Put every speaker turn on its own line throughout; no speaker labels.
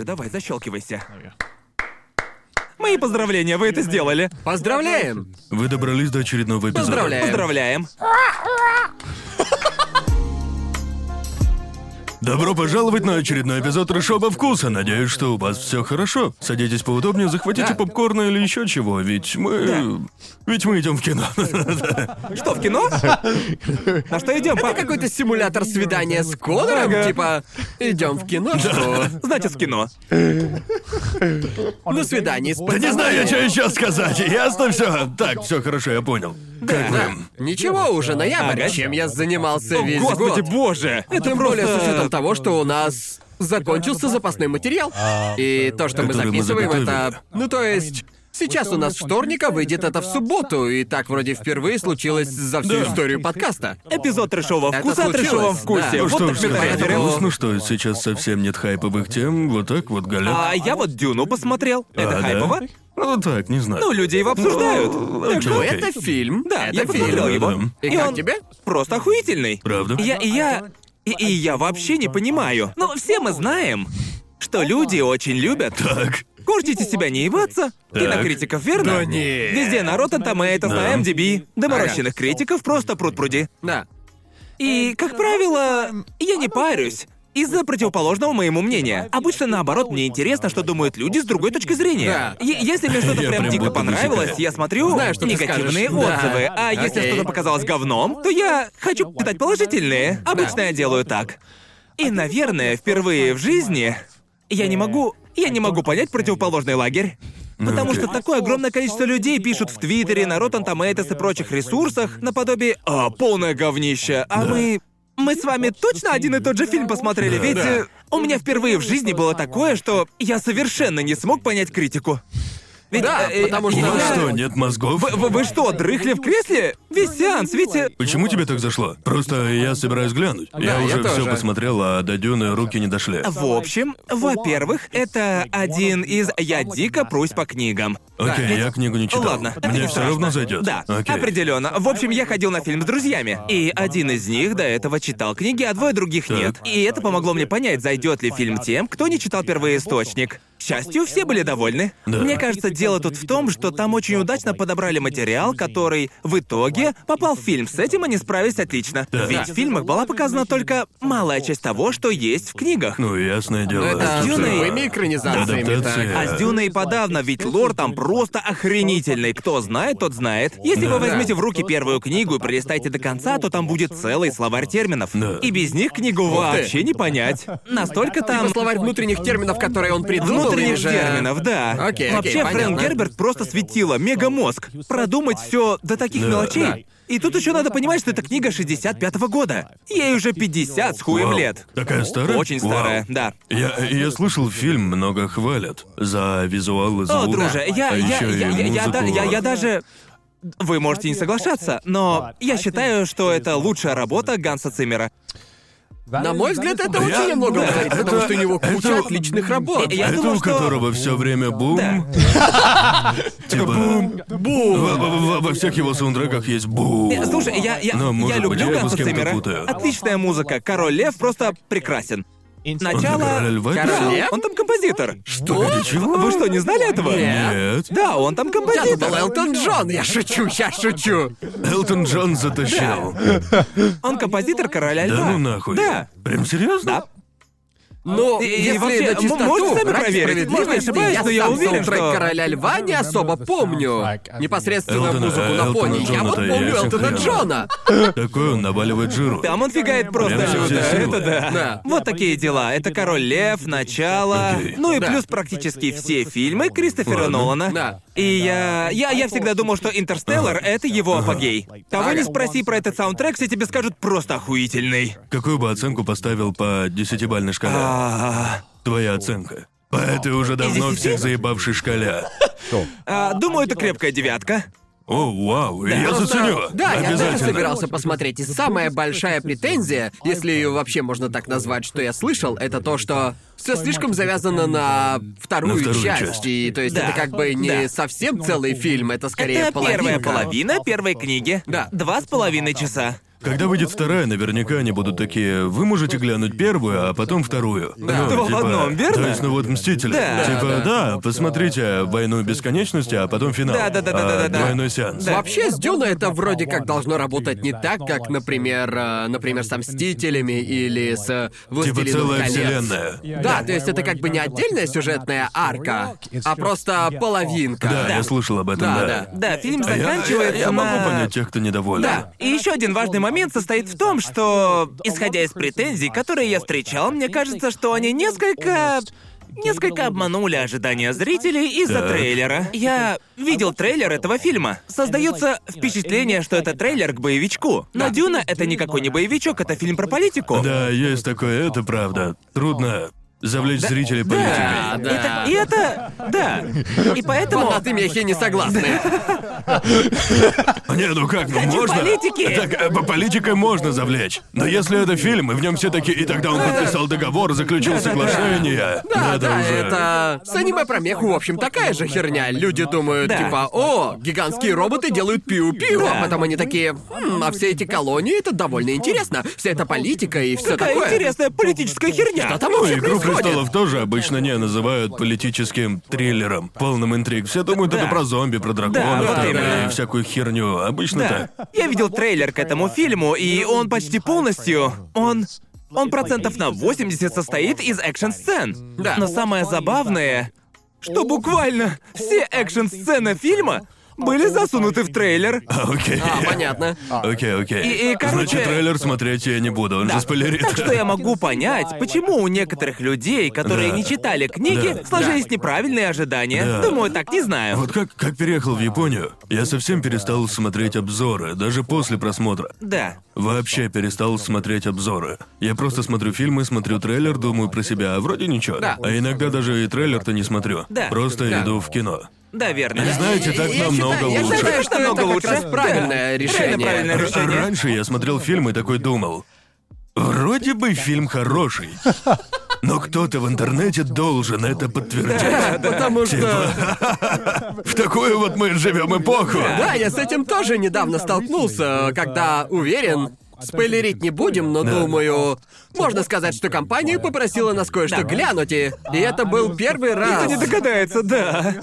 же, давай, защелкивайся. Мои поздравления, вы это сделали.
Поздравляем!
Вы добрались до очередного эпизода.
Поздравляю.
Поздравляем.
Добро пожаловать на очередной эпизод Трэшоба Вкуса. Надеюсь, что у вас все хорошо. Садитесь поудобнее, захватите
Да.
попкорн или еще чего, ведь мы... Ведь мы идем в кино.
Что, в кино? На что идем,
Это какой-то симулятор свидания с Конором? Типа, идем в кино, что?
Значит, в кино.
На свидании с
Да не знаю я, что еще сказать. Ясно все. Так, все хорошо, я понял. Как
Да. Ничего, уже ноябрь. Чем я занимался
О,
весь
господи, боже! Это
более с учетом того, что у нас закончился запасной материал. И то, что мы
Который мы
записываем, это...
заготовили.
Ну, то есть... Сейчас у нас вторник, а выйдет это в субботу, и так вроде впервые случилось за всю
Да.
историю подкаста.
Эпизод трешового
Это
вкуса о
случилось,
трешовом
да.
вкусе.
Ну
вот
что
так
ж
метафора.
поэтому-
грустно, что сейчас совсем нет хайповых тем. Вот так вот, Галя.
А я вот Дюну посмотрел. Это
А, да?
хайпово?
Ну так, не знаю.
Ну, люди его обсуждают. Так что
Ну,
Окей.
это фильм.
Да,
это
я посмотрел
фильм.
его.
Да.
И,
И
как
он-
тебе?
Просто охуительный.
Правда?
Я, и я... И, и я вообще не понимаю. Но все мы знаем, что люди очень любят
Так.
Корчите себя не ебаться. Кинокритиков, верно?
Да не.
Везде на Rotten Tomatoes,
Да.
на MDB. Доморощенных критиков просто пруд-пруди.
Да.
И, как правило, я не парюсь. Из-за противоположного моему мнения. Обычно наоборот, мне интересно, что думают люди с другой точки зрения.
Да.
Е- если мне что-то прям
прям
дико понравилось, я смотрю
Знаю, что ты
негативные
скажешь. Да.
отзывы. А если
Окей.
что-то показалось говном, то я хочу питать положительные. Обычно я делаю так. И, наверное, впервые в жизни я не могу. Я не могу понять противоположный лагерь. Потому
окей.
что такое огромное количество людей пишут в Твиттере, на Rotten Tomatoes и прочих ресурсах наподобие «А, полное говнище», а мы... Мы с вами точно один и тот же фильм посмотрели, ведь э, у меня впервые в жизни было такое, что я совершенно не смог понять критику. Ведь,
Да,
э, э,
потому
У
что-
вас
я-
что, нет мозгов?
Вы, вы- вы что, дрыхли в кресле? Весь сеанс, ведь... э,
Почему тебе так зашло? Просто я собираюсь глянуть. я
я
уже все
тоже.
посмотрел, а до Дюны руки не дошли.
В общем, во-первых, это один из «Я дико прусь по книгам».
Окей, я книгу не читал.
Ладно, это
Мне
не
все
страшно.
равно зайдет.
Да,
Окей.
определенно. В общем, я ходил на фильм с друзьями, и один из них до этого читал книги, а двое других
Так.
нет. И это помогло мне понять, зайдет ли фильм тем, кто не читал первоисточник. К счастью, все были довольны.
Да.
Мне кажется, дело тут в том, что там очень удачно подобрали материал, который в итоге попал в фильм. С этим они справились отлично.
Да.
Ведь в фильмах была показана только малая часть того, что есть в книгах.
Ну, ясное дело.
Это
Дюной-
экранизациями. Так.
А с Дюной и подавно, ведь лор там просто охренительный. Кто знает, тот знает. Если вы
Да.
возьмете в руки первую книгу и пролистаете до конца, то там будет целый словарь терминов.
Да.
И без них книгу вообще не понять. Настолько там...
Типа словарь внутренних терминов, которые он придумал,
Внутренних
же-
терминов, да.
Окей, окей,
Вообще, Фрэнк
понятно.
Герберт просто светило, мега-мозг. Продумать все до таких
Да.
мелочей.
Да.
И тут еще надо понимать, что это книга 65-го года. Ей уже 50 с хуем
Вау.
лет.
Такая старая?
Очень
Вау.
старая, да.
Я, я слышал, фильм много хвалят за визуал и звук.
О, друже, я,
а
я,
еще
я,
и
я, я, да- я- я даже... Вы можете не соглашаться, но я считаю, что это лучшая работа Ганса Циммера.
На мой взгляд, это
Я-
очень много
да,
говорит, потому что у него куча
это-
отличных работ.
Я
это
думаю,
у
что-
которого все время бум.
Да.
Типа бум. Бум. Во, всех его саундтреках есть бум.
Э, Слушай, я, я,
Но,
я люблю
я его
Ганса Циммера. Отличная музыка. Король Лев просто прекрасен. Начало...
Короля льва
Да, он там композитор.
Что?
Чего?
Вы что, не знали этого?
Нет.
Да, он там
Я
композитор.
думал, Элтон Джон, я шучу, я шучу.
Элтон Джон затащил.
Он композитор Короля Льва.
Да ну нахуй.
Да.
Прям серьезно?
Да.
Ну,
И- и
если
вообще,
на чистоту,
сами проверить? Я
справедливости,
ошибаюсь, но я
сам
уверен, что-
Короля Льва не особо помню. Непосредственно
Элтона-
музыку на
Элтона
фоне. Я вот помню Элтона. Джона.
Такой он наваливает жиру.
Там он фигает просто
силы.
это да.
Да.
Вот такие дела. Это Король Лев, Начало. Ну и
Да.
плюс практически все фильмы Кристофера
Ладно.
Нолана.
Да.
И я, я. Я всегда думал, что Интерстеллар это его апогей. Кого не спроси про этот саундтрек, все тебе скажут просто охуительный.
Какую бы оценку поставил по десятибальной шкале?
А,
Твоя оценка. По этой уже давно
десяти?
всех заебавшей шкале.
а, думаю, это крепкая девятка.
О, вау, я
Просто-
заценю.
Да, я тоже
Обязательно.
собирался посмотреть. И самая большая претензия, если ее вообще можно так назвать, что я слышал, это то, что все слишком завязано на вторую,
На вторую
часть.
часть.
И то есть
Да,
это как бы не
да.
совсем целый фильм, это скорее
это
половинка.
первая половина первой книги.
Да.
Два с половиной часа.
Когда выйдет вторая, наверняка они будут такие. Вы можете глянуть первую, а потом вторую.
Да.
Ну,
Два в одном, верно?
То есть, ну вот Мстители.
Да.
Типа, да, посмотрите войну бесконечности, а потом финал.
Да-да-да-да-да-да.
А, Двойной сеанс.
Вообще, с Дюна это вроде как должно работать не так, как, например, э, например, со Мстителями или с э,
Типа
Властелином
целая
колец.
вселенная.
Да, то есть это как бы не отдельная сюжетная арка, а просто половинка.
Да, я слышал об этом,
Да,
да.
да.
Да, фильм
А я-
заканчивается
я, я могу
на-
понять тех, кто недоволен.
Да. И еще один важный момент состоит в том, что, исходя из претензий, которые я встречал, мне кажется, что они несколько... Несколько обманули ожидания зрителей из-за
Так.
трейлера. Я видел трейлер этого фильма. Создается впечатление, что это трейлер к боевичку. Но Дюна это никакой не боевичок, это фильм про политику.
Да, есть такое, это правда. Трудно завлечь зрителей политикой.
Да, да.
Это, и это... Да. И поэтому...
Фанаты Мехи не согласны.
Не, ну как, ну
Хочу
можно?
политики!
Так, э, по- политикой можно завлечь. Но если это фильм, и в нем все такие, и тогда он подписал договор, заключил соглашение.
Да,
надо
да,
уже.
это... С аниме про меху, в общем, такая же херня. Люди думают,
Да.
типа, о, гигантские роботы делают пиу-пиу, а потом они такие, «Хм, а все эти колонии, это довольно интересно. Вся эта политика и все
Какая
такое.
интересная политическая херня.
Что там
Ну,
вообще
«Игру
происходит?»
Престолов» тоже обычно не называют политическим триллером, полным интриг. Все думают, это про зомби, про драконов
вот
там,
именно.
и всякую херню. Обычно
Да.
так.
Я видел трейлер к этому фильму, и он почти полностью... Он... Он процентов на 80 состоит из экшн-сцен.
Да.
Но самое забавное, что буквально все экшн-сцены фильма были засунуты в трейлер.
А, Окей.
А, понятно.
Окей, окей.
И- и, короче-
Значит, трейлер смотреть я не буду, он
Да.
же спойлерит.
Так что я могу понять, почему у некоторых людей, которые
Да.
не читали книги,
Да.
сложились неправильные ожидания.
Да.
Думаю, так не знаю.
Вот как, как переехал в Японию, я совсем перестал смотреть обзоры, даже после просмотра.
Да.
Вообще перестал смотреть обзоры. Я просто смотрю фильмы, смотрю трейлер, думаю про себя, а вроде ничего.
Да.
А иногда даже и трейлер-то не смотрю.
Да.
Просто
Да.
иду в кино.
Да, верно.
И знаете, так
Я
намного
считаю- Я
лучше.
считаю, что
Намного
это как
лучше.
раз правильное
Да.
решение.
Реально правильное
Р-
решение.
Раньше я смотрел фильм и такой думал, вроде бы фильм хороший, но кто-то в интернете должен это подтвердить.
Потому что...
В такую вот мы живем эпоху.
Да, я с этим тоже недавно столкнулся, когда уверен, спойлерить не будем, но думаю, можно сказать, что компания попросила нас кое-что глянуть, и, и это был первый раз.
Никто не догадается, да.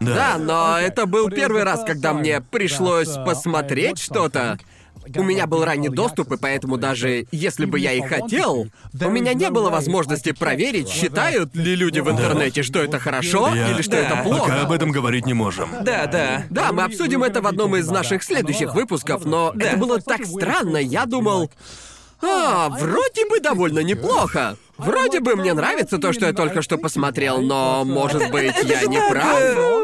Да, но это был первый раз, когда мне пришлось посмотреть что-то. У меня был ранний доступ, и поэтому даже если бы я и хотел, у меня не было возможности проверить, считают ли люди в интернете, что это хорошо
Я-
или что
Да.
это плохо.
Пока об этом говорить не можем.
Да, да.
Да, мы обсудим это в одном из наших следующих выпусков, но это было так странно. Я думал, а, вроде бы довольно неплохо. Вроде бы мне нравится то, что я только что посмотрел, но, может быть,
Это
я не
так,
прав.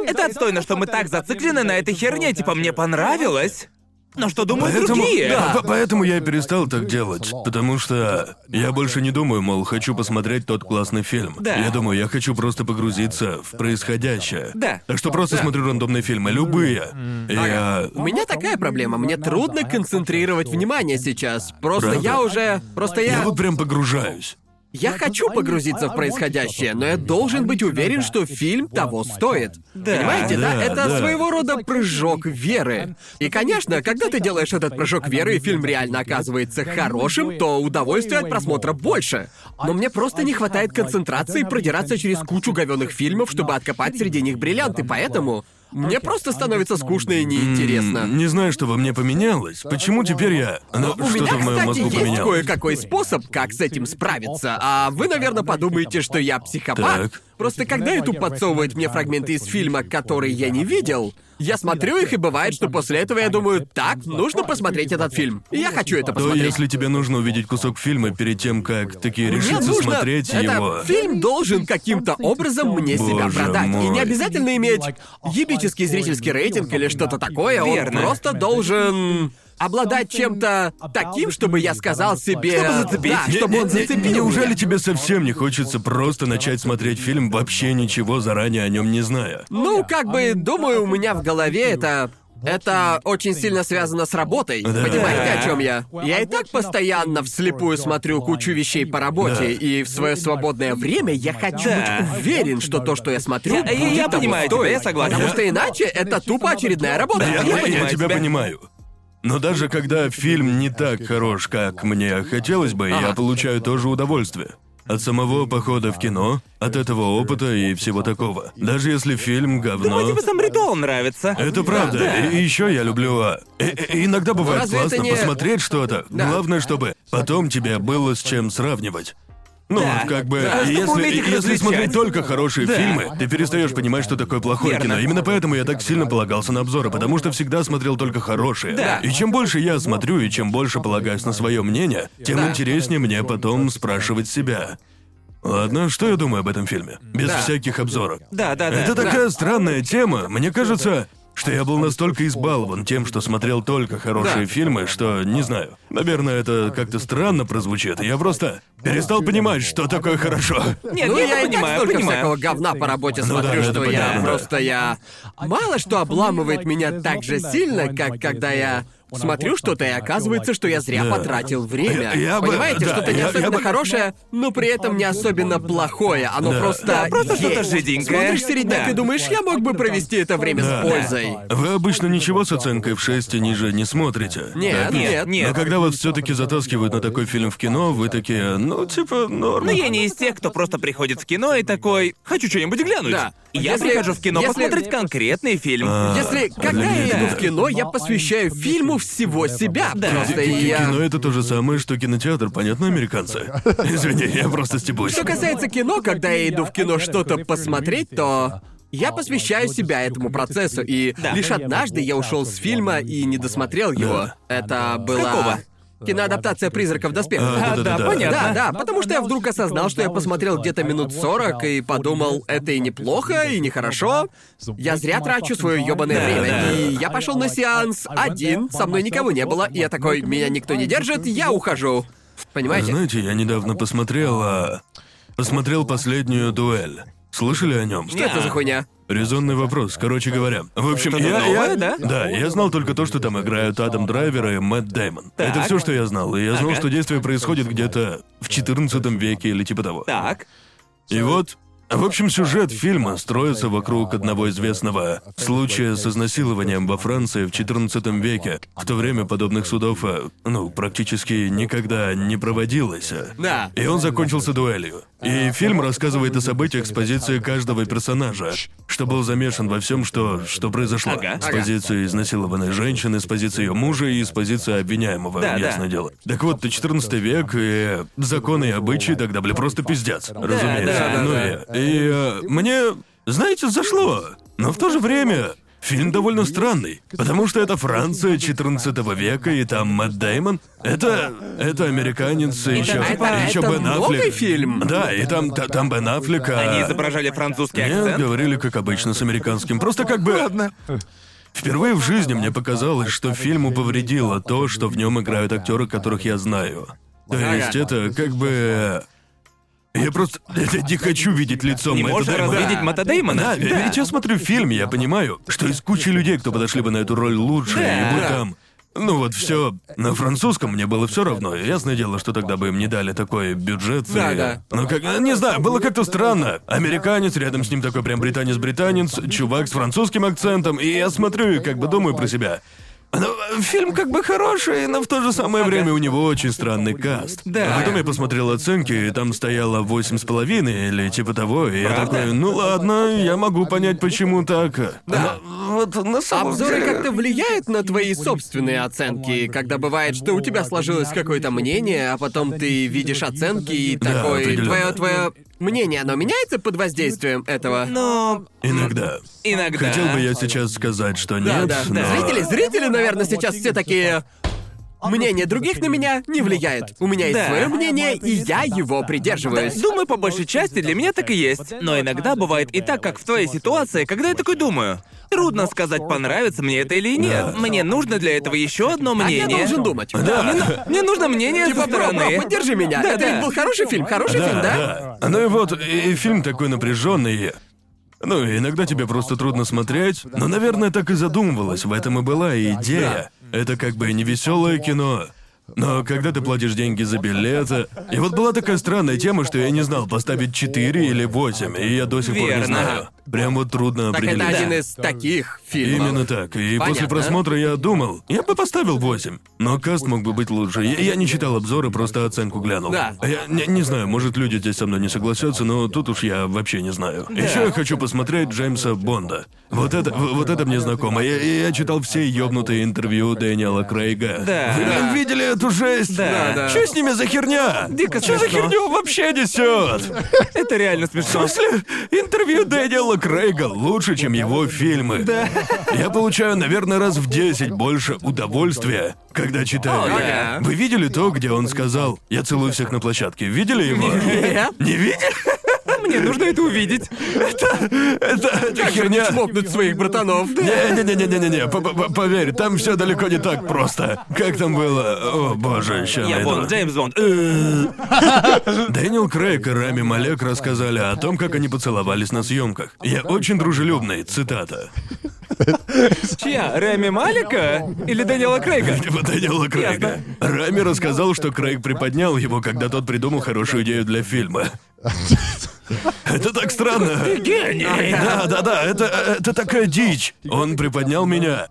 Это отстойно, что мы так зациклены на этой херне. Типа, мне понравилось. Но что думают
Поэтому,
другие?
да, по- поэтому я и перестал так делать. Потому что я больше не думаю, мол, хочу посмотреть тот классный фильм.
Да.
Я думаю, я хочу просто погрузиться в происходящее.
Да.
Так что просто смотрю рандомные фильмы, любые. И я...
У меня такая проблема. Мне трудно концентрировать внимание сейчас. Просто
Правда?
я уже. Просто я.
Я вот прям погружаюсь.
Я хочу погрузиться в происходящее, но я должен быть уверен, что фильм того стоит. Понимаете, да?
Да,
Это
да.
своего рода прыжок веры. И, конечно, когда ты делаешь этот прыжок веры, и фильм реально оказывается хорошим, то удовольствия от просмотра больше. Но мне просто не хватает концентрации продираться через кучу говёных фильмов, чтобы откопать среди них бриллианты, поэтому мне просто становится скучно и неинтересно.
М, Не знаю, что во мне поменялось. Почему теперь я... Ну,
У меня,
что-то в моем
кстати,
мозгу
есть
поменялось.
кое-какой способ, как с этим справиться. А вы, наверное, подумаете, что я психопат.
Так.
Просто когда YouTube подсовывает мне фрагменты из фильма, которые я не видел, я смотрю их, и бывает, что после этого я думаю, так, нужно посмотреть этот фильм. И я хочу это
То
посмотреть.
если тебе нужно увидеть кусок фильма перед тем, как такие решиться
нужно...
смотреть
это
его...
Фильм должен каким-то образом мне себя
Боже
продать. И
мой.
не обязательно иметь ебический зрительский рейтинг или что-то такое.
Верно.
Он просто должен обладать чем-то таким, чтобы я сказал себе...
Чтобы зацепить.
Да, чтобы он зацепил
Неужели
меня.
тебе совсем не хочется просто начать смотреть фильм, вообще ничего заранее о нем не зная?
Ну, как бы, думаю, у меня в голове это... Это очень сильно связано с работой.
Да.
Понимаете, о чем я? Я и так постоянно вслепую смотрю кучу вещей по работе,
Да.
и в свое свободное время я хочу
Да.
быть уверен, что то, что я смотрю,
Я-
будет
я
того
понимаю тебя,
стоить.
я согласен.
Потому
Я-
что иначе это тупо очередная работа.
Я,
я
я
понимаю
тебя
тебя.
понимаю. Но даже когда фильм не так хорош, как мне хотелось бы, я получаю тоже удовольствие. От самого похода в кино, от этого опыта и всего такого. Даже если фильм говно.
Думаю, тебе сам ритуал нравится.
Это правда. И, еще я люблю. а, и- и- иногда бывает
Разве
классно
не-
посмотреть что-то.
Да.
Главное, чтобы потом тебе было с чем сравнивать. Ну,
Да.
вот как бы,
Да, чтобы
если, если
различать.
смотреть только хорошие
Да.
фильмы, ты перестаешь понимать, что такое плохое
Верно.
кино. Именно поэтому я так сильно полагался на обзоры, потому что всегда смотрел только хорошие.
Да.
И чем больше я смотрю, и чем больше полагаюсь на свое мнение, тем
Да.
интереснее мне потом спрашивать себя. Ладно, что я думаю об этом фильме? Без
Да.
всяких обзоров.
Да, да, да.
Это такая странная тема. Мне кажется, что я был настолько избалован тем, что смотрел только хорошие
Да.
фильмы, что не знаю. Наверное, это как-то странно прозвучит. Я просто перестал понимать, что такое хорошо.
Нет,
ну,
я,
я,
понимаю,
столько
понимаю.
всякого говна по работе
Ну
смотрю,
да,
что я
понятно, да.
просто я... Мало что обламывает меня так же сильно, как когда я смотрю что-то, и оказывается, что я зря
Да.
потратил время.
Я- я бы-
Понимаете,
да,
что-то не
я- я
особенно
бы-
хорошее, но при этом не особенно плохое. Оно
Да.
просто
Да, просто
есть.
что-то жиденькое.
Смотришь середняк
Да.
и думаешь, я мог бы провести это время
Да.
с пользой.
Вы обычно ничего с оценкой в 6 и ниже не смотрите.
Нет,
так?
нет.
нет.
Но когда вас все-таки затаскивают на такой фильм в кино, вы такие, ну, типа, норм.
Но я не из тех, кто просто приходит в кино и такой, хочу что-нибудь глянуть.
Да.
Я
Если-
прихожу в кино
если-
посмотреть конкретный фильм.
А,
Если когда я иду в кино, я посвящаю фильму всего себя.
Да.
Просто я...
Кино это то же самое, что кинотеатр, понятно, американцы? Извини, я просто стебусь.
Что касается кино, когда я иду в кино что-то посмотреть, то я посвящаю себя этому процессу, и
Да.
лишь однажды я ушел с фильма и не досмотрел его. Это была
какого?
Киноадаптация «Призраков в доспехах».
А,
А, да,
да-да-да.
понятно.
Да, да, потому что я вдруг осознал, что я посмотрел где-то минут 40 и подумал, это и неплохо, и нехорошо. Я зря трачу свое ёбаное
Да,
время.
да.
И я пошел на сеанс один, со мной никого не было, и я такой, меня никто не держит, я ухожу. Понимаете?
Знаете, я недавно посмотрел, а... посмотрел последнюю дуэль. Слышали о нем?
Что это за хуйня?
Резонный вопрос, короче говоря. В общем,
Что-то
я,
новое,
я-
да?
Да, я знал только то, что там играют Адам Драйвер и Мэтт Дэймон.
Так.
Это все, что я знал. И я знал,
Ага.
что действие происходит где-то в 14 веке или типа того.
Так.
И вот, в общем, сюжет фильма строится вокруг одного известного случая с изнасилованием во Франции в 14 веке. В то время подобных судов, э, ну, практически никогда не проводилось.
Да.
И он закончился дуэлью. И фильм рассказывает о событиях с позиции каждого персонажа, что был замешан во всем, что, что произошло.
Ага.
С позиции изнасилованной женщины, с позиции ее мужа и с позиции обвиняемого,
Да,
ясное
да.
дело. Так вот, 14 век, и законы и обычаи тогда были просто пиздец, разумеется.
да,
ну
да.
и, и, э, мне, знаете, зашло. Но в то же время Фильм довольно странный, потому что это Франция 14 века, и там Мэтт Деймон. Это... это американец, и еще,
это-
еще
это
Бен
новый
Аффлек.
фильм?
Да, и там, та- там Бен Аффлек, а...
Они изображали французский
Нет,
акцент.
говорили как обычно с американским. Просто как бы... Ладно. Впервые в жизни мне показалось, что фильму повредило то, что в нем играют актеры, которых я знаю. То есть это как бы... Я просто я не хочу видеть лицо
Не
Мэтта
можешь
Дэймона.
развидеть Мэтта Деймона.
Да, ведь я смотрю фильм, я понимаю, что из кучи людей, кто подошли бы на эту роль лучше,
Да.
и бы там. Ну вот все. На французском мне было все равно. Ясное дело, что тогда бы им не дали такой бюджет.
Да,
и-
да.
Ну как, не знаю, было как-то странно. Американец, рядом с ним такой прям британец-британец, чувак с французским акцентом, и я смотрю и как бы думаю про себя. Ну, фильм как бы хороший, но в то же самое время у него очень странный каст.
Да.
А потом я посмотрел оценки, и там стояло восемь с половиной или типа того, и я
Правда?
такой, ну ладно, я могу понять, почему так.
Да.
Но вот на самом
Обзоры
деле-
как-то влияют на твои собственные оценки, когда бывает, что у тебя сложилось какое-то мнение, а потом ты видишь оценки и
Да,
такой, твое твое мнение, оно меняется под воздействием этого?
Но
Иногда.
иногда.
Хотел бы я сейчас сказать, что
Да,
нет,
да,
но...
да. Зрители, зрители, наверное, сейчас все такие. Мнение других на меня не влияет. У меня есть
Да.
свое мнение, и я его придерживаюсь.
Думаю, по большей части для меня так и есть. Но иногда бывает и так, как в твоей ситуации, когда я такой думаю. Трудно сказать, понравится мне это или нет. Мне нужно для этого еще одно
А я
мнение.
должен думать.
Да.
Мне нужно мнение
Типа,
со
бро, бро,
стороны.
поддержи меня.
Да,
Это
да.
ведь был хороший фильм, хороший фильм, да?
да. Ну и вот, и, и фильм такой напряженный. Ну, иногда тебе просто трудно смотреть, но, наверное, так и задумывалась, в этом и была идея. Это как бы не веселое кино. Но когда ты платишь деньги за билеты... И вот была такая странная тема, что я не знал, поставить 4 или 8, и я до сих пор не
Верно.
знаю. Прям вот трудно
Так это
определить.
один из таких фильмов.
Именно так. И
Понятно.
после просмотра я думал, я бы поставил 8. Но каст мог бы быть лучше. Я, я не читал обзоры, просто оценку глянул.
Да.
Я не, не знаю, может люди здесь со мной не согласятся, но тут уж я вообще не знаю. Еще я хочу посмотреть Джеймса Бонда. Вот это, в- вот это мне знакомо. Я, я читал все ёбнутые интервью Дэниела Крейга.
Да.
Вы
Да.
видели эту жесть?
Да.
Да.
Что с ними за херня?
Дико
Что за херню вообще несет?
Это реально
В
смешно.
смысле, интервью Дэниела Крейга лучше, чем его фильмы. Да. Я получаю, наверное, раз в 10 больше удовольствия, когда читаю.
О, да.
Вы видели то, где он сказал «Я целую всех на площадке»? Видели его?
Нет.
Не видели?
Мне нужно это увидеть.
Это, это херня.
Чмокнуть своих братанов.
Не-не-не-не-не-не, поверь, там все далеко не так просто. Как там было? О, боже, ща
Я
найду.
Бонд, Джеймс Бонд.
Дэниел Крейг и Рами Малек рассказали о том, как они поцеловались на съемках. Я очень дружелюбный, цитата.
Чья? Рами Малека? Или Дэниела Крейга?
Типа Дэниела Крейга. Рами рассказал, что Крейг приподнял его, когда тот придумал хорошую идею для фильма. Это так странно.
Гений!
Да, да, да, это, это такая дичь. Он приподнял меня.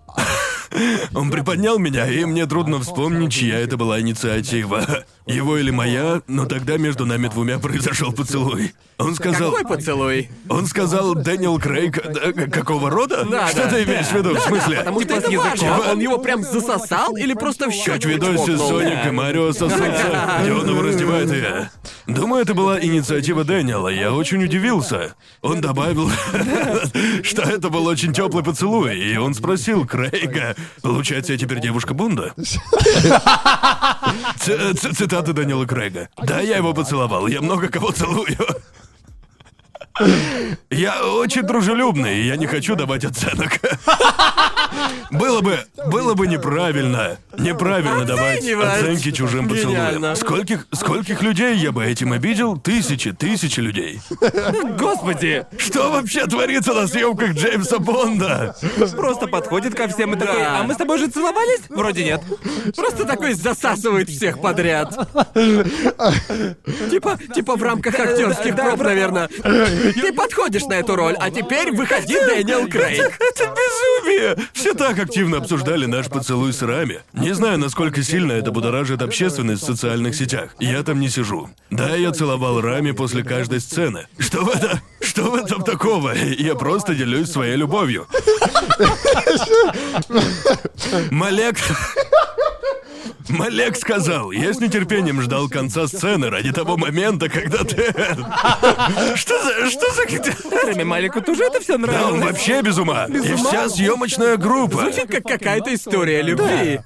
Он приподнял меня, и мне трудно вспомнить, чья это была инициатива. Его или моя, но тогда между нами двумя произошел поцелуй. Он сказал...
Какой поцелуй?
Он сказал Дэниел Крейг... да, к- какого рода?
Да,
Что
да,
ты имеешь в виду? В смысле?
Потому что это
языком.
важно. Он его прям засосал или просто в щеку
Как в видосе
чмокнул?
Соник и Марио сосутся, где он его раздевает и... Думаю, это была инициатива Дэниела, я очень удивился. Он добавил, что это был очень теплый поцелуй, и он спросил Крейга, получается, я теперь девушка Бунда? Ц- ц- Цитата Дэниела Крейга. Да, я его поцеловал, я много кого целую. Я очень дружелюбный, и я не хочу давать оценок. Было бы, было бы неправильно, неправильно давать
Оценивать.
оценки чужим поцелуям. Скольких, скольких людей я бы этим обидел? Тысячи, тысячи людей.
Господи!
Что вообще творится на съемках Джеймса Бонда?
Просто подходит ко всем и такой, а мы с тобой же целовались? Вроде нет.
Просто такой засасывает всех подряд. Типа, типа в рамках актерских проб, наверное. Ты подходишь на эту роль, а теперь выходи, Дэниел Крейг.
Это безумие! Все так активно обсуждали наш поцелуй с Рами. Не знаю, насколько сильно это будоражит общественность в социальных сетях. Я там не сижу. Да, я целовал Рами после каждой сцены. Что в это? Что в этом такого? Я просто делюсь своей любовью. Малек... Малек сказал, я с нетерпением ждал конца сцены ради того момента, когда ты... Что за... Что за...
Рэми Малику тоже это все
Да, он вообще без ума. И вся съемочная группа.
Звучит как какая-то история любви.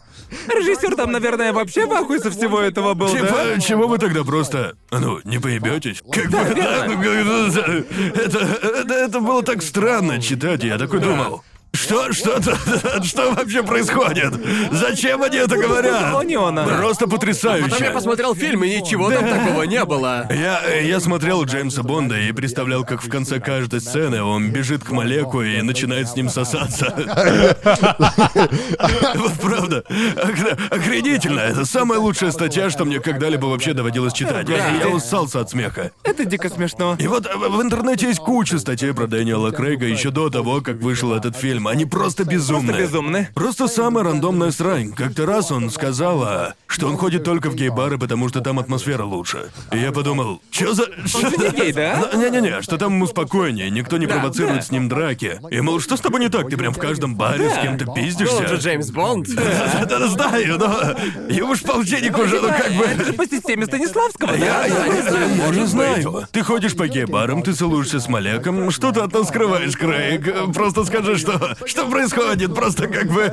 Режиссер там, наверное, вообще в ахуе со всего этого был, да?
Типа, чего вы тогда просто, ну, не поебетесь? Как бы, да, ну, как- это, это, это было так странно читать, я такой думал. Что, что, что вообще происходит? Зачем они это говорят? Просто
Потом я
потрясающе.
посмотрел фильм, и ничего там такого не было.
Я, я смотрел Джеймса Бонда и представлял, как в конце каждой сцены он бежит к Малеку и начинает с ним сосаться. Вот правда. Охр- Охренительно. Это самая лучшая статья, что мне когда-либо вообще доводилось читать. Я, я уссался от смеха.
Это дико смешно.
И вот в интернете есть куча статей про Дэниела Крейга еще до того, как вышел этот фильм. Они просто безумные.
Просто безумны.
Просто самая рандомная срань. Как-то раз он сказал, что он ходит только в гей-бары, потому что там атмосфера лучше. И я подумал, что за...
же не гей, да?
Не-не-не, что там ему спокойнее, никто не провоцирует
да.
с ним драки. И, мол, что с тобой не так? Ты прям в каждом баре с кем-то пиздишься?
он же Джеймс Бонд.
Да-да, знаю, но... Ему ж полтинник уже, ну как бы...
Это же по системе Станиславского,
Я,
да?
я не знаю. Ты ходишь по гей-барам, ты целуешься с Малеком, что ты от нас скрываешь, Крейг? Просто скажи, что... Что происходит? Просто как бы...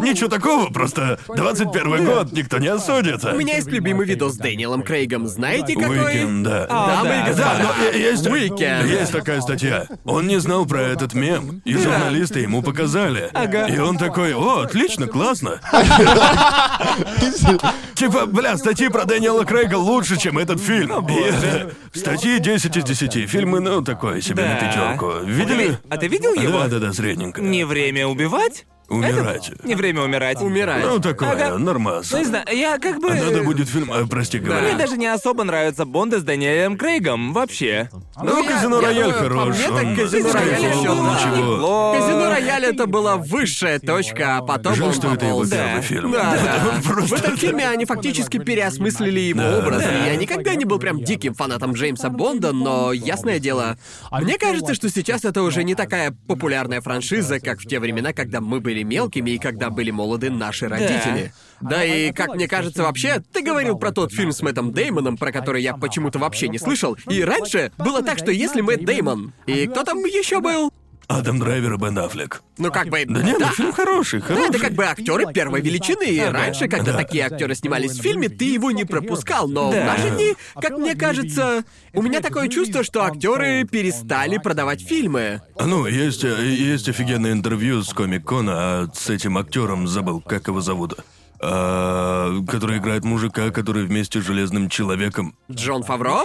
Ничего такого, просто 21 год, никто не осудит.
У меня есть любимый видос с Дэниелом Крейгом. Знаете какой?
Уикенд, да.
А,
Дамы и
да.
господа.
Да, но есть...
Уикенд.
Есть такая статья. Он не знал про этот мем, и журналисты ему показали.
Ага.
И он такой, о, отлично, классно. Типа, бля, статьи про Дэниела Крейга лучше, чем этот фильм. И, э, Статьи 10 из 10. Фильмы, ну, такое себе на пятерку. Видели?
А ты видел его?
Да, да, да, средненько.
Не время убивать?
Умирать.
Не время умирать.
Умирать.
Ну, такое,
Ага.
нормас.
Ну, не знаю, я как бы...
Надо будет фильм... а, прости, говори.
Мне даже не особо нравятся Бонды с Даниэлем Крейгом, вообще.
Ну,
я-
Казино
я
Рояль
по
хорош.
мне, так Казино Рояль
был
да. Казино Рояль это была высшая точка, а потом
Жаль,
он
что это его первый
Да.
фильм.
Да, да.
Просто-
В этом фильме они фактически переосмыслили его
Да,
образ.
да.
Я никогда не был прям диким фанатом Джеймса Бонда, но ясное дело, мне кажется, что сейчас это уже не такая популярная франшиза, как в те времена, когда мы были мелкими и когда были молоды наши родители. Да и, как мне кажется, вообще, ты говорил про тот фильм с Мэттом Деймоном, про который я почему-то вообще не слышал. И раньше было так, что если Мэтт Деймон... И кто там еще был?
Адам Драйвер и Бен Аффлек.
Ну, как бы...
Да нет, ну фильм хороший,
Да,
хороший.
это как бы актеры первой величины. И раньше, когда
Да.
такие актеры снимались в фильме, ты его не пропускал. Но в
Да.
наши дни, как мне кажется, у меня такое чувство, что актеры перестали продавать фильмы.
Ну, есть, есть офигенное интервью с Комик-Кона, а с этим актером забыл, как его зовут. А, который играет мужика, который вместе с Железным Человеком.
Джон Фавро?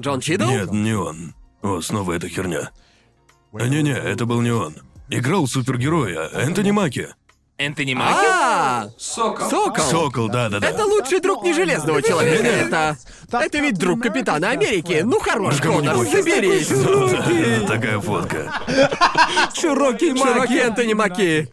Джон Чидл?
Нет, не он. О, снова эта херня. А, Не-не, это был не он. Играл супергероя Энтони Маки.
Энтони Маки?
А,
Сокол.
Сокол.
Сокол, да-да-да.
Это лучший друг не Железного Человека, это... Это ведь друг Капитана Америки. Ну хорош, Конор, заберись.
Да, Такая фотка.
Широкий
Широкий
Маки.
Энтони Маки.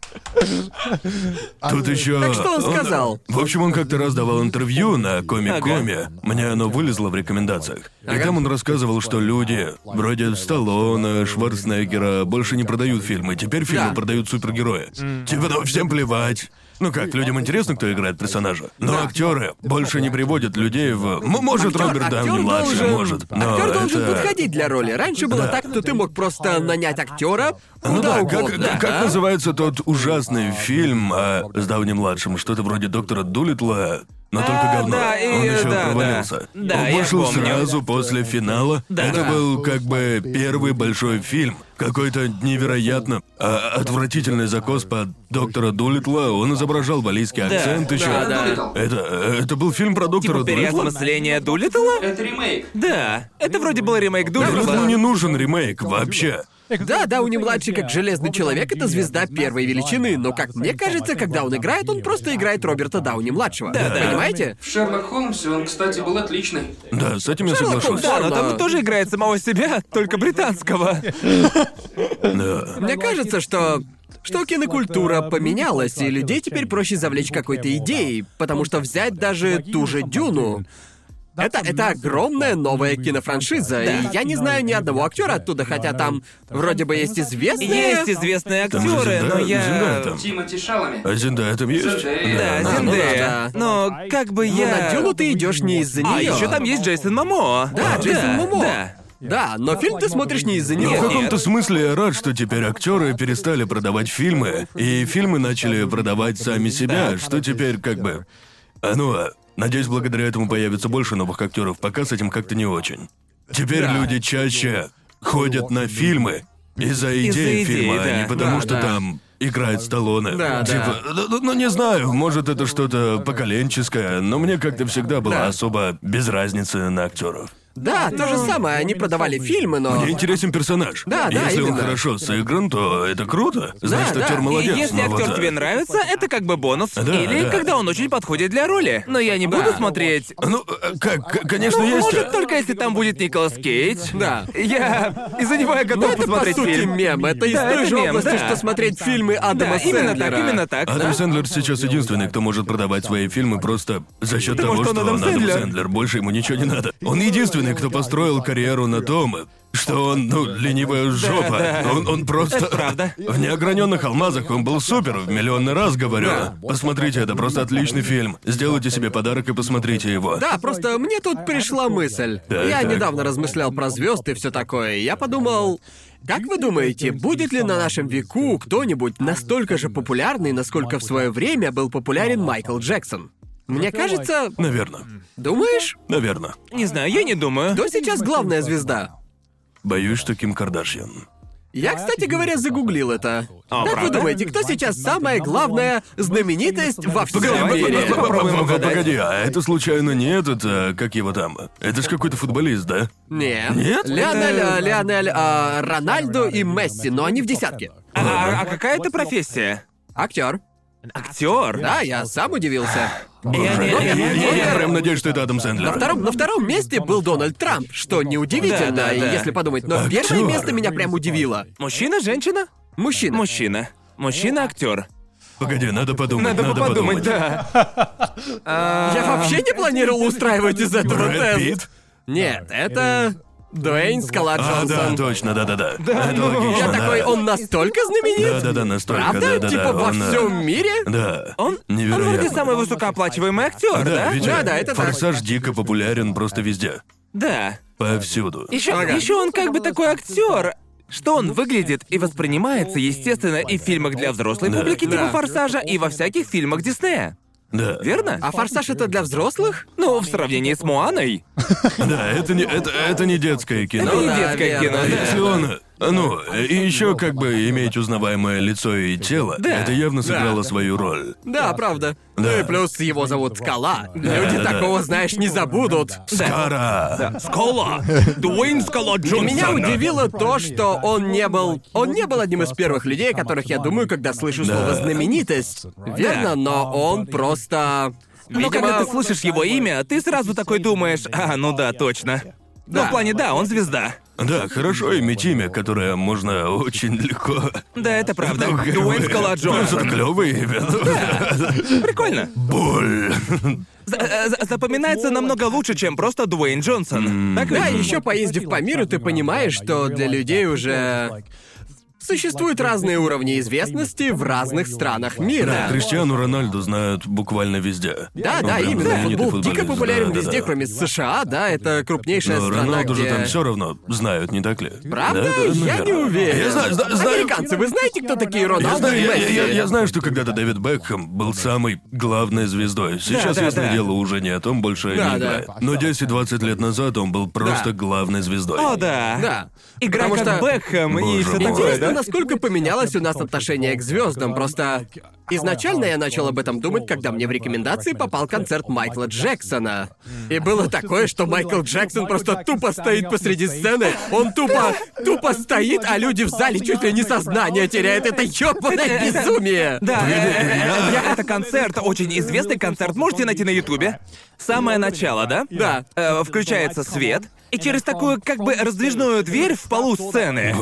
Тут еще.
Так что он сказал?
В общем, он как-то раз давал интервью на комик-коме. Мне оно вылезло в рекомендациях. И там он рассказывал, что люди, вроде Сталлоне, Шварценеггера, больше не продают фильмы. Теперь фильмы
Да.
продают супергерои. Типа, ну всем плевать. Ну как, людям интересно, кто играет персонажа. Но актеры больше не приводят людей в. М- Может,
Актер-
Роберт
актер
Дауни младший,
должен-
может. Но
актер должен
это...
подходить для роли. Раньше было так, что ты мог просто нанять актера
Ну да, как,
угодно.
как- как
а?
называется тот ужасный фильм а, с Дауни младшим, что-то вроде доктора Дулитла, но только
А,
говно.
да, и-
Он еще
да,
провалился.
да. Да,
Он
я
вышел
помню.
сразу после финала.
Да.
Это
Да.
был как бы первый большой фильм. Какой-то невероятно а, отвратительный закос под доктора Дулитла. Он изображал валийский акцент еще.
да, да.
Это, это был фильм про доктора
Типа
Дулитла?
переосмысление Дулиттла?
Это ремейк.
Да. Это вроде был ремейк Дулиттла.
не нужен ремейк вообще.
Да, Дауни младший как железный человек это звезда первой величины, но как мне кажется, когда он играет, он просто играет Роберта Дауни младшего.
Да, да.
Понимаете?
В Шерлок Холмсе он, кстати, был отличный.
Да, с этим я
Шерлок
соглашусь.
Да, но там он тоже играет самого себя, только британского.
Да.
Мне кажется, что что кинокультура поменялась, и людей теперь проще завлечь какой-то идеей, потому что взять даже ту же Дюну. Это, это огромная новая кинофраншиза, и я не знаю ни одного актера оттуда, хотя там вроде бы есть известные...
Есть известные
Там же
актеры, но я...
там.
Тимоти Шаламе.
А Зендая там есть?
Да,
А, ну
Зендея.
да, да.
Но как бы
Но
я...
на Дюну ты идешь не из-за
А,
нее.
еще там есть Джейсон Момоа.
Да, Джейсон Момоа.
Да.
Да, но фильм ты смотришь не из-за
Ну, в
него.
каком-то смысле я рад, что теперь актеры перестали продавать фильмы, и фильмы начали продавать сами себя, что теперь как бы. А ну, а, надеюсь, благодаря этому появится больше новых актеров, пока с этим как-то не очень. Теперь
Да.
люди чаще ходят на фильмы из-за идеи
идеи,
фильма, а
да.
не потому,
Да,
что
да.
там играет Сталлоне.
Да, да.
типа, ну, ну, ну, не знаю, может это что-то поколенческое, но мне как-то всегда было
Да.
особо без разницы на актеров.
Да, то же самое, они продавали фильмы, но...
Мне интересен персонаж.
Да, да,
Если он
именно.
хорошо сыгран, то это круто. Значит,
да.
актер
И
молодец.
И если
но
актер тебе нравится, это как бы бонус.
Да,
Или
да.
когда он очень подходит для роли. Но я не буду
Да.
смотреть.
Ну, э, как, к- конечно,
Ну,
есть.
может, только если там будет Николас Кейдж.
Да.
Я... Из-за него я готов
Ну, это, по
посмотреть
сути,
фильм.
мем. Это из
Да,
той
это
же
мем,
области,
да.
что смотреть фильмы Адама
Да, именно
Сэндлера.
так, именно так.
Адам
да.
Сэндлер сейчас единственный, кто может продавать свои фильмы просто за счет
Потому
того,
что он
что
Адам
он Адам.
Сэндлер.
Больше ему ничего не надо. Он единственный, кто построил карьеру на том, что он, ну, ленивая жопа.
да.
Он, он просто...
Это правда.
В неограненных алмазах он был супер, в миллионный раз говорю.
Да.
Посмотрите, это просто отличный фильм. Сделайте себе подарок и посмотрите его.
Да, просто мне тут пришла мысль.
Так,
я
так.
недавно размышлял про звезд и все такое, я подумал. Как вы думаете, будет ли на нашем веку кто-нибудь настолько же популярный, насколько в свое время был популярен Майкл Джексон? Мне кажется,
Наверное.
думаешь,
Наверное.
Не знаю, я не думаю.
кто сейчас главная звезда?
Боюсь, что Ким Кардашьян.
Я, кстати говоря, загуглил это.
А,
как вы
правда?
думаете, кто сейчас самая главная знаменитость во всем
Погоди,
мире?
погоди,
Попробуем
погоди,
угадать.
погоди, а это случайно не этот, а, как его там? Это ж какой-то футболист, да?
Нет.
Нет?
Леонель,
Это-
а, Леонель, а, Рональдо и Месси, но они в десятке.
А, а- а какая это профессия?
Актер.
Актер?
Да, я сам удивился.
Я
прям надеюсь, что это Адам
На
Сэндлер.
втором, на втором месте был Дональд Трамп, что неудивительно,
Да, да, да.
если подумать. Но
Актер.
первое место меня прям удивило.
Мужчина, женщина?
Мужчина.
Мужчина. Мужчина актер.
Погоди, надо подумать,
Надо,
надо,
подумать,
подумать.
да.
Я вообще не планировал устраивать из этого
Брэд
тест.
Питт?
Нет, это Дуэйн Скала
А, да,
Джонсон.
точно, да-да-да. Это
ну,
логично,
Я
да.
такой, он настолько знаменит?
Да-да-да, настолько,
Правда?
да-да-да.
типа во
он, э,
всем мире?
Он,
Да.
он
Невероятно.
вроде самый высокооплачиваемый актер,
Да,
да?
ведь
Да, да, это так.
Форсаж дико популярен просто везде.
Да.
Повсюду.
Еще,
Ага.
еще он как бы такой актер. Что он выглядит и воспринимается, естественно, и в фильмах для взрослой
Да.
публики типа
Да.
Форсажа, и во всяких фильмах Диснея.
Да.
Верно?
А Форсаж это для взрослых?
Ну, в сравнении с Моаной.
Да, это не, это, это не детское кино.
Это не детское кино, да.
Если он, ну, и еще как бы иметь узнаваемое лицо и тело,
Да.
это явно сыграло
Да.
свою роль.
Да, правда.
Да.
Ну и плюс его зовут Скала. Люди
да, да.
такого, знаешь, не забудут.
Скара!
Скала! Дуэйн Скала
И меня удивило то, что он не был... Он не был одним из первых людей, о которых я думаю, когда слышу слово
Да.
знаменитость. Верно, но он просто...
Но
Видимо,
когда ты слышишь его имя, ты сразу такой думаешь, а, ну да, точно. Ну,
Да.
в плане, да, он звезда.
Да, хорошо иметь имя, которое можно очень легко...
Да, это правда.
Ну, как
Дуэйн
бы,
Скала
ну, это
Джонсон.
клёвое имя.
Прикольно.
Боль.
За- э, за- Запоминается намного лучше, чем просто Дуэйн Джонсон. Так
Да, еще поездив по миру, ты понимаешь, что для людей уже существуют разные уровни известности в разных странах мира.
Криштиану Рональду знают буквально везде.
Да,
Он
да,
прям
именно.
знаменитый
Футбол дико популярен
да, да,
везде,
да.
кроме США, да, это крупнейшая
Но
страна,
Роналду
где...
же там все равно знают, не так ли?
Правда?
Да, да,
я не уверен.
Я знаю, зна- знаю.
Американцы, вы знаете, кто такие
Я
Роналду
знаю,
и
я,
Месси?
я- я знаю, что когда-то Дэвид Бекхэм был самой главной звездой. Сейчас,
да,
ясное
да.
дело, уже не о том больше
Да,
не
да.
играет. Но 10-20 лет назад он был просто
Да.
главной звездой.
О, да.
Да.
Игра
Потому
как
что-
Бекхэм и
Боже
все
мой.
такое,
Интересно,
да?
Насколько поменялось у нас отношение к звездам. Просто изначально я начал об этом думать, когда мне в рекомендации попал концерт Майкла Джексона. И было такое, что Майкл Джексон просто тупо стоит посреди сцены. Он тупо, тупо стоит, а люди в зале чуть ли не сознание теряют. Это ёбаное безумие.
Да, э, э, э, это концерт, очень известный концерт, можете найти на Ютубе. Самое начало, да?
Да.
Э, включается свет, и через такую как бы раздвижную дверь в полу сцены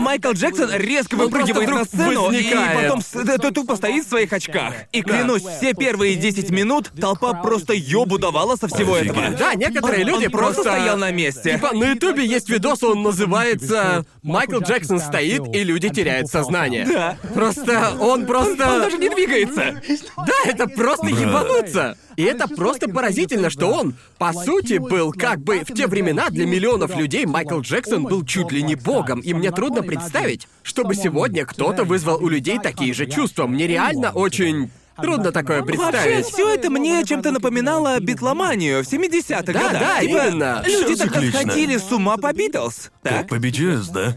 Майкл Джексон резко выпрыгивает на сцену и потом с- т- т- тупо стоит своих очках. И клянусь, все первые 10 минут толпа просто ёбу давала со всего
Офигеть.
этого.
Да, некоторые
Он-
люди
он просто стоял на месте.
Типа, на Ютубе есть видос, он называется «Майкл Джексон стоит, и люди теряют сознание».
Да.
Просто он просто...
Он даже не двигается.
Да, это просто ебануться. И это просто поразительно, что он, по сути, был как бы в те времена для миллионов людей Майкл Джексон был чуть ли не богом. И мне трудно представить, чтобы сегодня кто-то вызвал у людей такие же чувства. Мне реально очень трудно такое
Вообще,
представить.
все это мне чем-то напоминало битломанию в 70-х
Да,
годах.
да,
Типа,
именно.
Люди
Всё
тогда
циклично.
сходили с ума по Битлз.
Как
Так?
по BTS, да?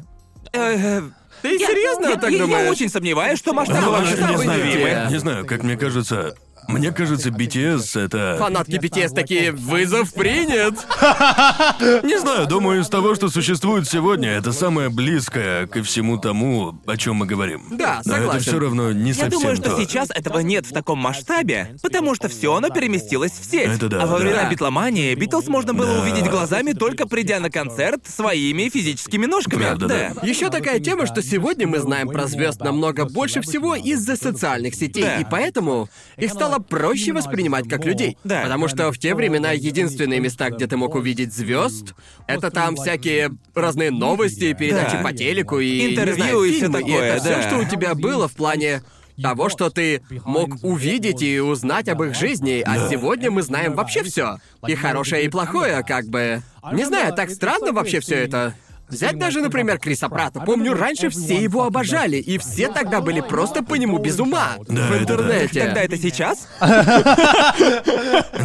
Э,
Ты
я-
серьезно
я,
так
я- я
думаешь?
очень сомневаюсь, что масштабы
Ну,
вообще
не знаю.
Не знаю, как мне кажется... Мне кажется, BTS это...
Фанатки BTS такие «Вызов принят!»
Не знаю, думаю, из того, что существует сегодня, это самое близкое ко всему тому, о чем мы говорим.
Да,
Но это
согласен.
все равно не
Я
совсем
думаю, что
то.
сейчас этого нет в таком масштабе, потому что все оно переместилось в сеть.
Это да,
а во
да.
времена
Да.
Битломании Битлз можно было
Да.
увидеть глазами, только придя на концерт своими физическими ножками.
Правда, да.
Еще такая тема, что сегодня мы знаем про звезд намного больше всего из-за социальных сетей,
Да.
и поэтому их стало проще воспринимать как людей.
Да.
Потому что в те времена единственные места, где ты мог увидеть звезд, это там всякие разные новости, передачи
Да.
по телеку и
Интервью
знаю,
и
фильмы.
такое,
это
да.
все, что у тебя было в плане того, что ты мог увидеть и узнать об их жизни, а сегодня мы знаем вообще все. И хорошее, и плохое, как бы. Не знаю, так странно вообще все это. Взять даже, например, Криса Пратта. Помню, раньше все его обожали, и все тогда были просто по нему без ума
Да,
в интернете.
Тогда это сейчас?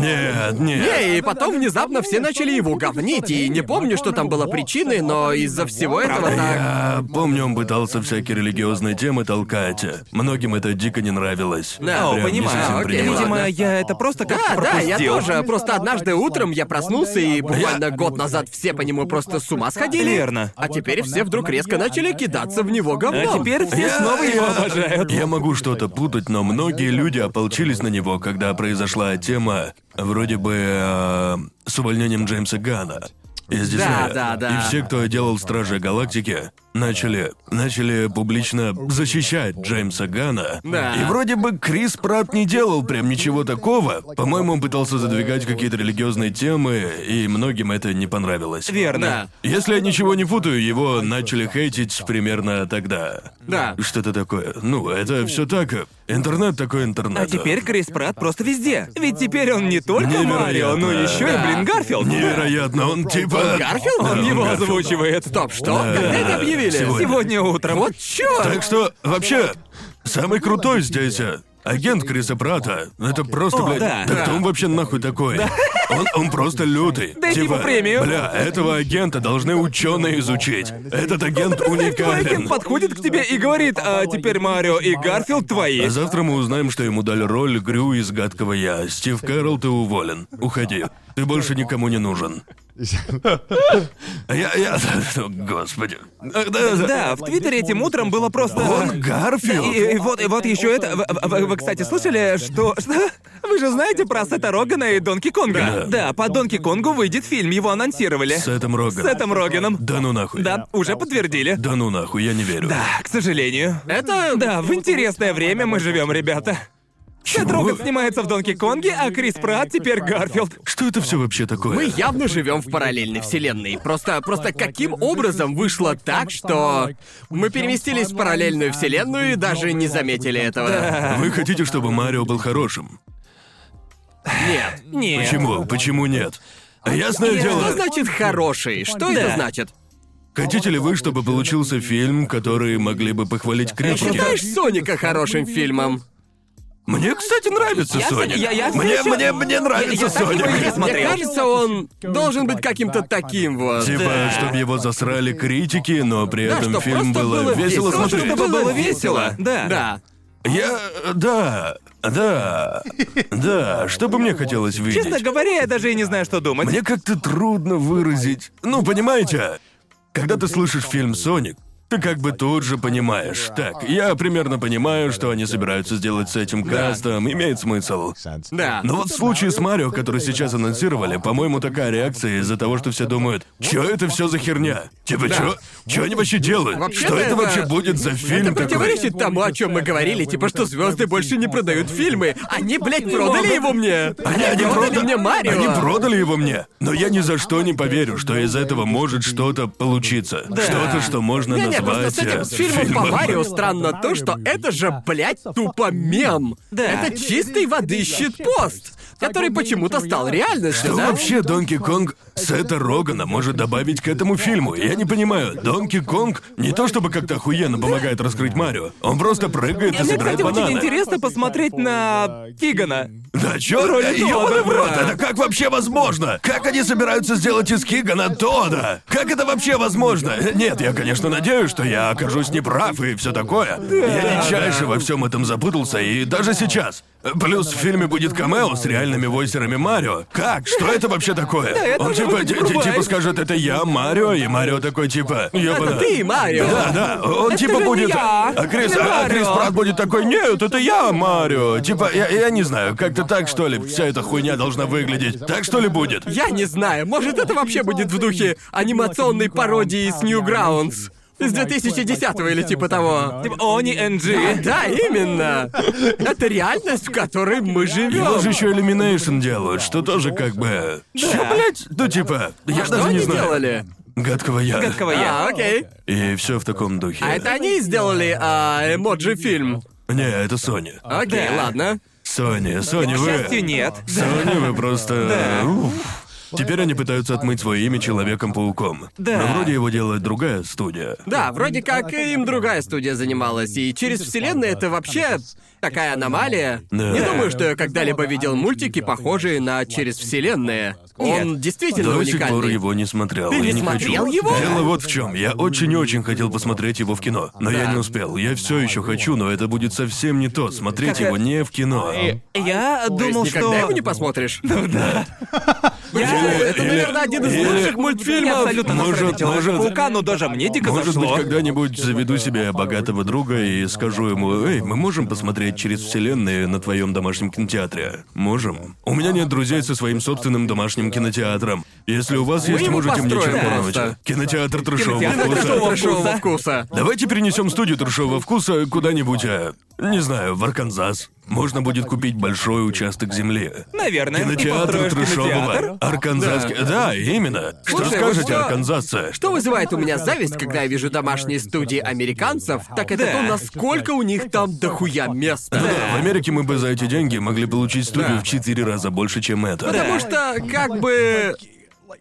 Нет, нет.
Не, и потом внезапно все начали его говнить, и не помню, что там было причиной, но из-за всего этого так...
Я помню, он пытался всякие религиозные темы толкать. Многим это дико не нравилось.
Да,
Прям
понимаю.
окей.
Видимо, я это просто как
Да, да, я тоже. Просто однажды утром я проснулся, и буквально год назад все по нему просто с ума сходили.
Верно.
А теперь все вдруг резко начали кидаться в него говном.
А теперь все
Я-
снова его
я-
обожают.
Я могу что-то путать, но многие люди ополчились на него, когда произошла тема вроде бы э, с увольнением Джеймса Гана из Диснея.
да, да.
И все, кто делал Стражи Галактики, начали, начали публично защищать Джеймса Гана.
Да.
И вроде бы Крис Пратт не делал прям ничего такого. По-моему, он пытался задвигать какие-то религиозные темы, и многим это не понравилось.
Верно.
Да.
Если я ничего не путаю, его начали хейтить примерно тогда.
Да.
Что-то такое. Ну, это все так. Интернет такой интернет.
А теперь Крис Пратт просто везде. Ведь теперь он не только
Невероятно.
Марио, но еще и,
Да.
блин, Гарфилд.
Невероятно, он типа...
Гарфилд?
Да,
Он его
Гарфилд.
озвучивает.
Стоп, что?
Да.
Когда это объявили?
Сегодня.
Сегодня утром.
Вот чёрт!
Так что, вообще, самый крутой здесь э, агент Криса Пратта. Это просто,
О,
блядь,
да.
да кто он вообще нахуй такой? Он, он просто лютый.
Дайте
типа,
ему премию.
Бля, этого агента должны ученые изучить. Этот агент
Твой агент
уникален.
подходит к тебе и говорит, а теперь Марио и Гарфилд твои.
А завтра мы узнаем, что ему дали роль Грю из «Гадкого я». Стив Карелл, ты уволен. Уходи. Ты больше никому не нужен. Я, я... Господи. Да, да.
Да, в Твиттере этим утром было просто...
Он Гарфилд?
И, и вот, и вот еще это. Вы, вы- вы, кстати, слышали, что, что? Вы же знаете про Сета Рогана и Донки Конга?
Да.
по Донки Конгу выйдет фильм, его анонсировали.
С Сетом Роганом.
С Сетом Роганом.
Да ну нахуй.
Да, уже подтвердили.
Да ну нахуй, я не верю.
Да, к сожалению.
Это...
Да, в интересное время мы живем, ребята. Сет? Роган снимается в Донки Конге, а Крис Пратт теперь Гарфилд.
Что это все вообще такое?
Мы явно живем в параллельной вселенной. Просто, просто каким образом вышло так, что мы переместились в параллельную вселенную и даже не заметили этого?
Вы хотите, чтобы Марио был хорошим?
Нет.
Нет.
Почему? Почему нет? Ясное
Что
дело.
значит хороший? Что это
Да.
значит?
Хотите ли вы, чтобы получился фильм, который могли бы похвалить критики?
Считаешь Соника хорошим фильмом?
Мне, кстати, нравится
Я-
Соник.
я- я
мне,
ещё-
мне, мне нравится
я так его и
Соник.
не
Мне
смотрел.
кажется, он должен быть каким-то таким вот.
Типа,
Да.
чтобы его засрали критики, но при
Да,
этом фильм было,
было
весело
весело.
смотреть.
Чтобы было весело, да.
Да.
Я... Да... Да... Да, что бы мне хотелось видеть?
Честно говоря, я даже и не знаю, что думать.
Мне как-то трудно выразить. Ну, понимаете, когда ты слышишь фильм Соник, ты как бы тут же понимаешь. Так, я примерно понимаю, что они собираются сделать с этим кастом, имеет смысл.
Да.
Но вот в случае с Марио, который сейчас анонсировали, по-моему, такая реакция из-за того, что все думают, чё это все за херня? Типа, чё? Чё они вообще делают?
Вообще-то
что это,
это-
вообще будет за фильм
Это
такой?
противоречит тому, о чем мы говорили, типа, что звезды больше не продают фильмы. Они, блядь, продали его мне!
Они, они
продали
прода-
мне Марио!
Они продали его мне. Но я ни за что не поверю, что из этого может что-то получиться. Что-то, что можно
Просто с этим с фильмом по. Марио странно то, что это же, блядь, тупо мем.
Да.
Это чистой воды щитпост, который почему-то стал реальностью,
Что
да?
вообще Донки Конг Сета Рогана может добавить к этому фильму? Я не понимаю. Донки Конг не то чтобы как-то охуенно помогает раскрыть Марио. Он просто прыгает и
Мне,
собирает
кстати, очень
бананы.
интересно посмотреть на Кигана.
Да чё?
Роль
Ёбаный в
Тодда,
рот,
да.
это как вообще возможно? Как они собираются сделать из Кигана Тода? Как это вообще возможно? Нет, я, конечно, надеюсь, что я окажусь неправ и все такое. Я дичайше во всем этом запутался, и даже сейчас. Плюс в фильме будет камео с реальными войсерами Марио. Как? Что это вообще такое?
это
Он типа, типа скажет, это я, Марио, и Марио такой типа, ёбана.
Ты, Марио!
Да, да, он типа
же
будет.
я,
а Крис, а Крис. Пратт будет такой, нет, это я, Марио. Типа, я, я не знаю, как-то так что ли вся эта хуйня должна выглядеть. Так что ли будет?
Я не знаю, может это вообще будет в духе анимационной пародии с Newgrounds из 2010 или типа того.
Типа Они NG.
Да, именно. Это реальность, в которой мы
Его
живем.
же еще Illumination делают, что тоже как бы... Чё, блядь? Ну типа, я
Что
даже
они
не знаю.
делали?
Гадкого я.
Гадкого я.
А, окей.
И все в таком духе.
А это они сделали а, эмоджи-фильм.
Не, это Sony.
Окей,
Да.
ладно.
Sony, Sony,
К
вы...
счастью, нет.
Sony, вы просто... уф. Теперь они пытаются отмыть свое имя Человеком-пауком.
Да.
Но вроде его делает другая студия.
Да, вроде как им другая студия занималась, и через вселенную это вообще такая аномалия.
Да.
Не думаю, что я когда-либо видел мультики, похожие на через вселенные. Он действительно
До сих пор
уникальный.
его не смотрел.
Ты
и
не
не
смотрел
хочу.
его?
Дело вот в чем. Я очень-очень хотел посмотреть его в кино, но я
Да.
не успел. Я все еще хочу, но это будет совсем не то. Смотреть
Как,
его
э,
не в кино.
Я
То есть
думал,
никогда
что...
его не посмотришь?
Я-
Это, наверное, один из
или-
лучших
Я
мультфильмов.
абсолютно
Может,
насрать на
может-
Человека-паука, но даже мне дико
Может
зашло.
быть, когда-нибудь заведу себе богатого друга и скажу ему, «Эй, мы можем посмотреть через вселенные на твоем домашнем кинотеатре?» Можем. У меня нет друзей со своим собственным домашним кинотеатром. Если у вас есть, можете мне
построим просто.
Кинотеатр трешового
Кинотеатр
вкуса.
вкуса.
вкуса.
Давайте перенесем студию трешового вкуса куда-нибудь, а, не знаю, в Арканзас. Можно будет купить большой участок земли.
Наверное.
Кинотеатр трешового. Арканзасский. Да. именно. Что
Слушай,
скажете,
вот что-
арканзасцы?
Что вызывает у меня зависть, когда я вижу домашние студии американцев, так это
Да.
то, насколько у них там дохуя места.
Да, в Америке мы бы за эти деньги могли получить студию
Да.
в четыре раза больше, чем это.
Потому что, как бы...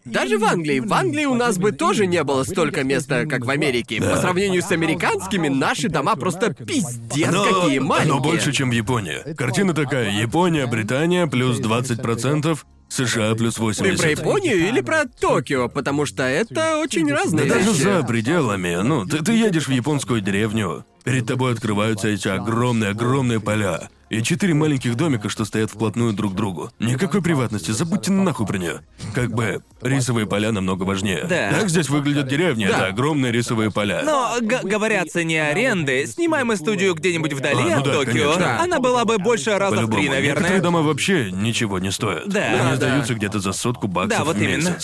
Даже в Англии. В Англии у нас бы тоже не было столько места, как в Америке. По сравнению с американскими, наши дома просто пиздец
Но,
какие маленькие.
но больше, чем в Японии. Картина такая: Япония, Британия плюс 20%, США плюс
Ты
80%.
про Японию или про Токио? Потому что это очень разные
Да даже
вещи.
за пределами. Ну, ты, ты едешь в японскую деревню, перед тобой открываются эти огромные-огромные поля. И четыре маленьких домика, что стоят вплотную друг к другу. Никакой приватности, забудьте нахуй про нее. Как бы рисовые поля намного важнее.
Да.
Так здесь выглядят деревни, это огромные рисовые поля.
Но, говоря о цене аренды, снимаем мы студию где-нибудь вдали
А, ну
от
да,
Токио,
конечно.
она была бы больше раза в три,
Некоторые
наверное.
дома вообще ничего не стоят.
Да.
Они
Да,
сдаются где-то за сотку баксов
Да, вот
в
именно.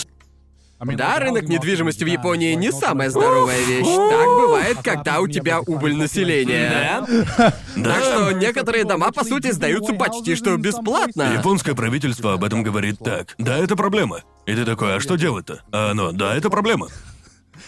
Месяц.
Да, рынок недвижимости в Японии не самая здоровая вещь. Так бывает, когда у тебя убыль населения.
Да?
Так что некоторые дома, по сути, сдаются почти что бесплатно.
Японское правительство об этом говорит так. Да, это проблема. И ты такой, а что делать-то? А оно, да, это проблема.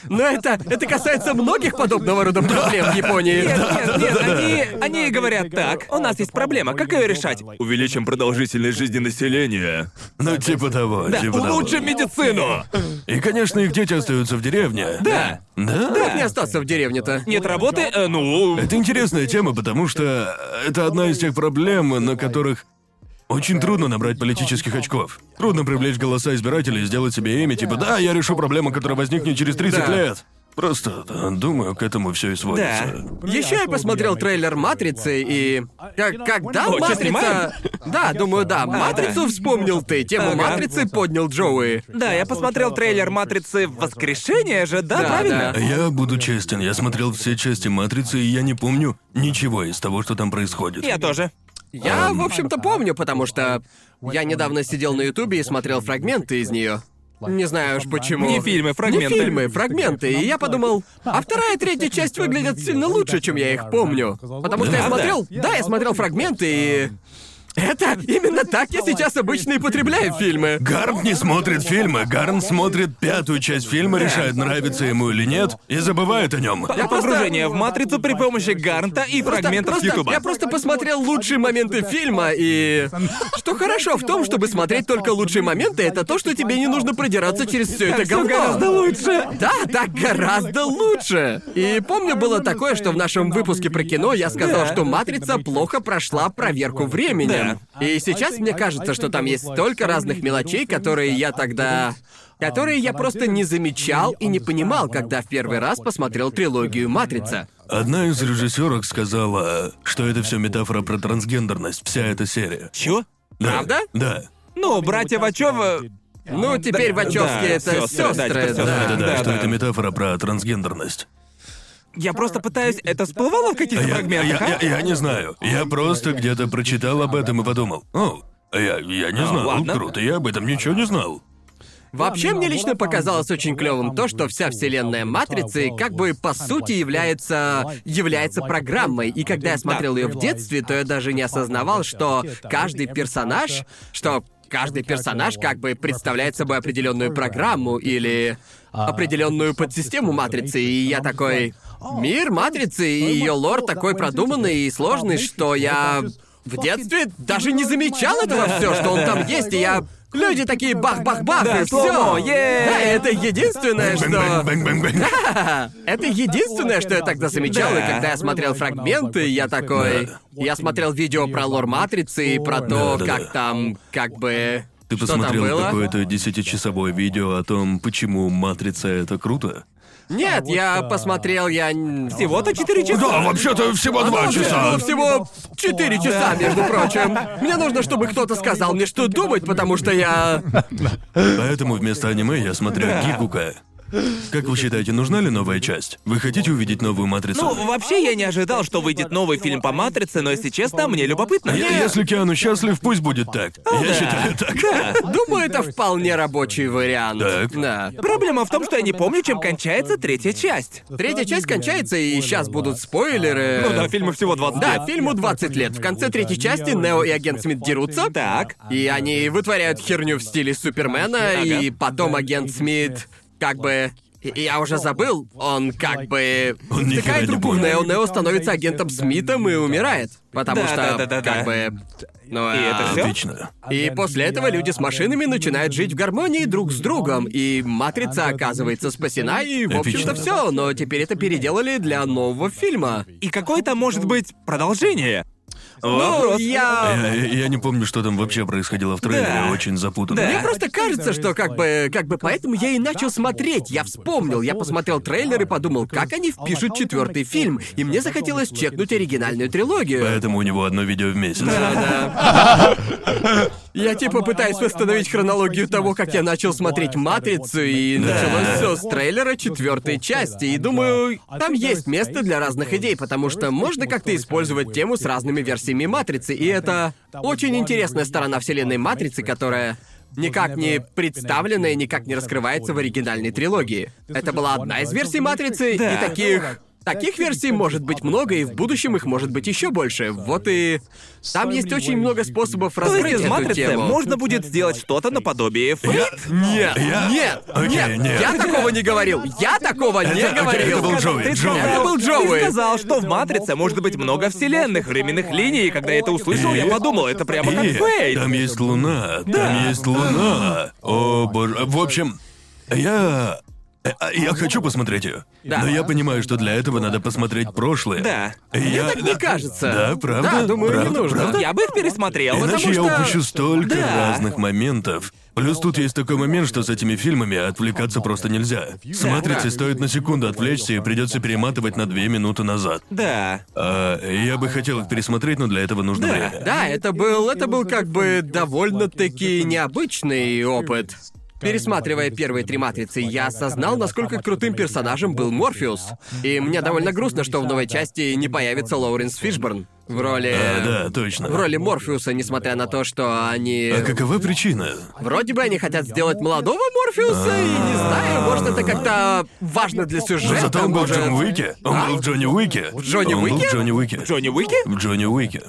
Но это, это касается многих подобного рода проблем в Японии.
Нет, нет, нет, они, они говорят так. У нас есть проблема, как ее решать? Увеличим продолжительность жизни населения.
Ну, типа того,
Да,
типа того.
улучшим медицину.
И, конечно, их дети остаются в деревне.
Да.
Да?
Как не остаться в деревне-то?
Нет работы? Э, ну...
Это интересная тема, потому что это одна из тех проблем, на которых очень трудно набрать политических очков. Трудно привлечь голоса избирателей и сделать себе имя, типа «Да, я решу проблему, которая возникнет через 30
Да.
лет». Просто, э, думаю, к этому все и сводится.
Еще я посмотрел трейлер Матрицы и. Как, когда
О, чё,
Матрица. Да, думаю, да. Матрицу вспомнил ты. Тему
Ага.
Матрицы поднял Джоуи.
Да, я посмотрел трейлер «Матрицы. Воскрешение» же, да,
Да,
правильно?
да.
Я буду честен, я смотрел все части «Матрицы», и я не помню ничего из того, что там происходит.
Я тоже.
Я, в общем-то, помню, потому что я недавно сидел на Ютубе и смотрел фрагменты из нее. Не знаю уж почему.
Не фильмы, фрагменты.
Не фильмы, фрагменты. И я подумал, а вторая и третья часть выглядят сильно лучше, чем я их помню. Потому что я смотрел... Да, я смотрел фрагменты и... Это именно так я сейчас обычно и потребляю фильмы.
Гарн не смотрит фильмы, Гарн смотрит пятую часть фильма, решает, нравится ему или нет, и забывает о нем.
Я погружение в «Матрицу» при помощи Гарнта и фрагментов с
просто-
Ютуба.
Я просто посмотрел лучшие моменты фильма, и... Что хорошо в том, чтобы смотреть только лучшие моменты, это то, что тебе не нужно продираться через все это говно.
гораздо лучше.
Да, так гораздо лучше. И помню, было такое, что в нашем выпуске про кино я сказал, что «Матрица» плохо прошла проверку временем. И сейчас мне кажется, что там есть столько разных мелочей, которые я тогда... Которые я просто не замечал и не понимал, когда в первый раз посмотрел трилогию «Матрица».
Одна из режиссерок сказала, что это все метафора про трансгендерность, вся эта серия.
Чё?
Да,
Правда?
Да.
Ну, братья Вачёва...
Ну, теперь Вачовски
да,
это сестры, да.
Да, да,
да,
что это метафора про трансгендерность.
Я просто пытаюсь... Это всплывало в каких-то
Я,
фрагментах,
я-
а?
я- я не знаю. Я просто где-то прочитал об этом и подумал. О, я, я не
А,
знал.
ладно.
Круто, я об этом ничего не знал.
Вообще, мне лично показалось очень клевым то, что вся вселенная Матрицы как бы по сути является является программой. И когда я смотрел ее в детстве, то я даже не осознавал, что каждый персонаж, что каждый персонаж как бы представляет собой определенную программу или определенную подсистему Матрицы. И я такой... Мир Матрицы и ее лор такой продуманный и сложный, что я в детстве даже не замечал этого все, что он там есть, и я... Люди такие бах-бах-бах,
Да,
и все.
е!
Да, это единственное, что... Это единственное, что я тогда замечал, и
Да.
когда я смотрел фрагменты, я такой... Я смотрел видео про лор Матрицы и про то, как там, как бы...
Ты
там
посмотрел
было?
какое-то десятичасовое видео о том, почему матрица это круто?
Нет, я посмотрел, я...
Всего-то 4 часа.
Да, вообще-то всего два
Было
часа.
всего 4 часа, между прочим. Мне нужно, чтобы кто-то сказал мне, что думать, потому что я...
Поэтому вместо аниме я смотрю Гигука. Как вы считаете, нужна ли новая часть? Вы хотите увидеть новую матрицу?
Ну, вообще я не ожидал, что выйдет новый фильм по Матрице, но если честно, мне любопытно.
Е- Если Киану счастлив, пусть будет так. Я
да.
считаю так.
Да.
Думаю, это вполне рабочий вариант.
Так.
Да.
Проблема в том, что я не помню, чем кончается третья часть.
Третья часть кончается, и сейчас будут спойлеры.
Ну да, фильму всего 20
Да,
лет.
фильму 20 лет. В конце третьей части Нео и агент Смит дерутся.
Так.
И они вытворяют херню в стиле Супермена, и потом агент Смит как бы... Я уже забыл, он как бы...
Он ни хера
втыкает
не
руку в
понял.
Нео, Нео становится агентом Смитом и умирает. Потому
Да,
что,
да, да, да,
как
да.
бы... Ну,
И это всё?
Отлично.
И после этого люди с машинами начинают жить в гармонии друг с другом, и матрица оказывается спасена, и, в общем-то, все. Но теперь это переделали для нового фильма.
И какое-то может быть продолжение.
Ну, я...
Я, я не помню, что там вообще происходило в трейлере,
Да.
очень запутанно.
Да.
Мне просто кажется, что как бы, как бы поэтому я и начал смотреть. Я вспомнил, я посмотрел трейлер и подумал, как они впишут четвертый фильм, и мне захотелось чекнуть оригинальную трилогию.
Поэтому у него одно видео в месяц.
Да. Я типа пытаюсь восстановить хронологию того, как я начал смотреть Матрицу, и началось все с трейлера четвертой части. И думаю, там есть место для разных идей, потому что можно как-то использовать тему с разными версиями Матрицы. И это очень интересная сторона вселенной Матрицы, которая никак не представлена и никак не раскрывается в оригинальной трилогии. Это была одна из версий Матрицы, и
Да.
таких Таких версий может быть много, и в будущем их может быть еще больше. Вот и там есть очень много способов
То есть
раскрыть
из
эту
Матрицы
тему.
можно будет сделать что-то наподобие Фрейд?
Нет,
Я-
нет,
Окей,
нет,
нет.
я такого не говорил. Я такого не
Это- окей,
говорил.
это был Джоуи,
Ты
Джоуи.
сказал-
Это был Джоуи.
Ты сказал, что в Матрице может быть много вселенных, временных линий, и когда я это услышал, я
И-
подумал, это прямо как
И
Фейт.
там есть луна, там есть луна. О боже. В общем, я. Э, Я хочу посмотреть ее.
Да.
Но я понимаю, что для этого надо посмотреть прошлое.
Да.
Я...
Мне так не кажется.
Да, правда?
Да, думаю, не
Правда,
нужно.
правда?
Я бы их пересмотрел.
Иначе
потому
я
что-
упущу столько
Да.
разных моментов. Плюс тут есть такой момент, что с этими фильмами отвлекаться просто нельзя. С матрицей стоит на секунду отвлечься и придется перематывать на две минуты назад.
Да.
А, я бы хотел их пересмотреть, но для этого нужно
Да.
время.
Да, это был, это был как бы довольно-таки необычный опыт. Пересматривая первые три матрицы, я осознал, насколько крутым персонажем был Морфеус. И мне довольно грустно, что в новой части не появится Лоуренс Фишборн в роли...
А, да, точно.
В роли Морфеуса, несмотря на то, что они...
А какова причина?
Вроде бы они хотят сделать молодого Морфеуса, и не знаю, может это как-то важно для сюжета,
Зато он был в. Джон Уике. Он
А?
был в Джонни Уике.
В Джонни
он был
Уике?
в Джонни Уике.
Джонни Уики?
В Джонни Уике.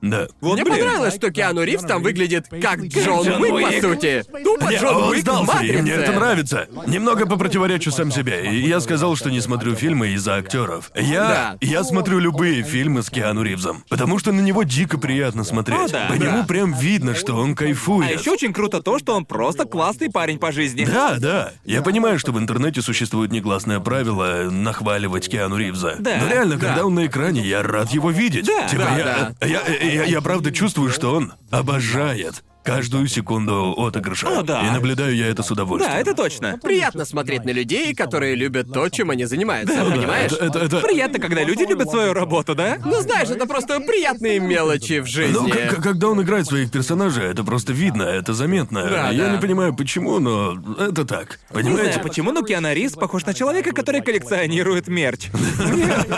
Да.
Вот
Мне
блин.
понравилось, что Киану Ривз там выглядит как Джон,
Джон
Уик,
Уик.
по сути. Тупо
Не,
Джон
он
Уик
сдался, и мне это нравится. Немного попротиворечу сам себе. И я сказал, что не смотрю фильмы из-за актеров. Я,
Да.
я смотрю любые фильмы с Киану Ривзом, потому что на него дико приятно смотреть.
О, да.
По нему
Да.
прям видно, что он
А
кайфует.
еще очень круто то, что он просто классный парень по жизни.
Да, да. Я понимаю, что в интернете существует негласное правило нахваливать Киану Ривза.
Да,
Но реально,
да.
когда он на экране, я рад его видеть.
Да,
типа,
да,
я, Я, я, я правда чувствую, что он обожает каждую секунду отыгрыша.
О, да.
И наблюдаю я это с удовольствием.
Да, это точно.
Приятно смотреть на людей, которые любят то, чем они занимаются, понимаешь?
Это, это, это-
Приятно, когда люди любят свою работу, да?
Ну знаешь, это просто приятные мелочи в жизни.
Ну, к- когда он играет своих персонажей, это просто видно, это заметно.
Да,
я
да.
не понимаю, почему, но это так.
Не
Понимаете?
знаю, почему, но Киану Ривз похож на человека, который коллекционирует мерч.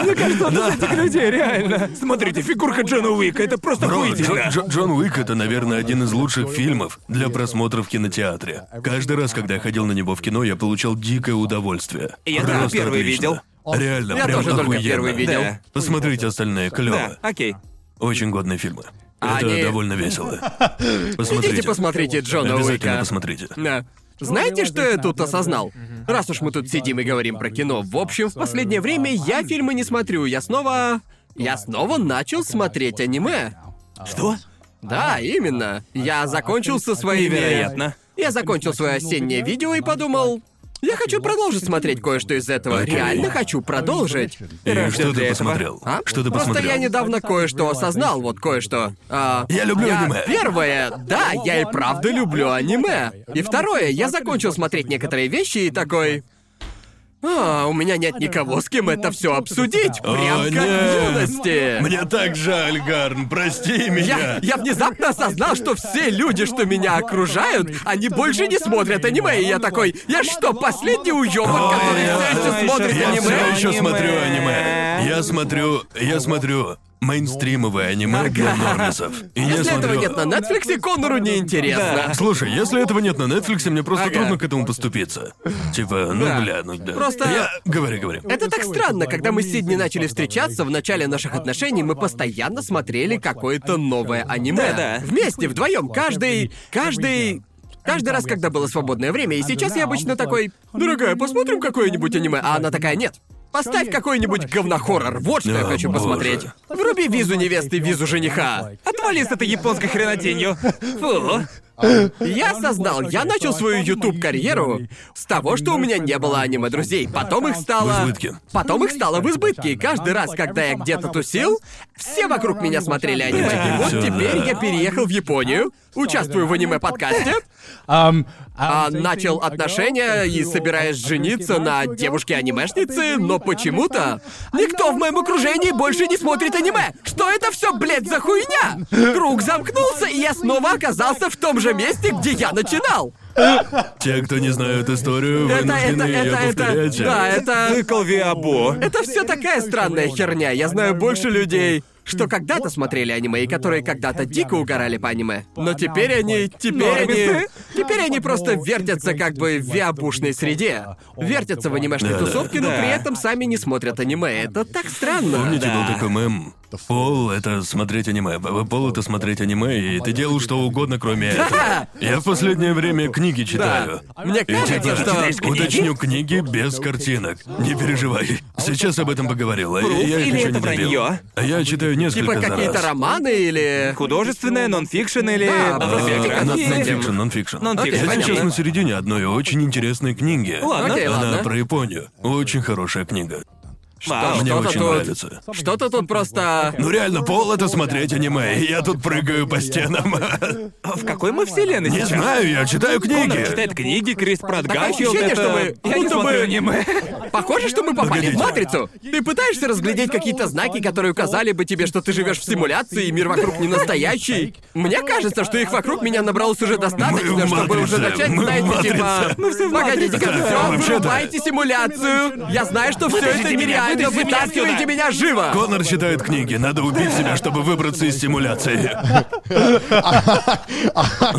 Мне кажется, он из этих людей, реально. Смотрите, фигурка Джона Уика, это просто охуительно.
Джо- Джо- Джон Уик это, наверное, один из лучших фильмов для просмотра в кинотеатре. Каждый раз, когда я ходил на него в кино, я получал дикое удовольствие.
Я
Просто
первый
отлично.
видел.
Реально,
Я
прям
тоже только
охуенно.
первый видел.
Да.
Посмотрите остальные, клево.
Да, окей.
Очень годные фильмы.
А
это
они-
довольно весело. Посмотрите.
Идите посмотрите Джона
Обязательно
Уика.
посмотрите.
Да. Знаете, что я тут осознал? Раз уж мы тут сидим и говорим про кино, в общем, в последнее время я фильмы не смотрю. Я снова... Я снова начал смотреть аниме.
Что?
Да, именно. Я закончил со своими...
Невероятно.
Я закончил свое осеннее видео и подумал... Я хочу продолжить смотреть кое-что из этого.
Окей.
Реально хочу продолжить.
И что
для
ты
этого.
посмотрел?
А?
Что ты
Просто
посмотрел?
я недавно кое-что осознал, вот кое-что. А,
Я люблю аниме.
Первое, да, я и правда люблю аниме. И второе, я закончил смотреть некоторые вещи и такой. А, у меня нет никого, с кем это все обсудить.
О,
Прям как в юности.
Мне так жаль, Гарн, прости меня.
Я, я внезапно осознал, что все люди, что меня окружают, они больше не смотрят аниме. И я такой, я что, последний уёбок, который все еще
я
смотрит
ещё
Я
аниме?
все еще
Аниме.
смотрю аниме. Я смотрю, я смотрю мейнстримовое аниме для нормисов. И я
Если
смотрю...
этого нет на Netflix, Конору неинтересно.
Слушай, если этого нет на Netflix, мне просто
Ага.
трудно к этому поступиться. Типа, ну
Да.
бля, ну да.
Просто-
Я... Говори, говори.
Это так странно, когда мы с Сидни начали встречаться в начале наших отношений, мы постоянно смотрели какое-то новое аниме.
Да-да.
Вместе, вдвоем, каждый. каждый. Каждый раз, когда было свободное время, и сейчас я обычно такой, дорогая, посмотрим какое-нибудь аниме, а она такая, нет. Поставь какой-нибудь говнохоррор, вот что я хочу
боже.
посмотреть. Вруби визу невесты, визу жениха.
Отвали с этой японской хренотенью. Фу.
Я осознал, я начал свою YouTube-карьеру с того, что у меня не было аниме-друзей. Потом их стало...
В избытке.
Потом их стало в избытке. И каждый раз, когда я где-то тусил, все вокруг меня смотрели аниме. И вот теперь я переехал в Японию, участвую в аниме-подкасте,
Um,
а начал отношения и собираюсь жениться на девушке-анимешнице, но почему-то никто в моем окружении больше не смотрит аниме. Что это все, блядь, за хуйня? Круг замкнулся, и я снова оказался в том же месте, где я начинал.
Те, кто не знают историю,
Это, это,
ее
это, это, да, это...
Цикл Виабо.
Это все такая странная херня. Я знаю больше людей, что когда-то смотрели аниме и которые когда-то дико угорали по аниме. Но теперь они... Теперь они... Теперь они просто вертятся как бы в виабушной среде. Вертятся в анимешной тусовке, но при этом сами не смотрят аниме. Это так странно.
Помните, был такой мем? Пол — это смотреть аниме. Пол — это смотреть аниме, и ты делал что угодно, кроме этого. Я в последнее время книги читаю.
Мне
И
кажется,
типа,
что...
уточню книги без картинок. Не переживай. Сейчас об этом поговорил, а я
или
еще
это
не добил. А я читаю несколько
Типа
за
какие-то
раз.
романы или...
Художественное, нонфикшн или...
Да,
а?
Нонфикшн, нонфикшн. Я сейчас на середине одной очень интересной книги.
Ладно.
Окей,
Она
ладно.
про Японию. Очень хорошая книга.
Вау.
Мне
Что-то
очень
тут-
нравится.
Что-то тут просто...
Ну реально, пол это смотреть аниме, и я тут прыгаю по стенам.
В какой мы вселенной
Не
сейчас?
знаю, я читаю
Конор
книги.
читает книги, Крис Пратт Гарфилд,
ощущение,
это...
что мы-
Я не
будто бы-
смотрю аниме.
Похоже, что мы попали в
Погодите.
матрицу. Ты пытаешься разглядеть какие-то знаки, которые указали бы тебе, что ты живешь в симуляции, и мир вокруг не настоящий. Мне кажется, что их вокруг меня набралось уже достаточно,
Мы в
чтобы уже начать,
мы в
знаете, типа.
Мы
все в
Погодите-ка, все, вырубайте симуляцию. Я знаю, что все это нереально.
Меня
Вытаскивайте меня живо.
Конор читает книги, надо убить себя, чтобы выбраться из симуляции.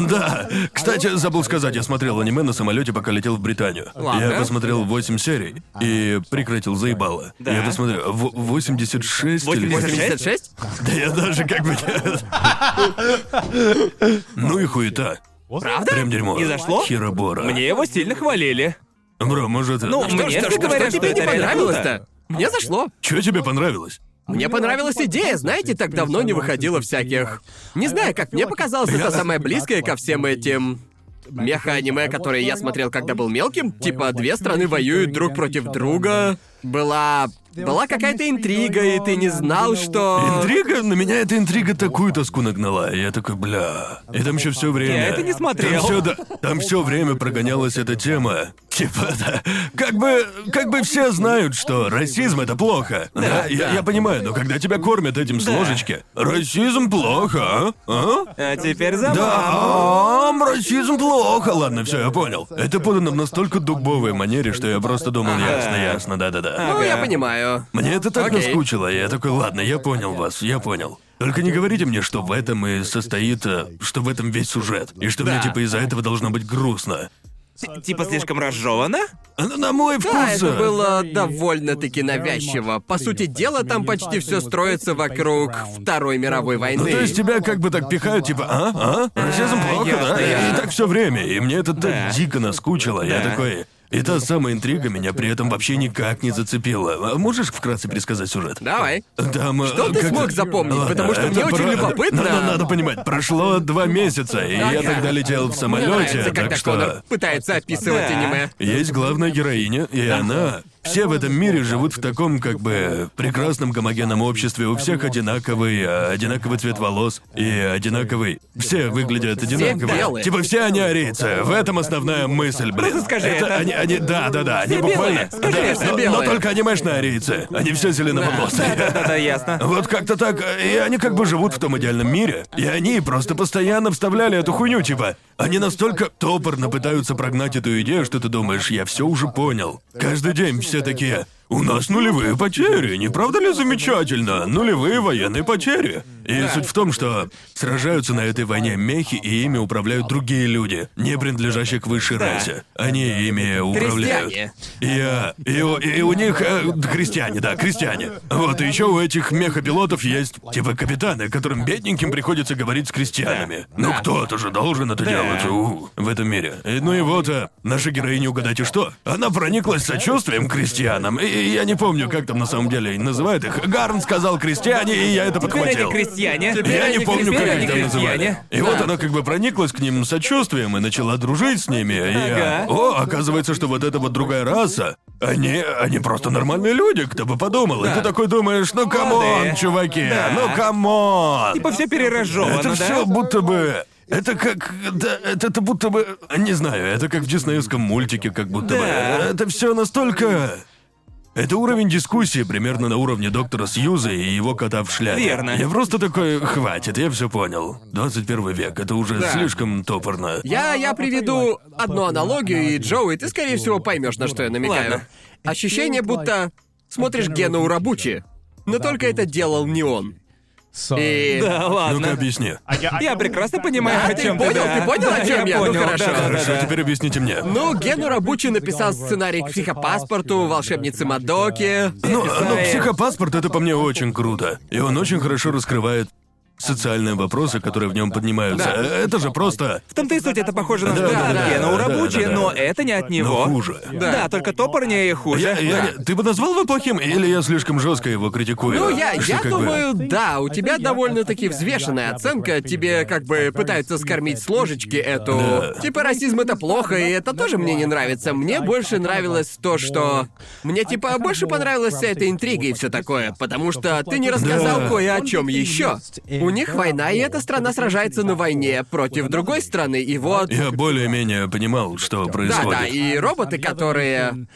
Да. Кстати, забыл сказать, я смотрел аниме на самолете, пока летел в Британию. Я посмотрел 8 серий и прекратил, заебало. Я посмотрел в- 86 или
86?
Да я даже как бы... Ну и хуета.
Правда?
Прям дерьмо.
Не зашло?
Херобора.
Мне его сильно хвалили.
Бро, может...
Ну,
что,
мне
Что, что,
говорят,
что
что
тебе не
это
понравилось-то? Мне зашло.
Чё тебе понравилось?
Мне понравилась идея, знаете, так давно не выходило всяких... Не знаю, как мне показалось, это самое близкое ко всем этим... Меха-аниме, которые я смотрел, когда был мелким. Типа, две страны воюют друг против друга. Была... Была какая-то интрига, и ты не знал, что...
Интрига? На меня эта интрига такую тоску нагнала. И я такой, бля. И там еще все время.
Я это не смотрел.
Там все, да, там все время прогонялась эта тема. Типа, да. Как бы. Как бы все знают, что расизм это плохо. Да, я, я понимаю, но когда тебя кормят этим с
Да.
ложечки. Расизм плохо, а? А?
А теперь за
Да, расизм плохо. Ладно, все, я понял. Это подано в настолько дубовой манере, что я просто думал,
Ага.
ясно, ясно, да-да-да.
Ну, я понимаю.
Мне это так
Окей.
наскучило, и я такой, ладно, я понял вас, я понял. Только не говорите мне, что в этом и состоит, э, что в этом весь сюжет, и что мне
Да.
типа из-за этого должно быть грустно.
Т- Типа слишком разжевано?
Ну, на мой вкус.
Да, это
э,
было довольно-таки навязчиво. По сути дела, там почти все строится вокруг Второй мировой
Ну,
войны.
то есть тебя как бы так пихают, типа, а, а, расизм плохо,
ясно,
да? И
ясно.
так все время, и мне это так дико наскучило. Я
Да.
такой, И та самая интрига меня при этом вообще никак не зацепила. А можешь вкратце пересказать сюжет?
Давай.
Там,
Что ты смог запомнить? Потому что мне очень любопытно.
Надо, надо понимать, прошло два месяца, и я
Ага.
тогда летел в
Мне
самолете,
нравится,
так
когда
что...
Конор пытается описывать
Да.
аниме.
Есть главная героиня, и она... Все в этом мире живут в таком, как бы, прекрасном гомогенном обществе. У всех одинаковый, а, одинаковый цвет волос и одинаковый... Все выглядят одинаково.
белые.
Типа все они арийцы. В этом основная мысль, блин.
Просто скажи это.
Они, они, да, да, да, они
Все
буквально...
белые, скажи
да,
это.
но, но
белые.
только анимешные арийцы. Они все зеленоволосые.
Да-да, ясно.
Вот как-то так, и они как бы живут в том идеальном мире. И они просто постоянно вставляли эту хуйню, типа. Они настолько топорно пытаются прогнать эту идею, что ты думаешь, я все уже понял. Каждый день все такие. У нас нулевые потери, не правда ли замечательно? Нулевые военные потери. И суть в том, что сражаются на этой войне мехи, и ими управляют другие люди, не принадлежащие к высшей расе. Они ими управляют.
Крестьяне.
И, а, и, у- и у них э, крестьяне, да, крестьяне. Вот, и еще у этих мехапилотов есть типа капитаны, которым бедненьким приходится говорить с крестьянами. Ну кто-то же должен это делать у, в этом мире. И, ну и вот, а, наша героиня, угадайте что? Она прониклась сочувствием к крестьянам. И, я не помню, как там на самом деле называют их. Гарн сказал крестьяне, и я это подхватил.
Крестьяне.
Я не помню, как
крестьяне,
их там
они
называли.
крестьяне.
И вот она как бы прониклась к ним сочувствием и начала дружить с ними. И я,
Ага.
о, оказывается, что вот эта вот другая раса, они, они просто нормальные люди, кто бы подумал. И ты такой думаешь, ну come on,
Молодые.
чуваки,
Да.
ну come on.
Типа все переразжевано,
Это
да?
все будто бы. Это как. Да, это, это будто бы. Не знаю, это как в диснеевском мультике, как будто бы.
Да.
Это все настолько. Это уровень дискуссии примерно на уровне доктора Сьюза и его кота в шляпе.
Верно.
Я просто такой, хватит, я все понял. 21 век, это уже
Да.
слишком топорно.
Я, я приведу одну аналогию, и Джоуи, ты, скорее всего, поймешь, на что я намекаю.
Ладно.
Ощущение, будто смотришь Гена Урабучи, но только это делал не он. И...
Да,
Ну-ка
ладно.
объясни.
Я прекрасно понимаю,
Да,
о
ты
чем
понял?
да.
Ты понял, о чем я? Ну,
понял,
хорошо.
да, да, да,
Хорошо,
да.
теперь объясните мне.
Ну, Ген Урабучи написал сценарий к психопаспорту, волшебнице Мадоки.
Ну, ну, психопаспорт это по мне очень круто. И он очень хорошо раскрывает социальные вопросы, которые в нем поднимаются.
Да.
Это же просто.
В том-то и суть, это похоже на
Да,
что-то
да, да,
Гена
да,
Урабучи,
да, да.
но это не от него.
Но хуже.
Да, только топорнее и хуже.
Я, я
Да.
ты бы назвал его плохим, или я слишком жестко его критикую?
Ну, я, я
как бы-
думаю, да, у тебя довольно-таки взвешенная оценка. Тебе как бы пытаются скормить с ложечки эту...
Да.
Типа расизм это плохо, и это тоже мне не нравится. Мне больше нравилось то, что... Мне типа больше понравилась вся эта интрига и все такое, потому что ты не рассказал
Да.
кое о чем еще. У них война, и эта страна сражается на войне против другой страны, и вот...
Я более-менее понимал, что происходит.
да, и роботы, которые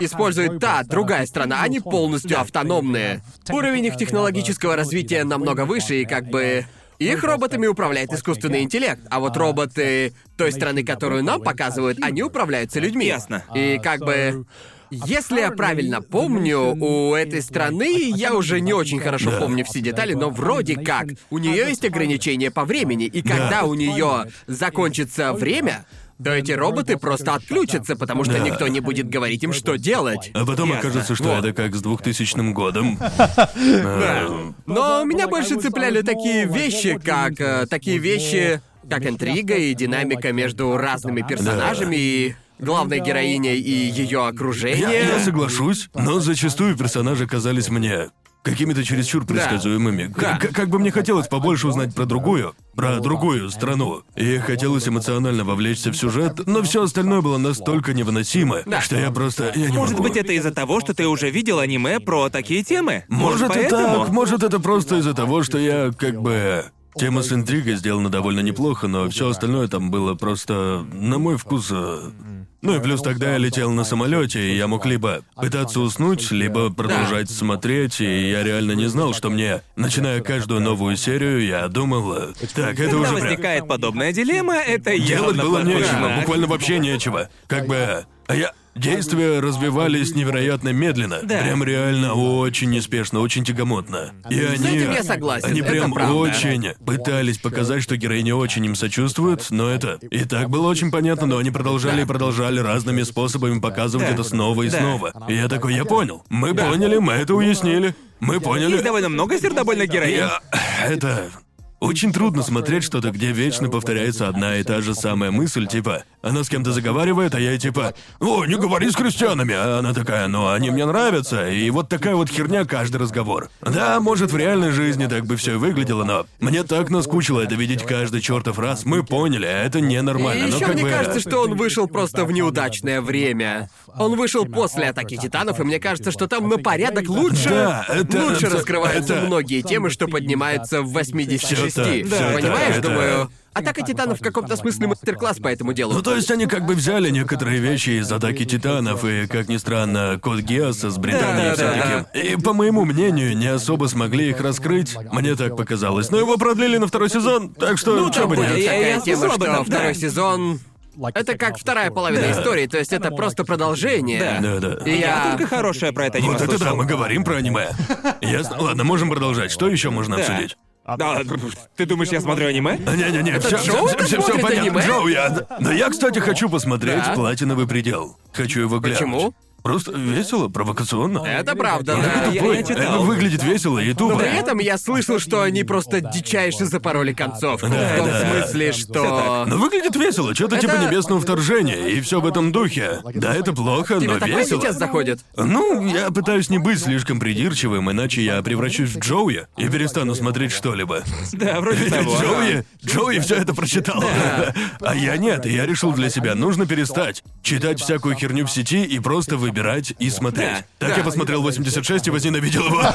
использует та, другая страна, они полностью автономные. Уровень их технологического развития намного выше, и как бы... Их роботами управляет искусственный интеллект, а вот роботы той страны, которую нам показывают, они управляются людьми.
Ясно.
И как бы... Если я правильно помню, у этой страны я уже не очень хорошо
Да.
помню все детали, но вроде как у нее есть ограничения по времени, и когда у нее закончится время, то эти роботы просто отключатся, потому что
Да.
никто не будет говорить им, что делать.
А потом
Ясно.
окажется, что
Вот.
это как с 2000 годом.
Но меня больше цепляли такие вещи, как э, такие вещи, как интрига и динамика между разными персонажами и главной героиней и ее
Я,
окружение.
я соглашусь, но зачастую персонажи казались мне какими-то чересчур предсказуемыми.
Да.
к- как бы мне хотелось побольше узнать про другую, про другую страну. И хотелось эмоционально вовлечься в сюжет, но все остальное было настолько невыносимо,
Да.
что я просто я не
Может
могу.
быть, это из-за того, что ты уже видел аниме про такие темы?
Может, и
поэтому?
так, может это просто из-за того, что я как бы... Тема с интригой сделана довольно неплохо, но все остальное там было просто, на мой вкус... э, Ну и плюс тогда я летел на самолете, и я мог либо пытаться уснуть, либо продолжать смотреть, и я реально не знал, что мне, начиная каждую новую серию, я думал, э, так, это
Когда
уже прям...
возникает подобная дилемма, это
Делать
явно
было нечего, буквально вообще нечего. Как бы... А я... Действия развивались невероятно медленно.
Да.
Прям реально очень неспешно, очень тягомотно. И они...
этим я согласен,
Они
это
прям
правда.
очень пытались показать, что героиня очень им сочувствует, но это... И так было очень понятно, но они продолжали и продолжали разными способами показывать
Да.
это снова и
Да.
снова. И я такой, я понял. Мы поняли, мы это уяснили. Мы поняли.
Есть довольно много сердобольных героинь.
Я... Это... Очень трудно смотреть что-то, где вечно повторяется одна и та же самая мысль, типа, она с кем-то заговаривает, а я типа, о, не говори с крестьянами, а она такая, ну они мне нравятся, и вот такая вот херня каждый разговор. Да, может в реальной жизни так бы все выглядело, но мне так наскучило это видеть каждый чертов раз. Мы поняли, а это ненормально.
И
но
еще
как
мне
бы...
кажется, что он вышел просто в неудачное время. Он вышел после атаки титанов, и мне кажется, что там на порядок лучше.
Да, это-
лучше
это-
раскрываются
это-
многие темы, что поднимаются в 86.
Всё так, всё
Понимаешь,
так, это-
думаю. Атака титанов в каком-то смысле мастер-класс по этому делу.
Ну, то есть они как бы взяли некоторые вещи из атаки титанов и, как ни странно, код Геоса с Британией
Да, да,
таким. И, по моему мнению, не особо смогли их раскрыть. Мне так показалось. Но его продлили на второй сезон, так что
Ну,
чё
там
бы
будет
нет.
я-
такая
я
тема,
слышал об
что
этом, да.
второй сезон... Это как вторая половина истории, то есть это просто продолжение.
Да, да.
И
Я
я...
только хорошее про это не
Вот это да, мы говорим про аниме. Ясно? Ладно, можем продолжать. Что еще можно
Да.
обсудить?
Да, ты думаешь, я смотрю аниме?
Не-не-не, все,
Джоу это смотрит
понятно.
аниме?
Джоу, я... Да я, кстати, хочу посмотреть
Да.
«Платиновый предел». Хочу его глянуть.
Почему?
Просто весело, провокационно.
Это правда, да.
такой
я-
тупой.
я читал.
Это выглядит весело и тупо.
Но при этом я слышал, что они просто дичайше запороли концовку.
Да,
в том
да.
смысле, что...
Но выглядит весело, что-то
Это-
типа небесного вторжения, и все в этом духе. Да, это плохо,
Тебе
но
такое
весело.
сейчас заходит?
Ну, я пытаюсь не быть слишком придирчивым, иначе я превращусь в Джоуи и перестану смотреть что-либо.
Да, вроде
Ведь
того.
Джоуи, Джоуи все это прочитал. А я нет, и я решил для себя, нужно перестать читать всякую херню в сети и просто выбирать и смотреть.
Да,
Так
да.
я посмотрел 86 и возненавидел его.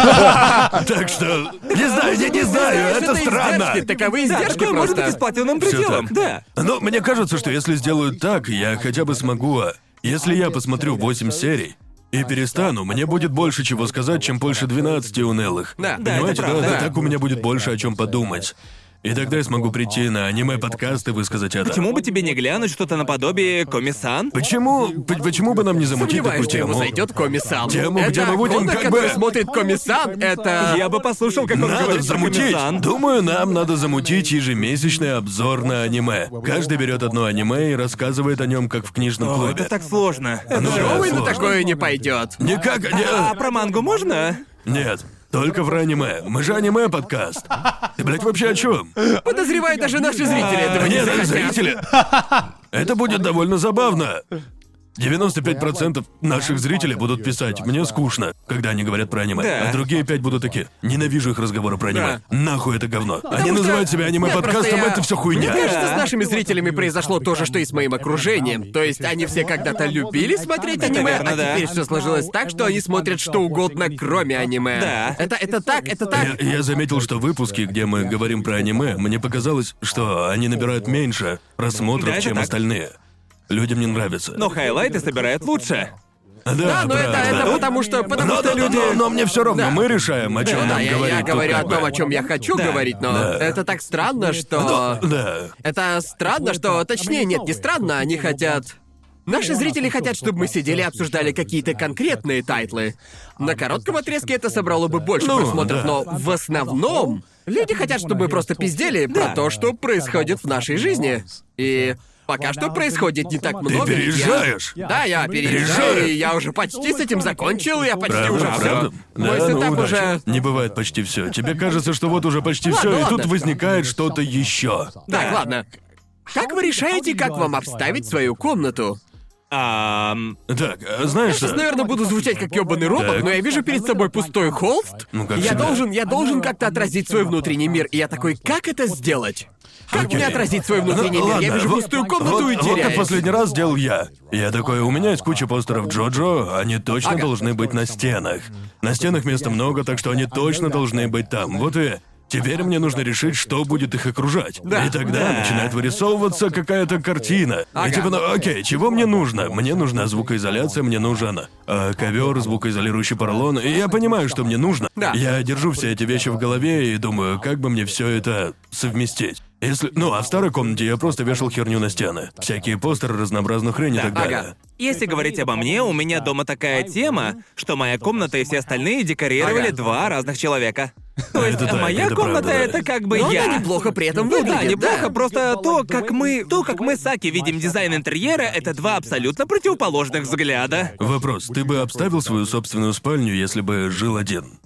Так что, не знаю, я не знаю, это странно.
Да,
издержки
может быть с платиновым пределом. Да.
Но мне кажется, что если сделают так, я хотя бы смогу... а, Если я посмотрю 8 серий и перестану, мне будет больше чего сказать, чем больше 12 унылых.
Да. Да,
Понимаете,
это правда.
да, так у меня будет больше о чем подумать. И тогда я смогу прийти на аниме-подкаст и высказать это.
Почему бы тебе не глянуть что-то наподобие Комиссан?
Почему, п- почему бы нам не замутить
Сомневаюсь,
такую
что ему
тему?
зайдет комиссан.
Тему, где мы будем как бы-
смотрит комиссан, это...
Я бы послушал, как он
Надо
говорит про
замутить.
Комиссан.
Думаю, нам надо замутить ежемесячный обзор на аниме. Каждый берет одно аниме и рассказывает о нем, как в книжном
О,
клубе.
это так сложно.
Ну,
Ой, на
сложно.
такое не пойдет.
Никак,
А
не...
про мангу можно?
Нет, только про аниме. Мы же аниме-подкаст. Ты, блядь, вообще о чем?
Подозреваю, даже наши зрители этого не
Нет,
захотят.
зрители. Это будет довольно забавно. 95% наших зрителей будут писать «Мне скучно», когда они говорят про аниме.
Да.
А другие пять будут такие «Ненавижу их разговоры про аниме». Нахуй это говно. они
Потому что-
называют себя аниме-подкастом,
я-
это все хуйня.
Мне кажется, с нашими зрителями произошло то же, что и с моим окружением. То есть они все когда-то любили смотреть аниме,
верно,
а
да.
теперь все сложилось так, что они смотрят что угодно, кроме аниме.
Да.
Это, это так, это так.
Я, я заметил, что выпуски, где мы говорим про аниме, мне показалось, что они набирают меньше просмотров,
Да,
чем
так.
остальные. Людям не нравится.
Но хайлайты собирают лучше.
да,
Да, но это,
правда.
это потому что, потому
Но,
что
но-
люди...
но- но мне все равно,
Да.
мы решаем, о чем
Да,
нам
я,
говорить.
я
тут
говорю
как
о том,
бы.
о чем я хочу
Да.
говорить, но
Да.
это так странно, что...
Да.
Это странно, что... Точнее, нет, не странно, они хотят... Наши зрители хотят, чтобы мы сидели и обсуждали какие-то конкретные тайтлы. На коротком отрезке это собрало бы больше
Ну,
просмотров,
да.
но в основном люди хотят, чтобы мы просто пиздели про то, что происходит в нашей жизни. И пока что происходит не так много. я-
переезжаешь?
Да, я переезжаю, и я уже почти с этим закончил, я почти
Правда,
уже
правда?
все. Мой
Да, ну,
сетап
удачи.
уже.
Не бывает почти все. Тебе кажется, что вот уже почти
Ладно,
все, и тут
ладно.
возникает что-то еще.
Так, ладно. Как вы решаете, как вам обставить свою комнату?
Ам,
Так, а знаешь
Сейчас,
что?
наверное, буду звучать как ёбаный робот,
Так.
но я вижу перед собой пустой холст.
Ну, как
я
всегда.
должен, я должен как-то отразить свой внутренний мир. И я такой, как это сделать? Как
Окей.
мне отразить свой внутренний
Ну,
мир? Я
ладно,
вижу
вот-
пустую комнату
вот,
и
вот как
теряюсь.
последний раз сделал я. Я такой, у меня есть куча постеров Джоджо, они точно
Ага.
должны быть на стенах. На стенах места много, так что они точно должны быть там. Вот и Теперь мне нужно решить, что будет их окружать.
Да.
И тогда
Да.
начинает вырисовываться какая-то картина.
Ага.
И типа, ну окей, чего мне нужно? Мне нужна звукоизоляция, мне нужен э, ковер, звукоизолирующий поролон. И я понимаю, что мне нужно.
Да.
Я держу все эти вещи в голове и думаю, как бы мне все это совместить. Если. Ну, а в старой комнате я просто вешал херню на стены. Всякие постеры, разнообразную хрень и так
ага.
далее.
Если говорить обо мне, у меня дома такая тема, что моя комната и все остальные декорировали
Ага.
два разных человека. То есть
Это
моя
это
комната
правда, да.
это как бы
Но
я.
она неплохо при этом
Ну да,
выглядит,
неплохо,
да.
просто то, как мы, то, как мы с Аки видим дизайн интерьера, это два абсолютно противоположных взгляда.
Вопрос: ты бы обставил свою собственную спальню, если бы жил один?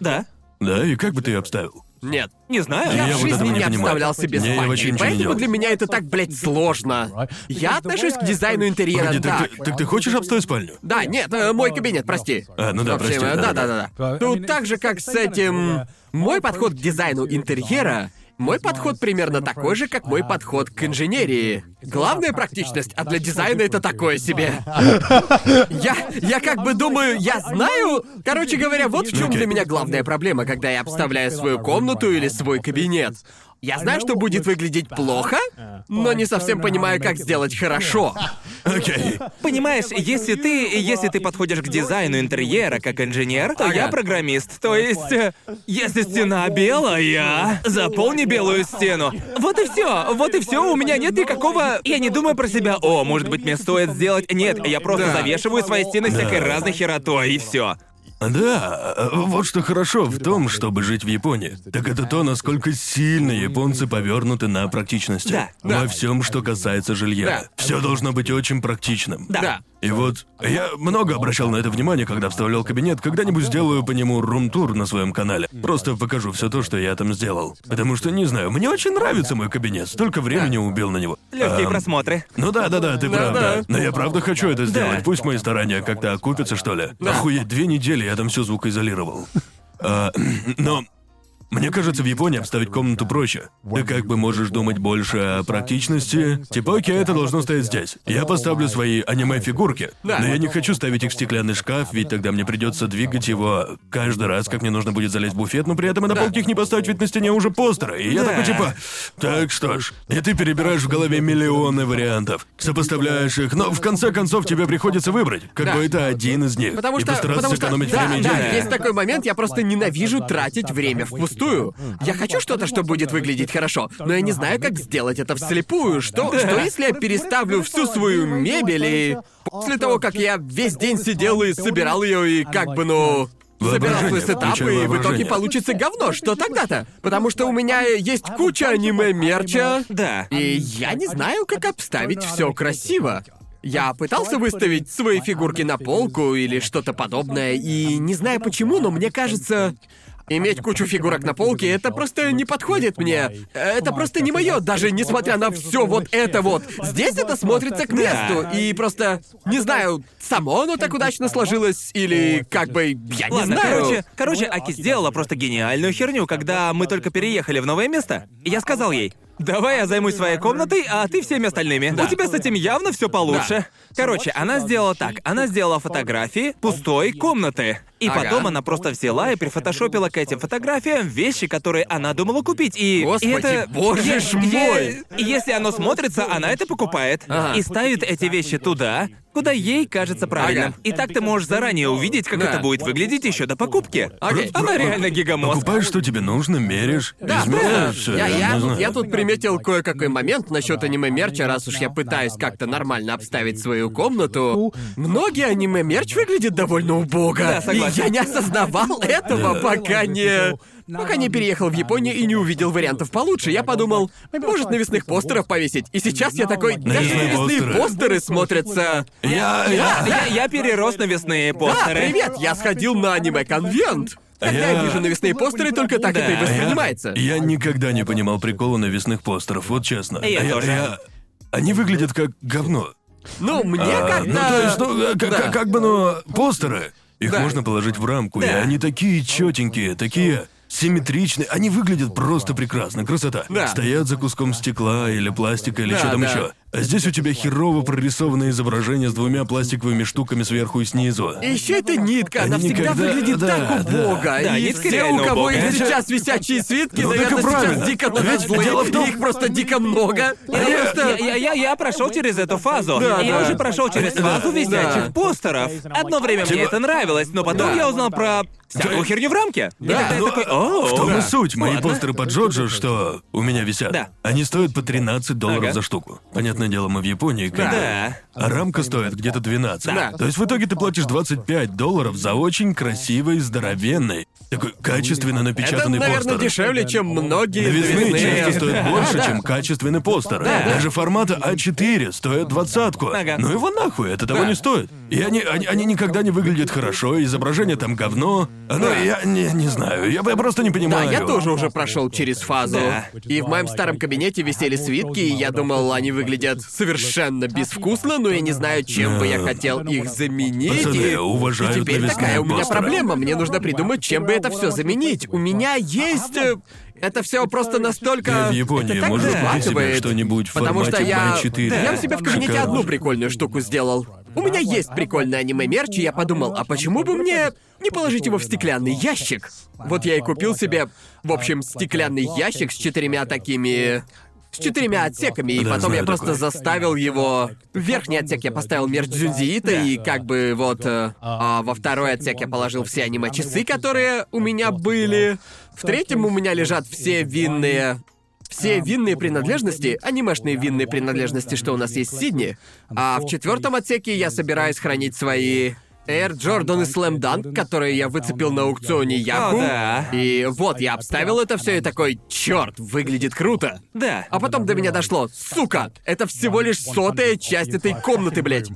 Да.
Да, и как бы ты ее обставил?
Нет.
Не знаю.
Я,
Я
в
вот
жизни
не
не
понимаю.
обставлялся без
Не, я
спальни,
вообще ничего не
поэтому для меня это так, блядь, сложно. Я отношусь к дизайну интерьера
Погоди, так,
так.
ты, так ты хочешь обставить спальню?
Да, нет, э, мой кабинет, прости.
А, ну да,
общем,
прости,
э,
да,
да, да, да. Тут так же, как с этим. Мой подход к дизайну интерьера. Мой подход примерно такой же, как мой подход к инженерии. Главная практичность, а для дизайна это такое себе. Я, я как бы думаю, я знаю. Короче говоря, вот в чем для меня главная проблема, когда я обставляю свою комнату или свой кабинет. Я знаю, что будет выглядеть плохо, но не совсем понимаю, как сделать хорошо.
Окей.
Понимаешь, если ты, если ты подходишь к дизайну интерьера как инженер, то я программист. То есть, э, если стена белая, заполни белую стену. Вот и все. Вот и все. У меня нет никакого. Я не думаю про себя. О, может быть, мне стоит сделать. Нет, я просто
Да.
завешиваю свои стены всякой разной херотой и все.
Да, вот что хорошо в том, чтобы жить в Японии. Так это то, насколько сильно японцы повернуты на практичности.
Да,
да.
Во всем, что касается жилья.
Да.
Все должно быть очень практичным.
Да.
И вот я много обращал на это внимание, когда обставлял кабинет. Когда-нибудь сделаю по нему рум-тур на своем канале. Просто покажу все то, что я там сделал. Потому что, не знаю, мне очень нравится мой кабинет. Столько времени убил на него.
Легкие
Ам,
просмотры.
Ну да, да, да, ты
Да,
прав,
да.
да. Но я правда хочу это сделать.
Да.
Пусть мои старания как-то окупятся, что ли. Охуеть, две недели я там все звукоизолировал. А, но мне кажется, в Японии обставить комнату проще. Ты как бы можешь думать больше о практичности. Типа, окей, это должно стоять здесь. Я поставлю свои аниме-фигурки.
Да.
Но я не хочу ставить их в стеклянный шкаф, ведь тогда мне придется двигать его каждый раз, как мне нужно будет залезть в буфет, но при этом и на
Да.
полке их не поставить, ведь на стене уже постеры. И я
Да.
такой типа, так что ж, и ты перебираешь в голове миллионы вариантов, сопоставляешь их, но в конце концов тебе приходится выбрать какой-то один из них.
Потому
и
что,
постараться
потому что,
сэкономить
да,
время и
да,
деньги.
есть такой момент, я просто ненавижу тратить время впустую. Я хочу что-то, что будет выглядеть хорошо, но я не знаю, как сделать это вслепую. Что, что если я переставлю всю свою мебель и после того, как я весь день сидел и собирал ее и как бы, ну... Собирал свой сетап, и в итоге получится говно. Что тогда-то? Потому что у меня есть куча аниме-мерча,
Да.
и я не знаю, как обставить все красиво. Я пытался выставить свои фигурки на полку или что-то подобное, и не знаю почему, но мне кажется, иметь кучу фигурок на полке это просто не подходит мне. Это просто не мое, даже несмотря на все вот это вот. Здесь это смотрится к месту, и просто не знаю, само оно так удачно сложилось или как бы я не
Ладно,
знаю.
короче, короче, Аки сделала просто гениальную херню, когда мы только переехали в новое место. Я сказал ей, давай я займусь своей комнатой, а ты всеми остальными. У тебя с этим явно все получше. Короче, она сделала так. Она сделала фотографии пустой комнаты. И
Ага.
потом она просто взяла и прифотошопила к этим фотографиям вещи, которые она думала купить. И, и
Господи,
это...
боже ж мой!
и если оно смотрится, она это покупает.
Ага.
И ставит эти вещи туда, куда ей кажется правильным.
Ага.
И так ты можешь заранее увидеть, как
Да.
это будет выглядеть еще до покупки.
Окей.
Она реально гигамозг.
Покупаешь, что тебе нужно, меришь,
Да,
измеряешь
да.
все.
Я, я,
не
тут,
знаю.
я тут приметил кое-какой момент насчет аниме-мерча, раз уж я пытаюсь как-то нормально обставить свою комнату. Многие аниме-мерч выглядит довольно убого.
Да, согласен.
И я не осознавал этого, пока не... Пока не переехал в Японию и не увидел вариантов получше, я подумал, может, навесных постеров повесить. И сейчас я такой, даже
Навесные постеры.
постеры смотрятся...
Я,
Да,
я,
я, я перерос навесные
Да,
постеры.
привет, я сходил на аниме-конвент. Когда я
Я-
вижу навесные постеры, только так
Да.
это и воспринимается.
Я никогда не понимал прикола навесных постеров, вот честно.
Я тоже.
Они выглядят как говно.
Ну, мне
А,
как-то...
Ну, то есть, ну, как,
Да.
как- как бы, ну, постеры. Их
Да.
можно положить в рамку, и
Да.
они такие четенькие, такие симметричные. Они выглядят просто прекрасно, красота.
Да.
Стоят за куском стекла или пластика или
Да,
что там
да.
еще. А здесь у тебя херово прорисованное изображение с двумя пластиковыми штуками сверху и снизу.
И еще эта нитка, она
Они
всегда
никогда-
выглядит
да,
так
да.
убого.
Да,
и
нитка
все, у
реально
кого
убогая.
есть сейчас висячие свитки,
Ну, так и
наверное, сейчас
правильно.
дико
Ведь дело в том-
их просто дико много.
Я,
просто...
я, я, я прошел через эту фазу.
Да,
я
да.
уже прошел через фазу висячих постеров. Одно время мне это нравилось, но потом
Да.
я узнал про всякую херню в рамке. И
Да,
тогда я
ну,
такой, о,
В том и
да.
суть. Мои
Ладно.
постеры по Джоджо, что у меня висят,
Да.
они стоят по 13 долларов
Ага.
за штуку. Понятное дело, мы в Японии, как.
Да.
А рамка стоит где-то 12.
Да.
То есть в итоге ты платишь 25 долларов за очень красивый, здоровенный, такой качественно
Это,
напечатанный
наверное,
постер.
дешевле, чем многие
Новизны
новизны.
часто стоят больше,
Да.
чем качественный постер. Даже формата А4 стоит двадцатку.
Ага.
Ну его нахуй, это того
Да.
не стоит. И они, они, они никогда не выглядят хорошо, изображение там говно. Ну, я не, не знаю, я, я просто не
Да,
понимаю.
я тоже уже прошел через фазу.
Да.
И в моем старом кабинете висели свитки, и я думал, они выглядят совершенно безвкусно, но я не знаю, чем бы я хотел их заменить.
Пацаны,
и...
уважают
и теперь такая у меня проблема. Мне нужно придумать, чем бы это все заменить. У меня есть. э, Это все просто настолько.
Ты в Японии
это
можешь купить себе что-нибудь в
Потому что я.
B4.
Я у себя в кабинете
Шикарно.
одну прикольную штуку сделал. У меня есть прикольный аниме-мерч, и я подумал, а почему бы мне не положить его в стеклянный ящик? Вот я и купил себе, в общем, стеклянный ящик с четырьмя такими с четырьмя отсеками, и
Да,
потом
знаю
я просто
такое.
заставил его... В верхний отсек я поставил мерч Дзюнзиита, и как бы вот... э, а во второй отсек я положил все аниме-часы, которые у меня были. В третьем у меня лежат все винные... Все винные принадлежности, анимешные винные принадлежности, что у нас есть в Сидни. А в четвертом отсеке я собираюсь хранить свои Air Jordan и Slam Dunk, которые я выцепил на аукционе.
О, да.
И вот я обставил это все и такой, черт, выглядит круто.
Да.
А потом до меня дошло, сука, это всего лишь сотая часть этой комнаты, блядь.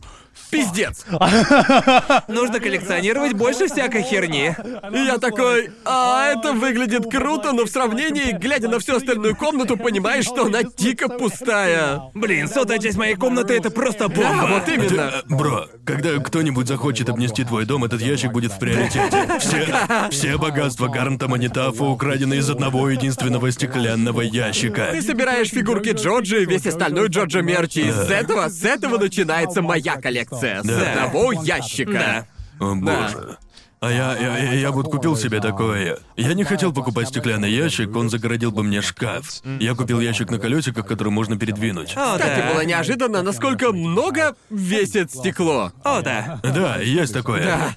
Пиздец.
Нужно коллекционировать больше всякой херни.
И я такой, а это выглядит круто, но в сравнении, глядя на всю остальную комнату, понимаешь, что она дико пустая.
Блин, сотая часть моей комнаты это просто бомба.
Да, вот именно.
Э, Бро, когда кто-нибудь захочет обнести твой дом, этот ящик будет в приоритете. Все, все богатства Гарнта Манитафа украдены из одного единственного стеклянного ящика.
Ты собираешь фигурки Джорджи и весь остальной Джорджа мерчи. И с этого, с этого начинается моя коллекция. С
Да.
одного ящика.
Да.
О боже. А я, я, я, я вот купил себе такое. Я не хотел покупать стеклянный ящик, он загородил бы мне шкаф. Я купил ящик на колесиках, который можно передвинуть.
О,
Кстати,
да.
было неожиданно, насколько много весит стекло.
О, да.
Да, есть такое.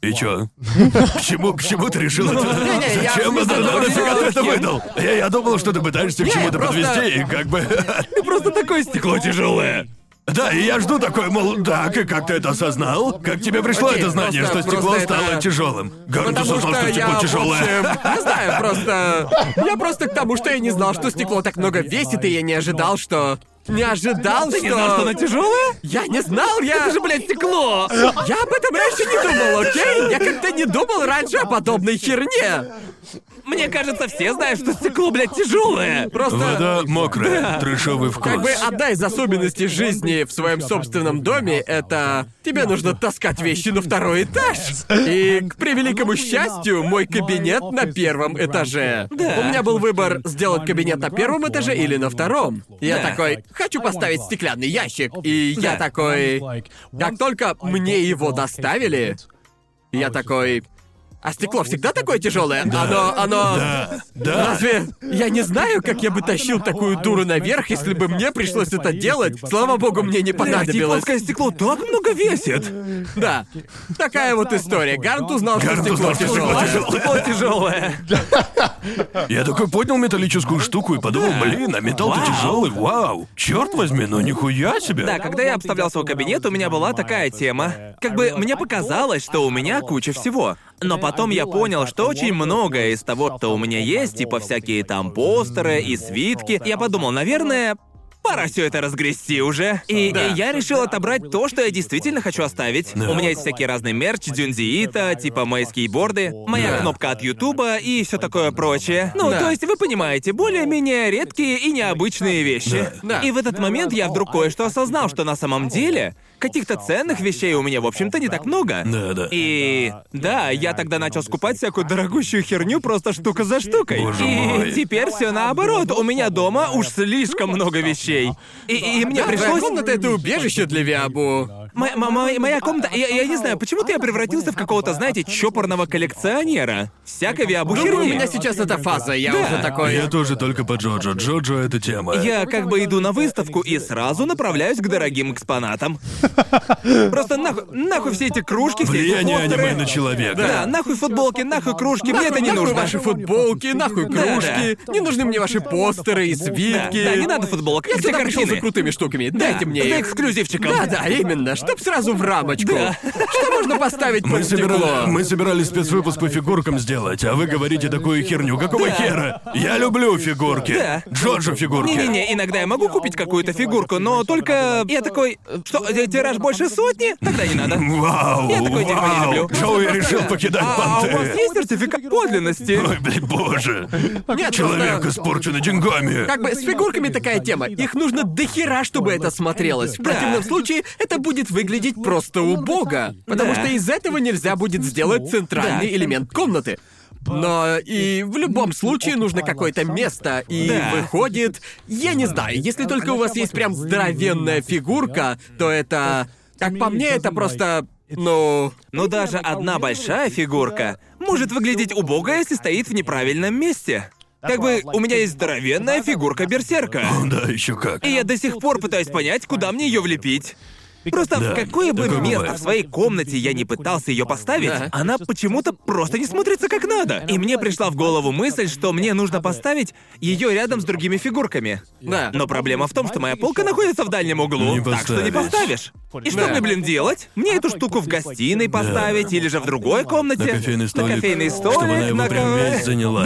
И чё? К чему, к чему ты решил это?
Не-не, я
Зачем это?
того,
Нафига ты это выдал? Я, я думал, что ты пытаешься
Не,
к чему-то
просто-
подвести, и как бы...
Просто такое стекло тяжелое.
Да, и я жду такой, мол, так, и как ты это осознал? Как тебе пришло
Окей,
это знание,
просто-
что стекло
просто
стало
это-
тяжелым? Гарнт
Потому
осознал,
что
что
я,
стекло
в
тяжелое.
общем, не знаю, просто... Я просто к тому, что я не знал, что стекло так много весит, и я не ожидал, что... Не ожидал,
Ты
что...
не знал, что она тяжелая?
Я не знал, я...
Это же, блядь, стекло!
Я об этом раньше не думал, окей? Я как-то не думал раньше о подобной херне.
Мне кажется, все знают, что стекло, блядь, тяжелое.
Просто...
Вода мокрая, трешовый вкус.
Как бы одна из особенностей жизни в своем собственном доме — это тебе нужно таскать вещи на второй этаж. И, к превеликому счастью, мой кабинет на первом этаже. У меня был выбор сделать кабинет на первом этаже или на втором. Я
Да.
такой, хочу поставить стеклянный ящик. И я такой... Как только мне его доставили, я такой... А стекло всегда такое тяжелое? Оно, оно...
Да, да.
Разве я не знаю, как я бы тащил такую дуру наверх, если бы мне пришлось это делать? Слава богу, мне не понадобилось.
японское стекло так много весит.
Да. Такая вот история. Гарнт узнал, что
Гарнт что стекло
тяжелое.
Стекло тяжелое.
Я такой поднял металлическую штуку и подумал, блин, а металл-то тяжелый, вау. Черт возьми, ну нихуя себе.
Да, когда я обставлял свой кабинет, у меня была такая тема. Как бы мне показалось, что у меня куча всего. Но потом я понял, что очень многое из того, что у меня есть, типа всякие там постеры и свитки, я подумал, наверное, пора все это разгрести уже. И,
Да.
и я решил отобрать то, что я действительно хочу оставить. У меня есть всякие разные мерч, дюнзиита, типа мои скейтборды, моя
Да.
кнопка от Ютуба и все такое прочее. Ну,
Да.
то есть вы понимаете, более-менее редкие и необычные вещи.
Да.
И в этот момент я вдруг кое-что осознал, что на самом деле каких-то ценных вещей у меня, в общем-то, не так много.
Да, да.
И да, я тогда начал скупать всякую дорогущую херню просто штука за штукой.
Боже
и
мой.
теперь все наоборот. У меня дома уж слишком много вещей. И, и мне
Да, твоя
пришлось.
комната — это убежище для Виабу.
Моя, мо- моя- моя комната. Я, я не знаю, почему-то я превратился в какого-то, знаете, чопорного коллекционера. Всякой виабу
Думаю, у меня сейчас эта фаза, я
Да.
уже такой...
Я тоже только по Джоджо. Джоджо — это тема.
Я как бы иду на выставку и сразу направляюсь к дорогим экспонатам. Просто нахуй, нахуй все эти кружки, все эти
Влияние
постеры.
аниме на человека.
Да, нахуй футболки, нахуй кружки, мне это не
Нахуй
нужно.
ваши футболки, нахуй
Да,
кружки. Не нужны мне ваши постеры и свитки.
Да, да, не надо футболок.
Я
Где
сюда пришел за
картины?
крутыми штуками.
Да,
Дайте мне
за
их.
эксклюзивчиком.
Да, да, именно. Что чтоб сразу в рамочку.
Да.
Что можно поставить
Мы,
под стекло?
собирали, мы собирались спецвыпуск по фигуркам сделать, а вы говорите такую херню. Какого хера? Я люблю фигурки.
Да.
Джоджо фигурки.
Не-не-не, иногда я могу купить какую-то фигурку, но только я такой, что, э, тираж больше сотни? Тогда не надо.
Вау,
Я такое дерьмо не
вау.
люблю.
Джоуи решил покидать
А, а у вас
понты.
есть сертификат подлинности?
Ой, блядь, боже.
Нет,
Человек
просто-
испорчен деньгами.
Как бы с фигурками такая тема. Их нужно дохера, чтобы это смотрелось. В противном случае это будет выглядеть просто убого. Потому
Да.
что из этого нельзя будет сделать центральный
Да.
элемент комнаты. Но и в любом случае нужно какое-то место, и
Да.
выходит... Я не знаю, если только у вас есть прям здоровенная фигурка, то это... Как по мне, это просто... Ну...
Но даже одна большая фигурка может выглядеть убого, если стоит в неправильном месте. Как бы у меня есть здоровенная фигурка берсерка.
Да, еще как.
И я до сих пор пытаюсь понять, куда мне ее влепить. Просто
Да,
в какое бы
такое
место
бывает.
в своей комнате я не пытался ее поставить,
Да.
она почему-то просто не смотрится как надо. И мне пришла в голову мысль, что мне нужно поставить ее рядом с другими фигурками.
Да.
Но проблема в том, что моя полка находится в дальнем углу,
Не
так что не
поставишь.
поставишь. И что
Да.
мне, блин, делать? Мне эту штуку в гостиной поставить или же в другой комнате?
На кофейный столик.
На кофейный столик,
Чтобы она его
на
прям
ко-
весь заняла.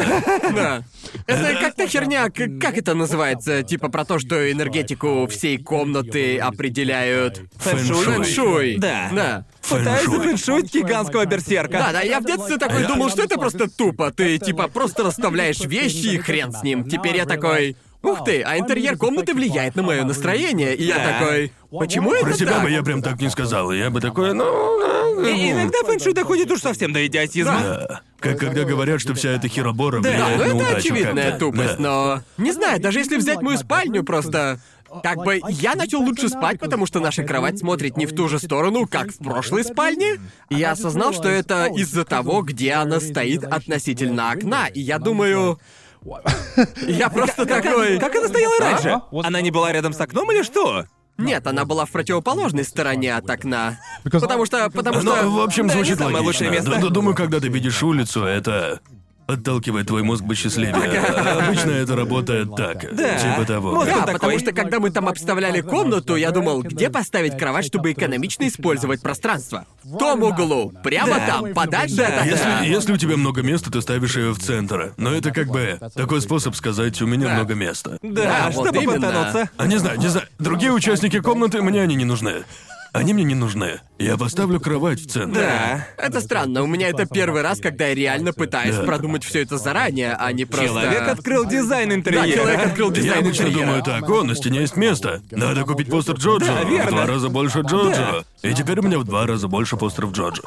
Да. Это как-то херня, к- как это называется? Типа про то, что энергетику всей комнаты определяют...
Фэншуй.
Фэншуй.
Да.
Да.
Пытаюсь
Фэншуй.
зафэншуить гигантского берсерка.
Да, да, я в детстве такой думал, что это просто тупо. Ты типа просто расставляешь вещи и хрен с ним. Теперь я такой. Ух ты, а интерьер комнаты влияет на мое настроение. И я
Да.
такой. Почему это
Про себя
так?
бы я прям так не сказал. Я бы такой, ну...
И иногда фэншуй доходит уж совсем до идиотизма.
Да. Как когда говорят, что вся эта херобора
Да,
влияет
ну
на
это
удачу
очевидная
как-то.
тупость,
Да.
но... Не знаю, даже если взять мою спальню, просто... Как бы я начал лучше спать, потому что наша кровать смотрит не в ту же сторону, как в прошлой спальне. Я осознал, что это из-за того, где она стоит относительно окна. И я думаю... Я просто такой...
Как она стояла
А?
раньше? Она не была рядом с окном или что?
Нет, она была в противоположной стороне от окна. Потому что... Потому что...
Ну, в общем, звучит
самое
логично.
лучшее место.
Думаю, когда ты видишь улицу, это отталкивает твой мозг быть счастливее. Обычно это работает так.
Да.
Типа того.
Мозг
Да,
такой.
потому что когда мы там обставляли комнату, я думал, где поставить кровать, чтобы экономично использовать пространство. В том углу, прямо
Да.
там, подальше
Да.
окна.
Если, если у тебя много места, ты ставишь ее в центр. Но это как бы такой способ сказать, у меня
Да.
много места.
Да,
Да, вот
чтобы
именно.
потянуться.
А не знаю, не знаю. Другие участники комнаты, мне они не нужны. Они мне не нужны. Я поставлю кровать в центр.
Да.
Это странно, у меня это первый раз, когда я реально пытаюсь
Да.
продумать все это заранее, а не просто...
Человек открыл дизайн
Да,
интерьера.
человек открыл
Я
дизайн
обычно
интерьера.
думаю так, о, на стене есть место. Надо купить постер Джоджо.
Да, верно.
В два раза больше Джоджо. И теперь у меня в два раза больше постеров Джоджо.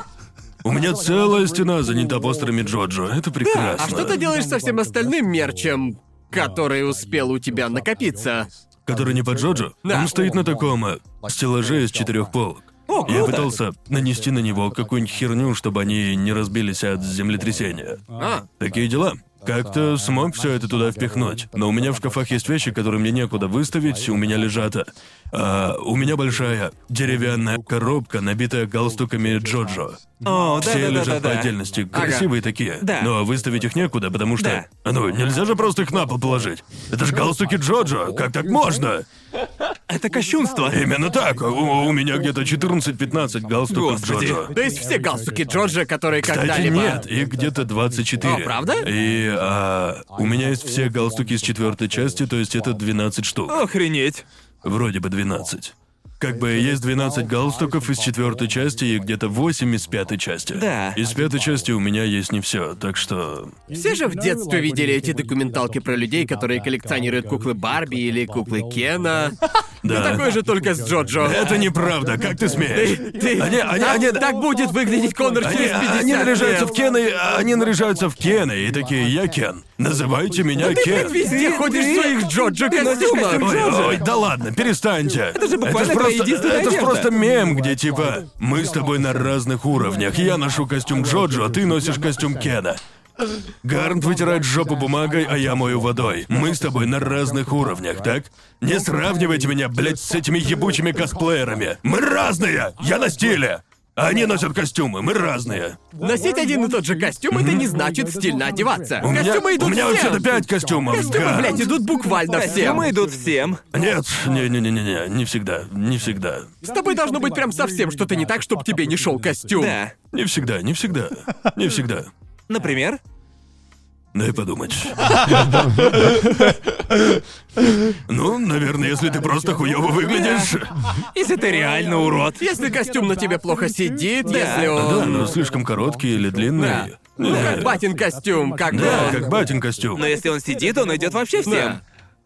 У меня целая стена занята постерами Джоджо. Это прекрасно.
А что ты делаешь со всем остальным мерчем, который успел у тебя накопиться?
Который не под Джоджо?
Да.
Он стоит на таком э, стеллаже из четырех полок.
О,
Я пытался нанести на него какую-нибудь херню, чтобы они не разбились от землетрясения.
А,
Такие дела. Как-то смог все это туда впихнуть. Но у меня в шкафах есть вещи, которые мне некуда выставить, у меня лежат. А, у меня большая деревянная коробка, набитая галстуками Джоджо.
О, да,
Все
да, да,
лежат
да,
по
да.
отдельности, красивые такие.
Да.
Но выставить их некуда, потому что.
Да.
Ну, нельзя же просто их на пол положить. Это же галстуки Джоджо. Как так можно?
Это кощунство.
Именно так. У, у меня где-то 14-15 галстуков
Господи.
Джоджо.
то есть все галстуки Джорджа, которые
Кстати,
когда-либо...
нет, их где-то 24.
О, правда?
И а, у меня есть все галстуки из четвертой части, то есть это 12 штук.
Охренеть.
Вроде бы 12. Как бы есть 12 галстуков из четвертой части и где-то 8 из пятой части.
Да.
Из пятой части у меня есть не все, так что.
Все же в детстве видели эти документалки про людей, которые коллекционируют куклы Барби или куклы Кена.
Да.
Ну, такое же только с Джоджо.
Это неправда, как ты смеешь?
Ты-
Они, они,
так,
они,
так будет выглядеть Конор
они,
через 50
они наряжаются
лет.
в Кены, они наряжаются в Кены и такие, я Кен. Называйте меня
Ты,
Кен.
блядь, везде
Ты-
ходишь
ты-
в своих Джоджо
ты
костюмах.
костюм
Ой, ой, да ладно, перестаньте. Это
же буквально
это ж
твоя
просто,
единственная
это ж
одежда.
просто мем, где типа мы с тобой на разных уровнях. Я ношу костюм Джоджо, а ты носишь костюм Кена. Гарнт вытирает жопу бумагой, а я мою водой. Мы с тобой на разных уровнях, так? Не сравнивайте меня, блядь, с этими ебучими косплеерами. Мы разные! Я на стиле! Они носят костюмы, мы разные.
Носить один и тот же костюм это не значит стильно одеваться.
У меня,
Костюмы идут
у меня
всем.
вообще-то пять костюмов.
Костюмы,
да.
блядь, идут буквально всем.
Костюмы идут всем.
Нет, не-не-не-не, не всегда, не всегда.
С тобой должно быть прям совсем что-то не так, чтобы тебе не шел костюм.
Да.
Не всегда, не всегда, не всегда.
Например?
Дай подумать. Ну, наверное, если ты просто хуёво выглядишь.
Если ты реально урод.
Если костюм на тебе плохо сидит,
Да.
если
Да,
он...
но слишком короткий или длинный.
Да. Ну, как батин костюм, как бы
Да, как батин костюм.
Но если он сидит, он идет вообще всем.
Да.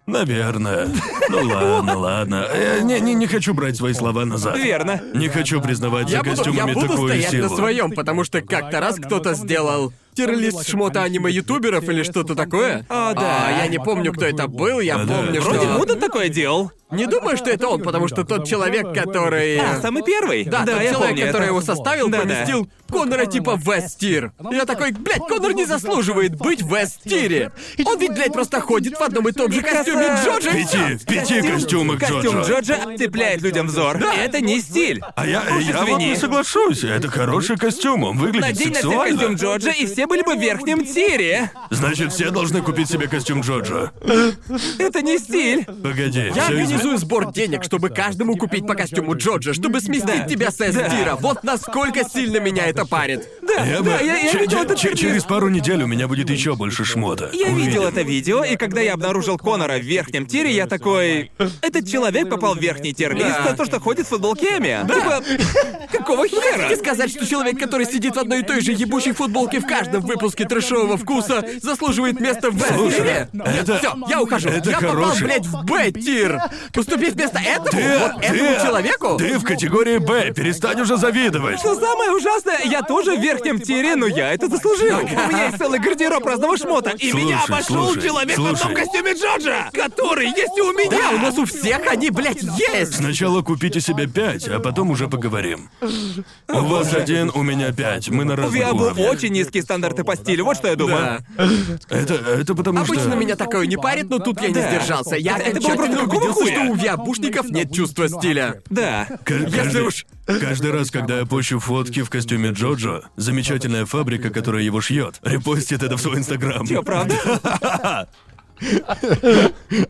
Наверное. Ну ладно, ладно. Э, не, не, не хочу брать свои слова назад.
Верно.
Не хочу признавать
Я
за
буду, я
костюмами
буду
такую
стоять
силу.
на своем, потому что как-то раз кто-то сделал тирлист шмота аниме-ютуберов или что-то такое.
О, да.
А, я не помню, кто это был, я
А, да.
помню,
Вроде
что...
Муда такое делал.
Не думаю, что это он, потому что тот человек, который...
А, самый первый?
Да,
да
тот
я
человек,
помню
который
это.
его составил,
Да-да.
поместил Конора типа в S-тир. Я такой, блядь, Конор не заслуживает быть в S-тире. Он ведь, блядь, просто ходит в одном и том же костюме Джоджа.
В пяти, в пяти костюмах
Костюм
Джоджо.
Джоджа цепляет людям взор. Это не стиль.
А я, я вот
извини.
не соглашусь. Это хороший костюм, он выглядит
Надень на себя
сексуально.
костюм Джоджа, и все были бы в верхнем тире.
Значит, все должны купить себе костюм Джоджо.
Это не стиль.
Погоди,
Я
всё изме-
организую сбор денег, чтобы каждому купить по костюму Джоджа, чтобы сместить тебя с S-тира. Вот насколько сильно меня это парит.
Да,
Я бы-
да, я, я
че-
видел
че-
этот
че- через пару недель у меня будет еще больше шмота.
Я видел это видео, и когда я обнаружил Конора в верхнем тире, я такой... Этот человек попал в верхний тир-лист
Да.
за то, что ходит в футболке Эми. Типа, какого хера?
Хотите сказать, что человек, который сидит в одной и той же ебучей футболке в каждом выпуске трэшового вкуса, заслуживает место в S-тире?
это-
Все, я ухожу.
это
я попал,
хороший-
блядь, в Б-тир. Уступив место этому?
Ты,
вот
ты-
этому человеку?
Ты в категории Б, перестань уже завидовать.
Что самое ужасное, я тоже в верхнем тире, но я это заслужил. У меня есть целый гардероб разного шмота, и
Слушай,
меня обошел
слушай,
человек в одном
слушай.
костюме Джоджа, который есть и у меня.
Да, у нас у всех они, блядь, есть.
Сначала купите себе пять, а потом уже поговорим. У вас один, у меня пять. Мы на
У
разных
Виабу очень низкие стандарты по стилю, вот что я думаю.
Да.
Это, это потому что...
Обычно меня такое не парит, но тут я не
Да.
сдержался. Я
Это- это было
окончательно убедился,
хуя?
что у виабушников нет чувства стиля.
Да.
К-
Если
каждый,
уж...
каждый раз, когда я пощу фотки в костюме Джоджо, замечательная фабрика, которая его шьет, репостит это в свой инстаграм.
Чё, правда?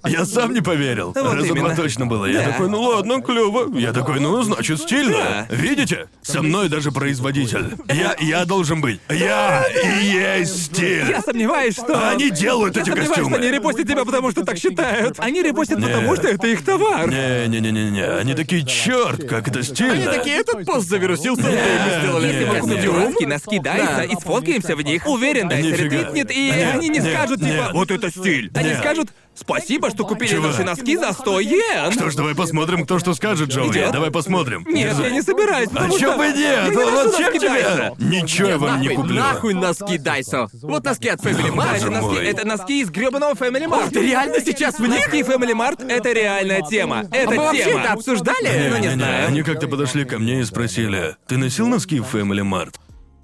Я сам не поверил.
Вот
Разумно
именно.
точно было. Я
Да.
такой, ну ладно, клево. Я такой, ну, значит, стильно.
Да.
Видите? Со мной даже производитель. Я, я должен быть. Я и есть стиль.
Я сомневаюсь, что...
Они делают
Я
эти
сомневаюсь, что они
костюмы.
репостят тебя, потому что так считают. Они репостят,
Не.
потому что это их товар.
Не-не-не-не-не. Они такие, черт, как это стильно.
Они такие, этот пост завирусился, да мы сделали
Если мы
костюм.
купим
Носки, Дайса
Да.
и сфоткаемся в них. Уверен, Дайс
Нифига.
ретвитнет, и
Нет,
они не
нет,
скажут, типа, вот это стиль. Они
Нет.
скажут, спасибо, что купили
Чувак.
наши носки за 100 йен.
Что ж, давай посмотрим, кто что скажет, Джоуи.
Идёт?
Давай посмотрим.
Нет, я не собираюсь,
А
потому
чё
что...
бы нет?
Я не ношу
Вот чем
носки
тебе?
Дайсо.
Ничего я вам не
Нахуй,
куплю.
нахуй носки Дайсо. Вот носки от Family Mart.
это носки,
мой.
это носки из грёбаного Family Mart.
ты реально сейчас в них?
Носки Family Mart — это реальная тема. Это
А мы вообще
тема.
это обсуждали?
Ну, не
Не-не-не,
знаю.
Они как-то подошли ко мне и спросили, ты носил носки в Family Mart?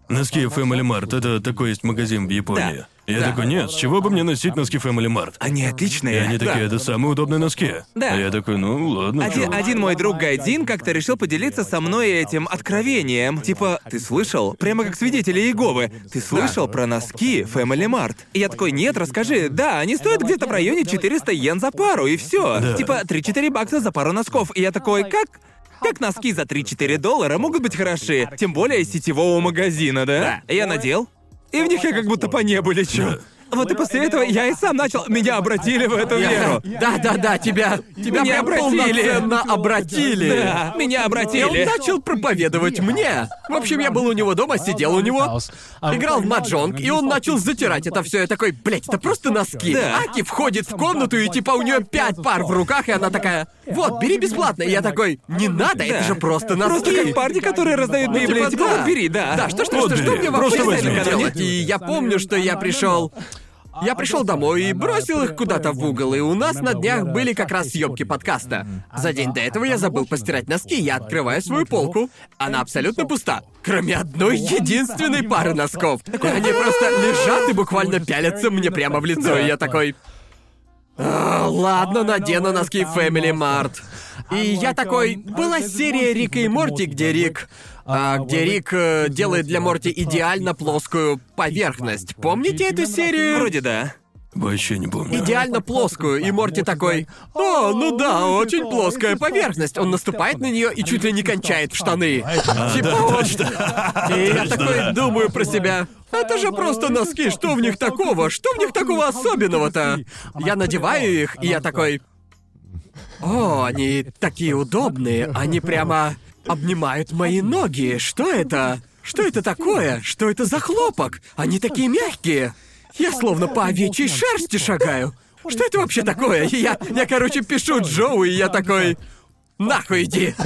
Носки Family Mart — это такой есть магазин в Японии.
Да.
Я
Да.
такой, нет, с чего бы мне носить носки Family Mart?
Они
И
отличные.
они такие, это самые удобные носки.
Да.
А я такой, ну ладно,
Один,
чё.
один мой друг Гайдин как-то решил поделиться со мной этим откровением. Типа, ты слышал? Прямо как свидетели Иеговы. Ты слышал про носки Family Mart? И я такой, нет, расскажи. Да, они стоят где-то в районе 400 йен за пару, и все.
Да.
Типа, 3-4 бакса за пару носков. И я такой, как? Как носки за 3-4 доллара могут быть хороши? Тем более из сетевого магазина, да? Я надел. И в них я как будто по небу лечу. Вот и после этого я и сам начал... Меня обратили в эту веру.
Да, да, да, тебя, тебя
Меня обратили.
обратили.
Да, меня
И он
обратили.
начал проповедовать мне. В общем, я был у него дома, сидел у него, играл в маджонг, и он начал затирать это все. Я такой, блять, это просто носки.
Да.
Аки входит в комнату, и типа у нее пять пар в руках, и она такая, вот, бери бесплатно. И я такой, не надо, это
Да.
же просто носки.
Просто как парни, которые раздают
Ну,
типа, вот бери, да.
Да, что, что,
Вот
что, что мне вообще
возьми.
делать? И я помню, что я пришел. Я пришел домой и бросил их куда-то в угол, и у нас на днях были как раз съемки подкаста. За день до этого я забыл постирать носки, я открываю свою полку. Она абсолютно пуста. Кроме одной единственной пары носков. Они просто лежат и буквально пялятся мне прямо в лицо, и я такой... «А, ладно, надену носки Family Mart. И я такой... Была серия Рика и Морти, где Рик... а, где Рик э, делает для Морти идеально плоскую поверхность. Помните эту серию?
Вроде да.
Вообще не помню.
идеально плоскую, и Морти такой, «О, ну да, очень плоская поверхность». Он наступает на нее и чуть ли не кончает в штаны. Типа он- И я такой думаю про себя, это же просто носки, что в них такого? Что в них такого особенного-то? Я надеваю их, и я такой, «О, они такие удобные, они прямо обнимают мои ноги. Что это? Что это такое? Что это за хлопок? Они такие мягкие. Я словно по овечьей шерсти шагаю. Что это вообще такое? Я, я, короче, пишу Джоу, и я такой... Нахуй иди!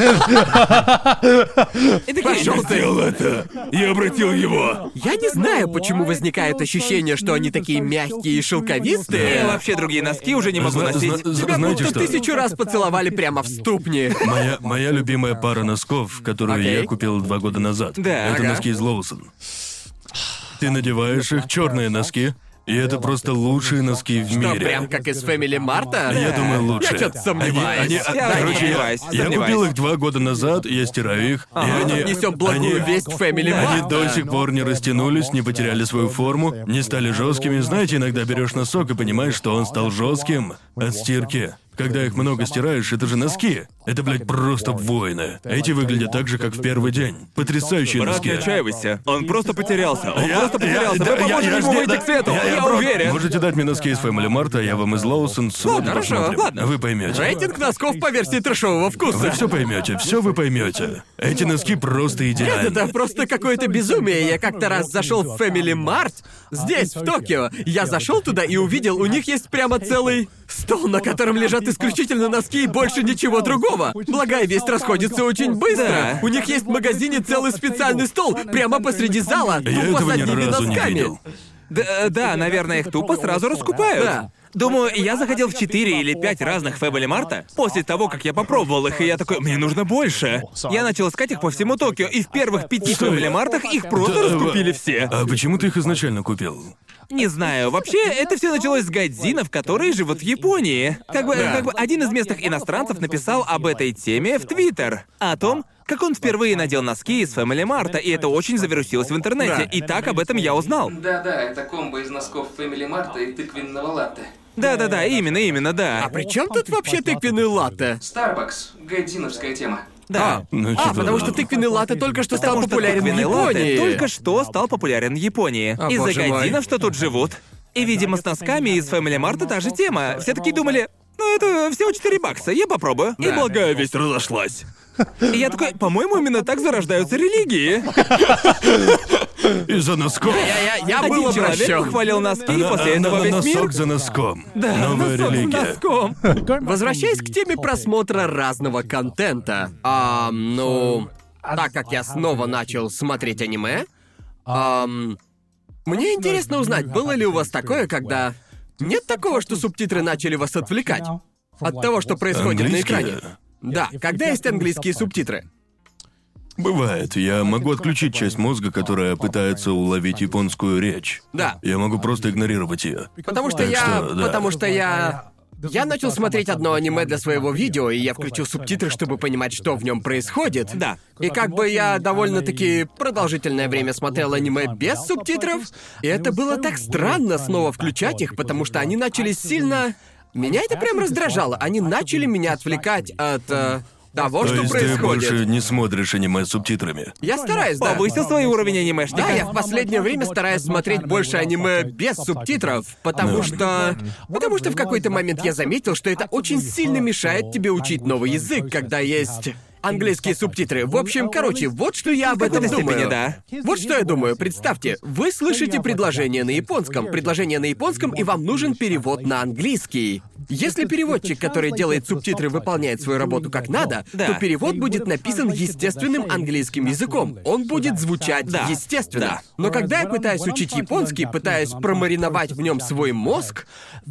Пошел ты!
это! Я обратил его!
Я не знаю, почему возникает ощущение, что они такие мягкие и
Я
шелковистые.
вообще другие носки уже не могу
Зна-
носить.
зна-
Тебя
знаете
будто
что?
тысячу раз поцеловали прямо в ступни.
Моя, моя любимая пара носков, которую
Окей.
я купил два года назад.
Да.
Это
Ага.
носки из Лоусон. Ты надеваешь их, черные носки, и это просто лучшие носки в
Что,
мире.
прям как из Фэмили Марта?
Я думаю, лучше.
Я что-то сомневаюсь.
Они- они-
Я
короче,
сомневаюсь,
я
сомневаюсь.
купил их два года назад, я стираю их, и они...
Несем благую
они-
весть Фэмили
Они
Марта.
до сих пор не растянулись, не потеряли свою форму, не стали жесткими. Знаете, иногда берешь носок и понимаешь, что он стал жестким от стирки. Когда их много стираешь, это же носки. Это, блядь, просто воины. Эти выглядят так же, как в первый день. Потрясающие
Брат,
носки.
не отчаивайся. Он просто потерялся. Он
Я-
просто
я-
потерялся.
да,
Мы
я-
поможем
я
ему
жду-
выйти
да,
к свету.
я- я
Я
про-
уверен.
Можете дать мне носки из Family Mart, а я вам из Лоусон.
Ладно, хорошо, ладно.
Вы поймете.
Рейтинг носков по версии трэшового
Вы
вкуса.
все поймете, все вы поймете. Эти носки просто идеальны.
Это просто какое-то безумие. Я как-то раз зашел в Family Mart здесь, в Токио. Я зашел туда и увидел, у них есть прямо целый стол, на котором лежат исключительно носки и больше ничего другого. Благая весть расходится очень быстро.
Да.
У них есть в магазине целый специальный стол прямо посреди зала,
Я
тупо
этого
с
ни
одними
разу не
носками.
видел.
Да, да, наверное, их тупо сразу раскупают.
Да.
Думаю, я заходил в 4 или 5 разных Фэбели Марта после того, как я попробовал их, и я такой, мне нужно больше. Я начал искать их по всему Токио, и в первых пяти
Стой.
Фэбели Мартах их просто
Да,
раскупили все.
А почему ты их изначально купил?
Не знаю, вообще, это все началось с гайдзинов, которые живут в Японии. Как бы,
Да.
как бы один из местных иностранцев написал об этой теме в Твиттер. О том, как он впервые надел носки из Фэмили Марта, и это очень завирусилось в интернете.
Да.
И так об этом я узнал.
Да-да, это комбо из носков Фэмили Марта и тыквенного латте.
Да-да-да, именно, именно, да.
А при чем тут вообще тыквенный латте?
Старбакс, гайдзиновская тема.
Да.
Ну,
А, потому что тыквенный латте только что стал
Потому что
популярен в
тыквенный латте
Японии.
только что стал популярен в Японии.
О,
Из-за гайдзинов, что тут живут. И, видимо, с носками из Family Mart та же тема. Все такие думали, ну это всего 4 бакса, я попробую. И
Да.
благая весть разошлась. И я такой, по-моему, именно так зарождаются религии.
Из-за носков.
Я, я, я
Один
был
человек
обращен.
похвалил носки, и после
на-
этого
на-
весь
носок
мир...
за носком.
Да,
Новая
носок
религия.
носком.
Возвращаясь к теме просмотра разного контента. А, ну, так как я снова начал смотреть аниме, ам, мне интересно узнать, было ли у вас такое, когда нет такого, что субтитры начали вас отвлекать от того, что происходит на экране. Да, когда есть английские субтитры.
Бывает, я могу отключить часть мозга, которая пытается уловить японскую речь.
Да.
Я могу просто игнорировать ее.
Потому что
Так
я.
что, да.
Потому что я. Я начал смотреть одно аниме для своего видео, и я включил субтитры, чтобы понимать, что в нем происходит.
Да.
И как бы я довольно-таки продолжительное время смотрел аниме без субтитров, и это было так странно снова включать их, потому что они начали сильно... Меня это прям раздражало. Они начали меня отвлекать от э, того,
То
что
есть ты
происходит.
больше не смотришь аниме с субтитрами?
Я стараюсь, да.
Повысил свой уровень анимешника.
Да, я в последнее время стараюсь смотреть больше аниме без субтитров, потому
Ну.
что... Потому что в какой-то момент я заметил, что это очень сильно мешает тебе учить новый язык, когда есть английские субтитры. В общем, короче, вот что я об этом думаю.
да.
Вот что я думаю. Представьте, вы слышите предложение на японском, предложение на японском, и вам нужен перевод на английский. Если переводчик, который делает субтитры, выполняет свою работу как надо,
Да.
то перевод будет написан естественным английским языком. Он будет звучать
Да.
естественно.
Да.
Но когда я пытаюсь учить японский, пытаюсь промариновать в нем свой мозг,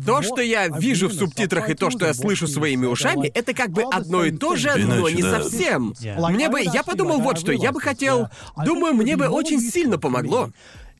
то, что я вижу в субтитрах и то, что я слышу своими ушами, это как бы одно и то же, но не
да.
Совсем. Мне бы, я подумал вот что, я бы хотел, думаю, мне бы очень сильно помогло,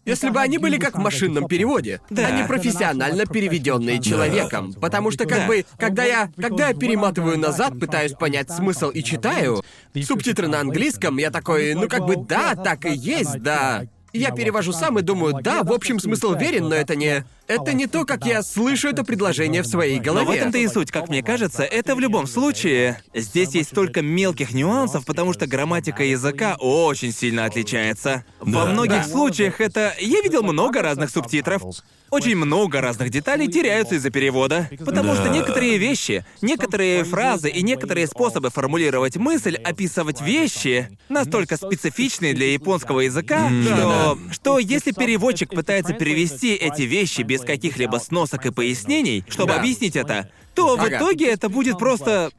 если бы они были как в машинном переводе,
Да.
они профессионально переведенные человеком. Потому что как
Да.
бы, когда я, когда я перематываю назад, пытаюсь понять смысл и читаю субтитры на английском, я такой, ну как бы да, так и есть, да. Я перевожу сам и думаю, да, в общем смысл верен, но это не... Это не то, как я слышу это предложение в своей
Но
голове.
в этом-то и суть, как мне кажется, это в любом случае. Здесь есть столько мелких нюансов, потому что грамматика языка очень сильно отличается. Во
Да.
многих
Да.
случаях это... Я видел много разных субтитров. Очень много разных деталей теряются из-за перевода. Потому что
Да.
некоторые вещи, некоторые фразы и некоторые способы формулировать мысль, описывать вещи настолько специфичные для японского языка, что, что если переводчик пытается перевести эти вещи без каких-либо сносок и пояснений, чтобы
Да.
объяснить это, то в
Ага.
итоге это будет просто...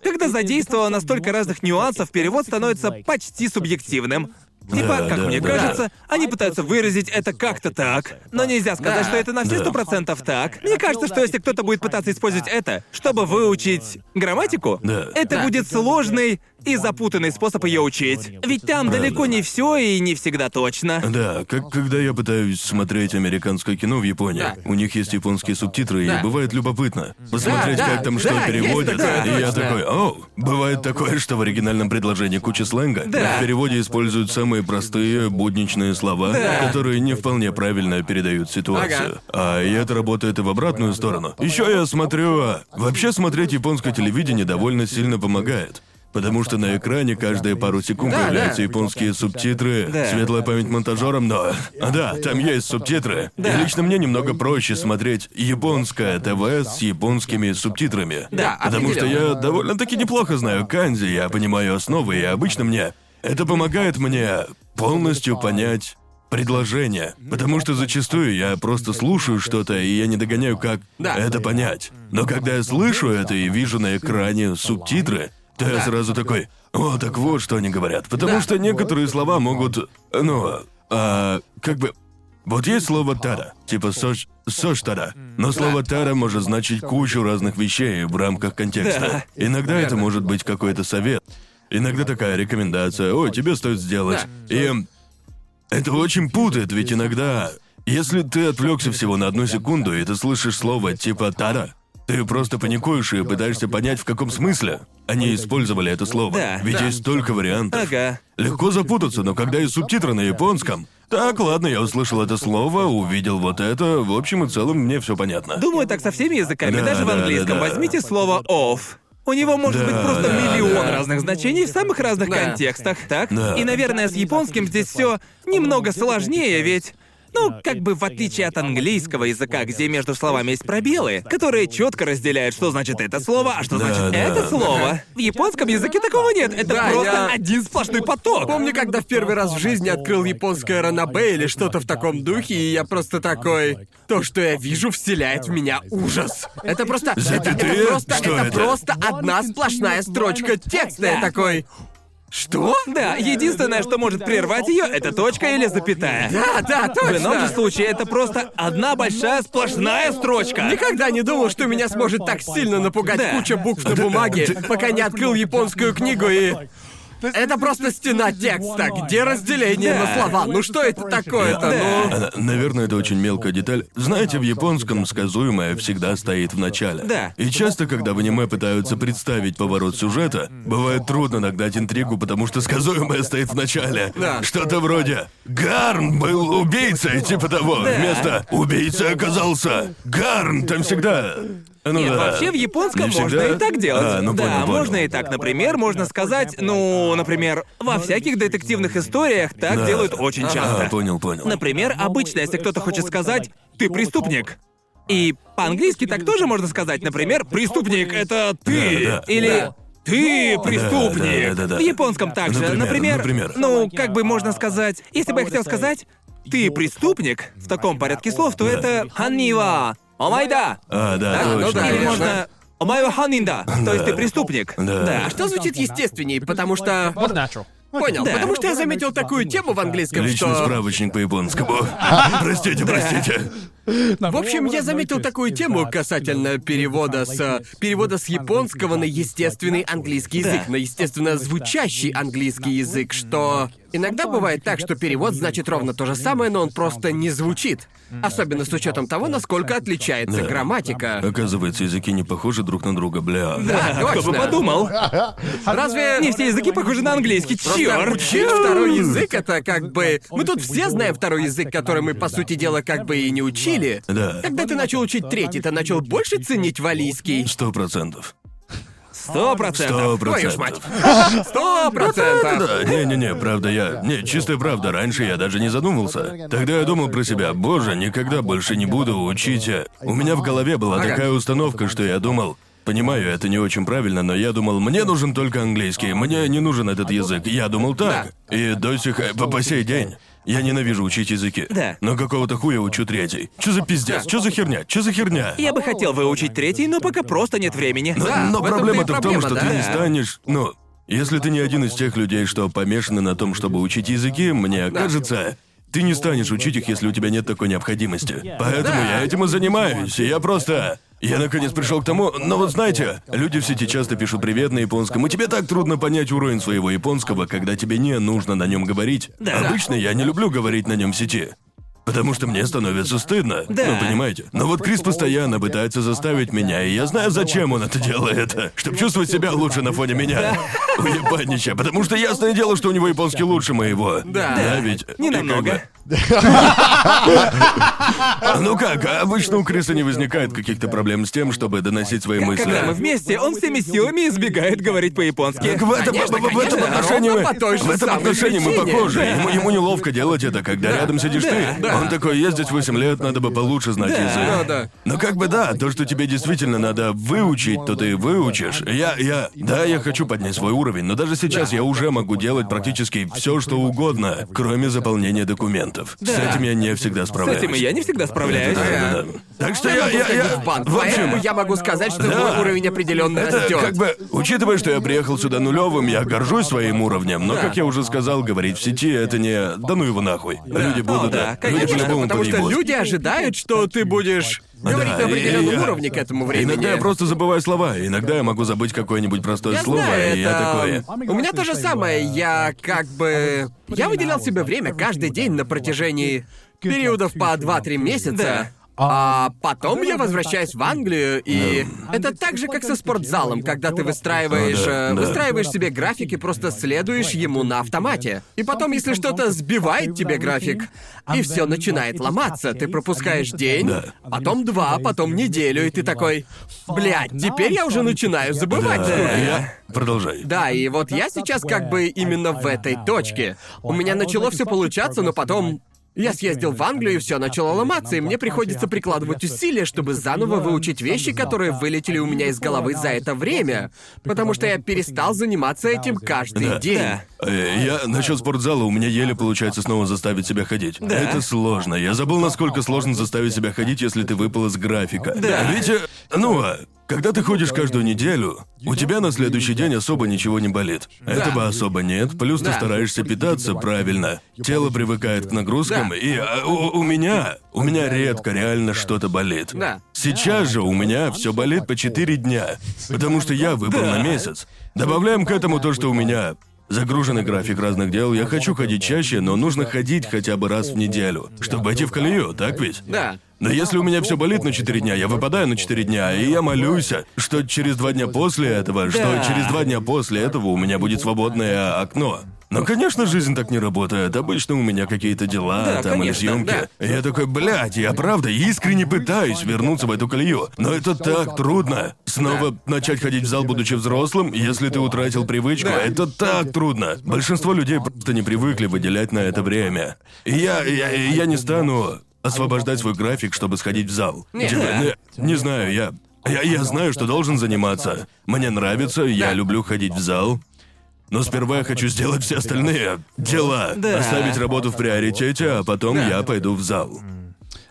Когда задействовано столько разных нюансов, перевод становится почти субъективным. Типа,
Да,
как
да,
мне
да.
кажется, они пытаются выразить это как-то так. Но нельзя сказать,
Да.
что это на все сто процентов так. Мне кажется, что если кто-то будет пытаться использовать это, чтобы выучить грамматику,
Да.
это
Да.
будет сложный и запутанный способ ее учить. Ведь там далеко не все и не всегда точно.
Да, как когда я пытаюсь смотреть американское кино в Японии,
Да.
у них есть японские субтитры,
Да.
и бывает любопытно посмотреть,
Да,
как там что переводят. и я такой, о, бывает такое, что в оригинальном предложении куча сленга, а в переводе используют самые простые, будничные слова, которые не вполне правильно передают ситуацию.
Ага.
А и это работает и в обратную сторону. Еще я смотрю, а, вообще смотреть японское телевидение довольно сильно помогает. Потому что на экране каждые пару секунд
Да,
появляются
да.
японские субтитры,
Да.
светлая память монтажерам, но... А, да, там есть субтитры. И лично мне немного проще смотреть японское ТВ с японскими субтитрами.
Да,
Потому что я довольно-таки неплохо знаю канзи, я понимаю основы, и обычно мне... Это помогает мне полностью понять предложение. Потому что зачастую я просто слушаю что-то, и я не догоняю, как
Да.
это понять. Но когда я слышу это и вижу на экране субтитры, то я сразу такой, о, так вот что они говорят. Потому
Да.
что некоторые слова могут, ну, а, как бы... Вот есть слово «тара», типа «сош», «сош тара», но слово «тара» может значить кучу разных вещей в рамках контекста. Иногда это может быть какой-то совет, иногда такая рекомендация. «Ой, тебе стоит сделать». И это очень путает, ведь иногда, если ты отвлекся всего на одну секунду, и ты слышишь слово типа «тара», ты просто паникуешь и пытаешься понять, в каком смысле они использовали это слово.
Да,
ведь
да.
есть столько вариантов.
Ага.
Легко запутаться, но когда есть субтитры на японском, так, ладно, я услышал это слово, увидел вот это, в общем и целом мне все понятно.
Думаю, так со всеми языками,
Да,
даже в
да,
английском.
да, да.
Возьмите слово off. У него может
Да,
быть просто
да,
миллион
да.
разных значений в самых разных
Да.
контекстах, так?
Да.
И, наверное, с японским здесь все немного сложнее, ведь. Ну, как бы в отличие от английского языка, где между словами есть пробелы, которые четко разделяют, что значит это слово, а что
Да,
значит
да.
это слово. В японском языке такого нет. Это
Да,
просто
я-
один сплошной поток.
Помню, когда в первый раз в жизни открыл японское ранобэ или что-то в таком духе, и я просто такой... То, что я вижу, вселяет в меня ужас. Это просто... Это, это просто...
Что
это,
это?
просто одна сплошная строчка текста. Я такой... Что?
Да, единственное, что может прервать ее, это точка или запятая.
Да, да,
В ином же
точно.
случае это просто одна большая сплошная строчка.
Никогда не думал, что меня сможет так сильно напугать
Да.
куча букв на бумаге, пока не открыл японскую книгу и... Это просто стена текста, где разделение на слова. Ну что это такое-то? Ну...
А, Наверное, это очень мелкая деталь. Знаете, в японском сказуемое всегда стоит в начале.
Да.
И часто, когда в аниме пытаются представить поворот сюжета, бывает трудно нагнать интригу, потому что сказуемое стоит в начале.
Да.
Что-то вроде «Гарн был убийцей», типа того.
Да.
Вместо «убийца оказался Гарн», там всегда... Ну
Нет,
да.
вообще в японском
Не
можно
всегда?
и так делать.
А, ну
да,
понял, понял.
можно и так. Например, можно сказать, ну, например, во всяких детективных историях так
Да.
делают очень часто.
А, понял, понял.
Например, обычно, если кто-то хочет сказать «ты преступник», и по-английски так тоже можно сказать, например, «преступник — это ты»
Да, да.
или
Да.
«ты преступник».
да, да, да.
В японском также.
Например,
например,
например.
ну, как бы можно сказать, если бы я хотел сказать «ты преступник» в таком порядке слов, то это «ханнива», «омайда»,
А, да,
А, ну
точно.
да,
или
конечно.
можно «омайва ханнинда», то есть ты преступник.
Да.
А что звучит естественней? Потому что...
What's natural?
Понял,
Да.
потому что я заметил такую тему в английском,
Личный
что...
справочник по японскому. Простите, простите.
В общем, я заметил такую тему касательно перевода с перевода с японского на естественный английский язык,
Да.
на естественно звучащий английский язык, что иногда бывает так, что перевод значит ровно то же самое, но он просто не звучит. Особенно с учетом того, насколько отличается
Да.
грамматика.
Оказывается, языки не похожи друг на друга, бля.
Да,
Кто бы
точно.
подумал?
Разве
Не все языки похожи на английский, чёрт!
учить второй язык это как бы. Мы тут все знаем второй язык, который мы, по сути дела, как бы и не учили.
Да.
Когда ты начал учить третий, ты начал больше ценить валийский.
Сто процентов.
Сто процентов.
Сто
Твою ж мать.
процентов.
Сто процентов.
Да, не-не-не, правда, я... Не, чистая правда, раньше я даже не задумывался. Тогда я думал про себя, боже, никогда больше не буду учить... э». У меня в голове была
Ага.
такая установка, что я думал... Понимаю, это не очень правильно, но я думал, мне нужен только английский, мне не нужен этот язык. Я думал так. И до сих... э, По, по сей день... Я ненавижу учить языки.
Да.
Но какого-то хуя учу третий. Чё за пиздец? Чё за херня? Чё за херня?
Я бы хотел выучить третий, но пока просто нет времени.
Но,
Да,
но
в этом-то и
проблема-то в том,
проблема,
что
да.
ты не станешь. Ну, если ты не один из тех людей, что помешаны на том, чтобы учить языки, мне кажется, ты не станешь учить их, если у тебя нет такой необходимости. Поэтому
Да.
я этим и занимаюсь. И я просто. Я наконец пришел к тому, но вот знаете, люди в сети часто пишут привет на японском, и тебе так трудно понять уровень своего японского, когда тебе не нужно на нем говорить.
Да.
Обычно я не люблю говорить на нем в сети. Потому что мне становится стыдно.
Да.
Ну, понимаете? Но вот Крис постоянно пытается заставить меня, и я знаю, зачем он это делает. Чтобы чувствовать себя лучше на фоне меня. Уебанища. Потому что ясное дело, что у него японский лучше моего.
Да.
Да, ведь...
Не намного.
Бы- Ну как, обычно у Криса не возникает каких-то проблем с тем, чтобы доносить свои мысли.
Когда мы вместе, он всеми силами избегает говорить по-японски.
Так в этом,
Конечно,
в- в этом отношении мы,
ровно по той же
в этом
самой
отношении мы
причине.
похожи.
Да.
Ему, ему неловко делать это, когда рядом сидишь ты.
да.
Он такой, я здесь 8 лет, надо бы получше знать
Да.
язык.
Да, да.
Но как бы да, то, что тебе действительно надо выучить, то ты выучишь. Я, я, да, я хочу поднять свой уровень, но даже сейчас я уже могу делать практически все, что угодно, кроме заполнения документов. С этим я не всегда
С
справляюсь.
этим и я не всегда справляюсь.
Да, да, да. Так что я, я, я,
в банк,
в общем,
я могу сказать, что
Да.
мой уровень определенно
это
растет.
как бы, учитывая, что я приехал сюда нулевым, я горжусь своим уровнем, но,
Да.
как я уже сказал, говорить в сети это не... Да ну его нахуй. Люди будут...
да,
э, люди
конечно,
по-любому
Потому что люди ожидают, что ты будешь говорить
Да,
на определенном
я-
уровне к этому времени.
Иногда я просто забываю слова, иногда я могу забыть какое-нибудь простое
Я
слово,
знаю,
и я
это...
такое...
У меня то же самое. Я как бы... Я выделял себе время каждый день на протяжении периодов по 2-3 месяца.
Да.
А потом я возвращаюсь в Англию, и это так же, как со спортзалом, когда ты выстраиваешь,
да,
э, выстраиваешь себе график и просто следуешь ему на автомате. И потом, если что-то сбивает тебе график, и все начинает ломаться, ты пропускаешь день,
Да.
потом два, потом неделю, и ты такой, блядь, теперь я уже начинаю забывать.
Да,
слушай».
я... Продолжай.
Да, и вот я сейчас как бы именно в этой точке. У меня начало все получаться, но потом я съездил в Англию, и все начало ломаться, и мне приходится прикладывать усилия, чтобы заново выучить вещи, которые вылетели у меня из головы за это время. Потому что я перестал заниматься этим каждый
Да.
день.
Да.
Э, Я насчет спортзала, у меня еле получается снова заставить себя ходить. Это сложно. Я забыл, насколько сложно заставить себя ходить, если ты выпал из графика.
Да.
Ведь, э, ну, а, когда ты ходишь каждую неделю, у тебя на следующий день особо ничего не болит. Этого особо нет, плюс ты стараешься питаться правильно. Тело привыкает к нагрузкам, и а, у, у меня, у меня редко реально что-то болит. Сейчас же у меня все болит по 4 дня, потому что я выпал на месяц. Добавляем к этому то, что у меня загруженный график разных дел. Я хочу ходить чаще, но нужно ходить хотя бы раз в неделю, чтобы войти в колею, так ведь?
Да.
Но если у меня все болит на 4 дня, я выпадаю на 4 дня, и я молюсь, что через два дня после этого, что через два дня после этого у меня будет свободное окно. Но, конечно, жизнь так не работает. Обычно у меня какие-то дела,
Да,
там или
конечно,
съемки.
да.
Я такой, блядь, я правда искренне пытаюсь вернуться в эту колею. Но это так трудно. Снова начать ходить в зал, будучи взрослым, если ты утратил привычку, это так трудно. Большинство людей просто не привыкли выделять на это время. Я, я, я не стану освобождать свой график, чтобы сходить в зал.
Нет.
Типа, не, не знаю, я, я. Я знаю, что должен заниматься. Мне нравится, я
Да.
люблю ходить в зал. Но сперва я хочу сделать все остальные дела.
Да.
Оставить работу в приоритете, а потом я пойду в зал.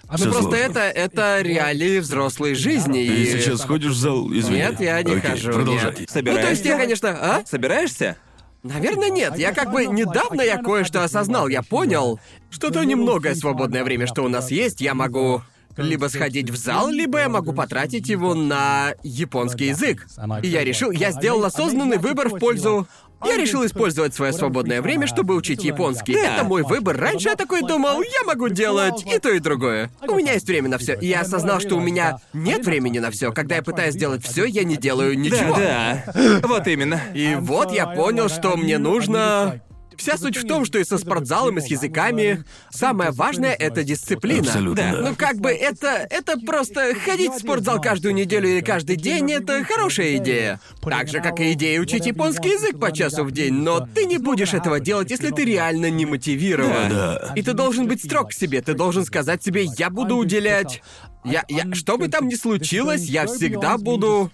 Ну
Всё
просто
сложно.
это это реалии взрослой жизни.
Ты
и...
сейчас ходишь в зал? Извини.
Нет, я не
Окей,
хожу.
Продолжай.
нет.
Собираешься?
Ну, то есть я, конечно, а?
Собираешься?
Наверное, нет. Я как бы недавно я кое-что осознал. Я понял, что то немногое свободное время, что у нас есть, я могу либо сходить в зал, либо я могу потратить его на японский язык. И я решил, я сделал осознанный выбор в пользу я решил использовать свое свободное время, чтобы учить японский.
Да.
Это мой выбор. Раньше я такой думал, я могу делать и то, и другое. У меня есть время на все. И я осознал, что у меня нет времени на все. Когда я пытаюсь сделать все, я не делаю ничего.
Да, да. Вот именно.
И вот я понял, что мне нужно. Вся суть в том, что и со спортзалом, и с языками самое важное — это дисциплина.
Абсолютно, да.
Ну как бы это... это просто ходить в спортзал каждую неделю или каждый день — это хорошая идея. Так же, как и идея учить японский язык по часу в день, но ты не будешь этого делать, если ты реально не мотивирован.
Да.
И ты должен быть строг к себе, ты должен сказать себе, я буду уделять... Я, я, что бы там ни случилось, я всегда буду...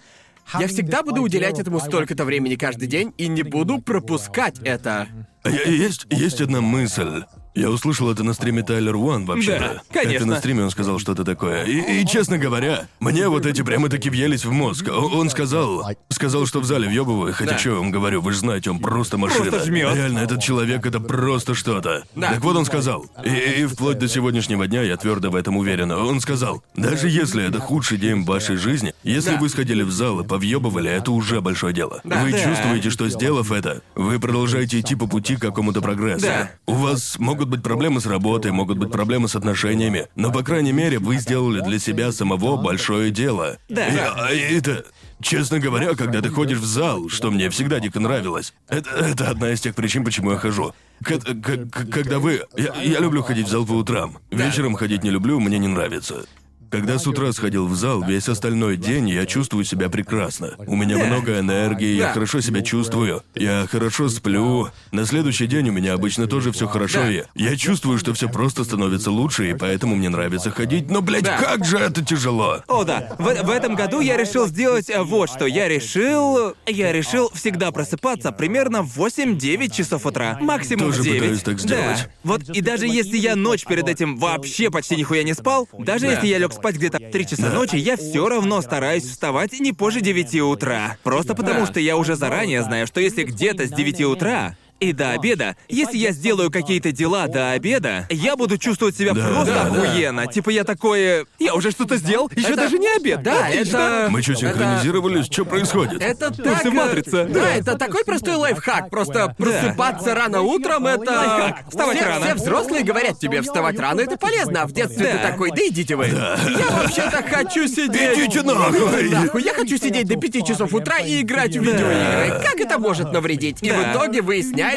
Я всегда буду уделять этому столько-то времени каждый день и не буду пропускать это.
Есть, есть одна мысль. Я услышал это на стриме Тайлер Уан, вообще-то.
Да, конечно.
Это на стриме он сказал что-то такое. И, и, честно говоря, мне вот эти прямо таки въелись в мозг. Он сказал, сказал, что в зале въебываю, хотя
Да.
что я вам говорю, вы же знаете, он просто машина.
Просто жмёт.
Реально, этот человек это просто что-то.
Да.
Так вот он сказал. И, и вплоть до сегодняшнего дня я твердо в этом уверен. Он сказал, даже если это худший день в вашей жизни, если
Да.
вы сходили в зал и повъебывали, это уже большое дело.
Да.
Вы
Да.
чувствуете, что сделав это, вы продолжаете идти по пути к какому-то прогрессу.
Да.
У вас могут быть проблемы с работой, могут быть проблемы с отношениями, но, по крайней мере, вы сделали для себя самого большое дело.
Да.
И, а, это... Честно говоря, когда ты ходишь в зал, что мне всегда дико нравилось, это, это одна из тех причин, почему я хожу. К- к- к- когда вы... Я, я люблю ходить в зал по утрам. Вечером ходить не люблю, мне не нравится. Когда с утра сходил в зал, весь остальной день я чувствую себя прекрасно. У меня много энергии, я
Да.
хорошо себя чувствую, я хорошо сплю. На следующий день у меня обычно тоже все хорошо,
Да.
и я чувствую, что все просто становится лучше, и поэтому мне нравится ходить. Но, блядь,
Да.
как же это тяжело!
О, да. В, в этом году я решил сделать э, вот что. Я решил... Я решил всегда просыпаться примерно в 8-9 часов утра. Максимум
Тоже
в 9.
пытаюсь так сделать.
Да. Вот и даже если я ночь перед этим вообще почти нихуя не спал, даже если я лег спать где-то в 3 часа ночи, я все равно стараюсь вставать не позже 9 утра. Просто потому что я уже заранее знаю, что если где-то с 9 утра и до обеда, если я сделаю какие-то дела до обеда, я буду чувствовать себя
Да,
просто
да, да.
охуенно. Типа я такое, я уже что-то сделал, еще
Это-
даже не обед.
Да,
Отлично.
это...
Мы что,
это-
синхронизировались? Что происходит?
Это так... э,
матрица.
Да, это такой простой лайфхак. Просто просыпаться рано утром — это...
Лайфхак. Вставать
все,
рано.
Все взрослые говорят тебе, вставать рано — это полезно, а в детстве
Да.
ты такой, да идите вы. Я вообще-то хочу сидеть...
Идите нахуй!
Нахуй, я хочу сидеть до 5 часов утра и играть в видеоигры. Как это может навредить? И в
Да.
итоге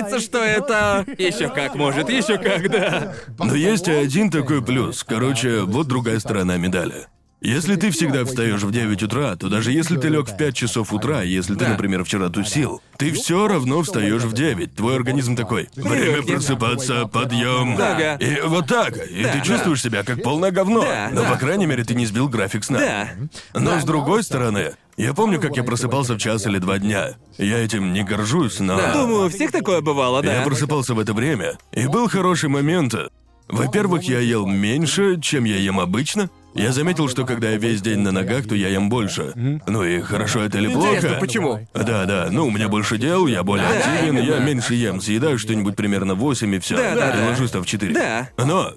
выясняется, что это...
Еще как может, еще как, да.
Но есть один такой плюс. Короче, вот другая сторона медали. Если ты всегда встаешь в 9 утра, то даже если ты лег в 5 часов утра, если ты,
Да.
например, вчера тусил, ты все равно встаешь в 9. Твой организм такой. Время просыпаться, подъем.
Ага.
И вот так. И
Да.
ты чувствуешь себя как полное говно.
Да,
Но,
да.
по крайней мере, ты не сбил график сна.
Да.
Но с другой стороны, я помню, как я просыпался в час или два дня. Я этим не горжусь, но...
Думаю, у всех такое бывало, да.
Я просыпался в это время, и был хороший момент. Во-первых, я ел меньше, чем я ем обычно. Я заметил, что когда я весь день на ногах, то я ем больше. Ну и хорошо это или плохо?
Интересно, почему?
Да, да. Ну, у меня больше дел, я более
Да,
активен, я меньше ем, съедаю что-нибудь примерно в 8 и все.
Да, да,
и
да.
ложусь там в 4.
Да.
Но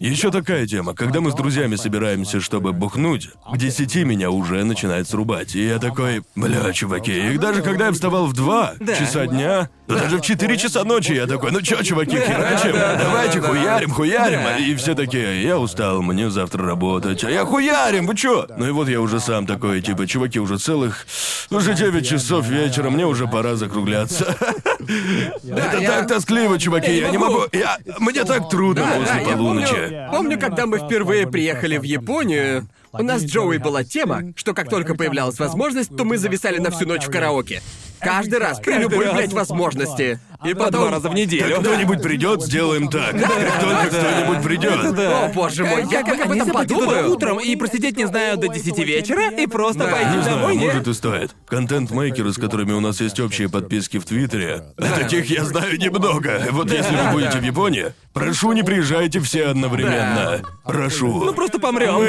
еще такая тема. Когда мы с друзьями собираемся, чтобы бухнуть, к 10 меня уже начинает срубать. И я такой, бля, чуваки, и даже когда я вставал в 2
Да.
часа дня, то даже в 4 часа ночи я такой, ну чё, чуваки, херачим, давайте хуярим, хуярим. И все такие, я устал, мне завтра работать, а я хуярим, вы чё? Ну и вот я уже сам такой, типа, чуваки, уже целых, уже 9 часов вечера, мне уже пора закругляться. Это так тоскливо, чуваки, я не могу, я, мне так трудно после полуночи.
помню, когда мы впервые приехали в Японию, у нас с Джоуи была тема, что как только появлялась возможность, то мы зависали на всю ночь в караоке. Каждый раз, при любой, блядь, возможности. И
По
потом...
два раза в неделю.
Кто-нибудь придет, сделаем так. Как только кто-нибудь придет.
О, боже мой, я как об этом подумаю.
утром и просидеть, не знаю, до 10 вечера и просто
Да.
пойти
Не знаю,
домой, не?
может и стоит. Контент-мейкеры, с которыми у нас есть общие подписки в Твиттере, таких я знаю немного. Вот если вы будете в Японии, прошу, не приезжайте все одновременно. Прошу.
Ну просто помрем.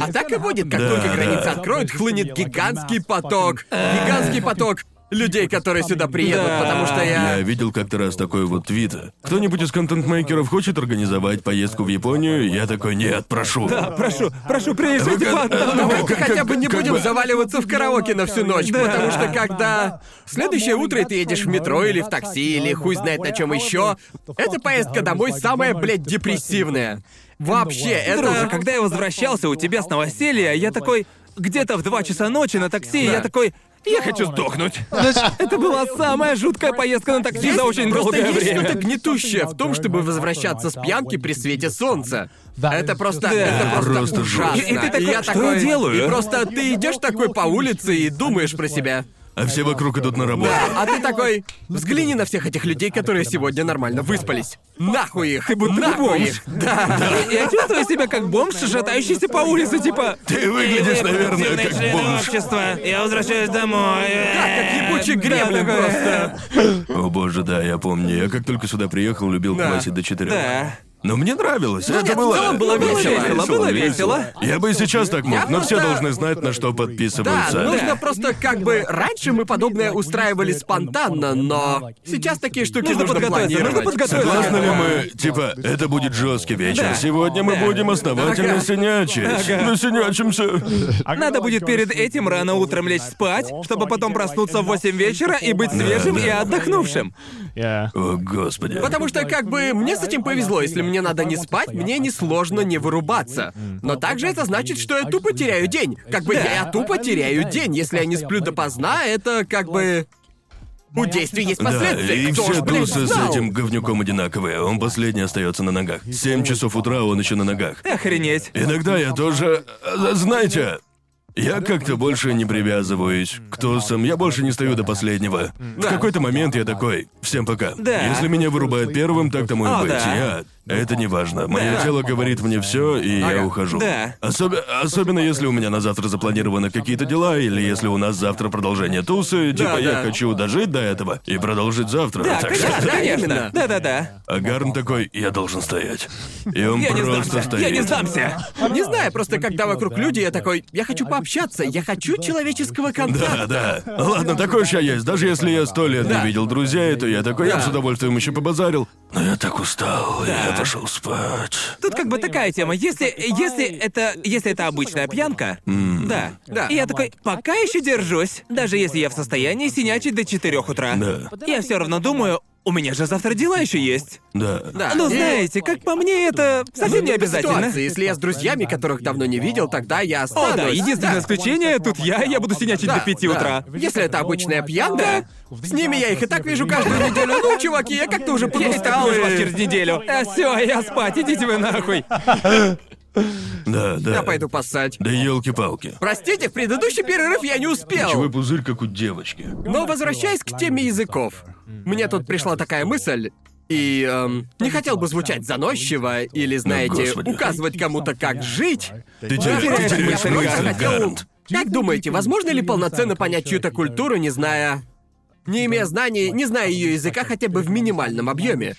А так и будет, как
Да,
только
да.
границы откроют, хлынет гигантский поток. Гигантский поток людей, которые сюда приедут,
Да.
потому что я...
Я видел как-то раз такой вот твит. Кто-нибудь из контент-мейкеров хочет организовать поездку в Японию? Я такой, нет, прошу.
Да, прошу, прошу, приезжайте
как-
Антон.
ну,
Давайте
как-
хотя бы не
как
будем
бы-
заваливаться в караоке на всю ночь,
Да.
потому что когда следующее утро и ты едешь в метро или в такси, или хуй знает на чем еще, эта поездка домой самая, блядь, депрессивная. Вообще,
Друже,
это...
когда я возвращался у тебя с новоселья, я такой где-то в 2 часа ночи на такси,
Да.
я такой. Я хочу сдохнуть. Это была самая жуткая поездка на такси за очень долгое
есть
время.
что-то гнетущее в том, чтобы возвращаться с пьянки при свете солнца. Это просто,
Да.
это просто,
Просто
ужасно.
жестко.
И ты такой,
я
«Что
такой,
я делаю?»
И просто ты идешь такой по улице и думаешь про себя.
А все вокруг идут на работу.
Да, а ты такой, взгляни на всех этих людей, которые сегодня нормально выспались. Нахуй их,
Ты будто
нахуй
бомж.
их. Да.
Я чувствую себя как бомж, шатающийся по улице, типа.
Ты выглядишь, наверное, как бомж.
общества. Я возвращаюсь домой.
Да, как ебучий гремлин
такое.
просто.
О боже, да, я помню. Я как только сюда приехал, любил
Да.
квасить до четырех.
Да.
Но мне нравилось. это
нет, в
было...
целом было весело.
весело, было весело.
Я бы и сейчас так мог,
Я
но все
просто-
должны знать, на что
Да,
подписываются.
нужно просто как бы... Раньше мы подобное устраивали спонтанно, но сейчас такие штуки
Нужно
нужно,
подготовиться,
планировать.
нужно подготовиться.
Согласны ли мы, типа, это будет жесткий вечер.
Да.
Сегодня мы
Да.
будем основательно
Ага.
синячить. Насинячимся.
Надо будет перед этим рано утром лечь спать, чтобы потом проснуться в 8 вечера и быть свежим и отдохнувшим.
О, господи.
Потому что как бы мне с этим повезло, если мне надо не спать, мне несложно не вырубаться. Но также это значит, что я тупо теряю день. Как бы я тупо теряю день. Если я не сплю допоздна, это как бы... У действий есть
Да,
последствия.
и
Кто
все
ж,
с
знал?
этим говнюком одинаковые. Он последний остается на ногах. Семь часов утра он еще на ногах.
Охренеть.
Иногда я тоже... э, Знаете, я как-то больше не привязываюсь к тусам, я больше не стою до последнего. В какой-то момент я такой, всем пока.
Да.
Если меня вырубают первым, так тому и
О,
быть.
да.
Я... Это не важно. Мое
Да.
тело говорит мне все, и я
Ага.
ухожу.
Да.
Особе- Особенно если у меня на завтра запланированы какие-то дела, или если у нас завтра продолжение тусы, типа я
да.
хочу дожить до этого и продолжить завтра.
Да,
так что...
конечно,
да, именно.
Да-да-да.
А Гарн такой, я должен стоять. И он
Я не
просто
сдамся.
стоит.
Я не сдамся.
Не знаю, просто когда вокруг люди, я такой, я хочу пообщаться, я хочу человеческого контакта.
Да, да. Ладно, такой уж я есть. Даже если я сто лет
Да.
не видел друзей, то я такой, я
Да.
бы с удовольствием еще побазарил. Но я так устал, я пошел спать.
Тут как бы такая тема. Если, если это, если это обычная пьянка, да.
Да.
И я такой, пока еще держусь, даже если я в состоянии синячить до 4 утра.
Да.
Я все равно думаю, у меня же завтра дела еще есть.
Да.
Да.
Ну,
И-
знаете, как по мне, это совсем не
Ну,
обязательно.
ситуация. Если я с друзьями, которых давно не видел, тогда я
О,
останусь.
да, единственное
Да.
исключение, тут я, я буду синячить
Да,
до 5
да.
утра.
Если это обычная пьянка, с ними я их и так вижу каждую неделю. Ну, чуваки, я как-то уже
Я и так
подустал.
вижу вас через неделю. А все, я спать, идите вы нахуй.
Да, да.
Я пойду поссать.
Да елки-палки.
Простите, в предыдущий перерыв я не
Чего
успел.
пузырь, как у девочки.
Но возвращаясь к теме языков. Мне тут пришла такая мысль, и эм, не хотел бы звучать заносчиво или, знаете,
господи.
указывать кому-то, как жить.
Ты теряешь, ты
теряешь
теряешь
мысль,
Гарнт.
Как думаете, возможно ли полноценно понять чью-то культуру, не зная... Не имея знаний, не зная ее языка хотя бы в минимальном объеме?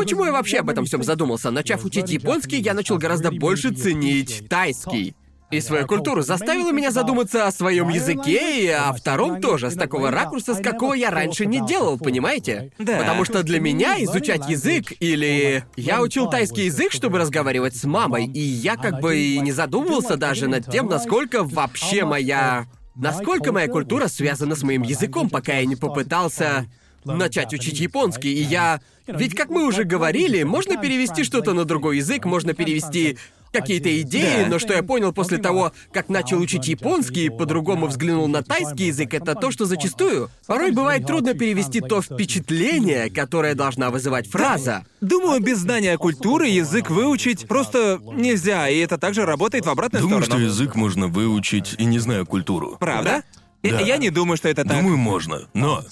Почему я вообще об этом всем задумался? Начав учить японский, я начал гораздо больше ценить тайский. И свою культуру заставило меня задуматься о своем языке и о втором тоже, с такого ракурса, с какого я раньше не делал, понимаете?
Да.
Потому что для меня изучать язык или... Я учил тайский язык, чтобы разговаривать с мамой, и я как бы и не задумывался даже над тем, насколько вообще моя... Насколько моя культура связана с моим языком, пока я не попытался начать учить японский, и я... Ведь, как мы уже говорили, можно перевести что-то на другой язык, можно перевести какие-то идеи,
Да.
но что я понял после того, как начал учить японский и по-другому взглянул на тайский язык, это то, что зачастую порой бывает трудно перевести то впечатление, которое должна вызывать фраза.
Думаю, без знания культуры язык выучить просто нельзя, и это также работает в обратную
Думаю, что
сторону.
язык можно выучить и не зная культуру.
Правда? Я-
Да.
Я не думаю, что это так.
Думаю, можно. Но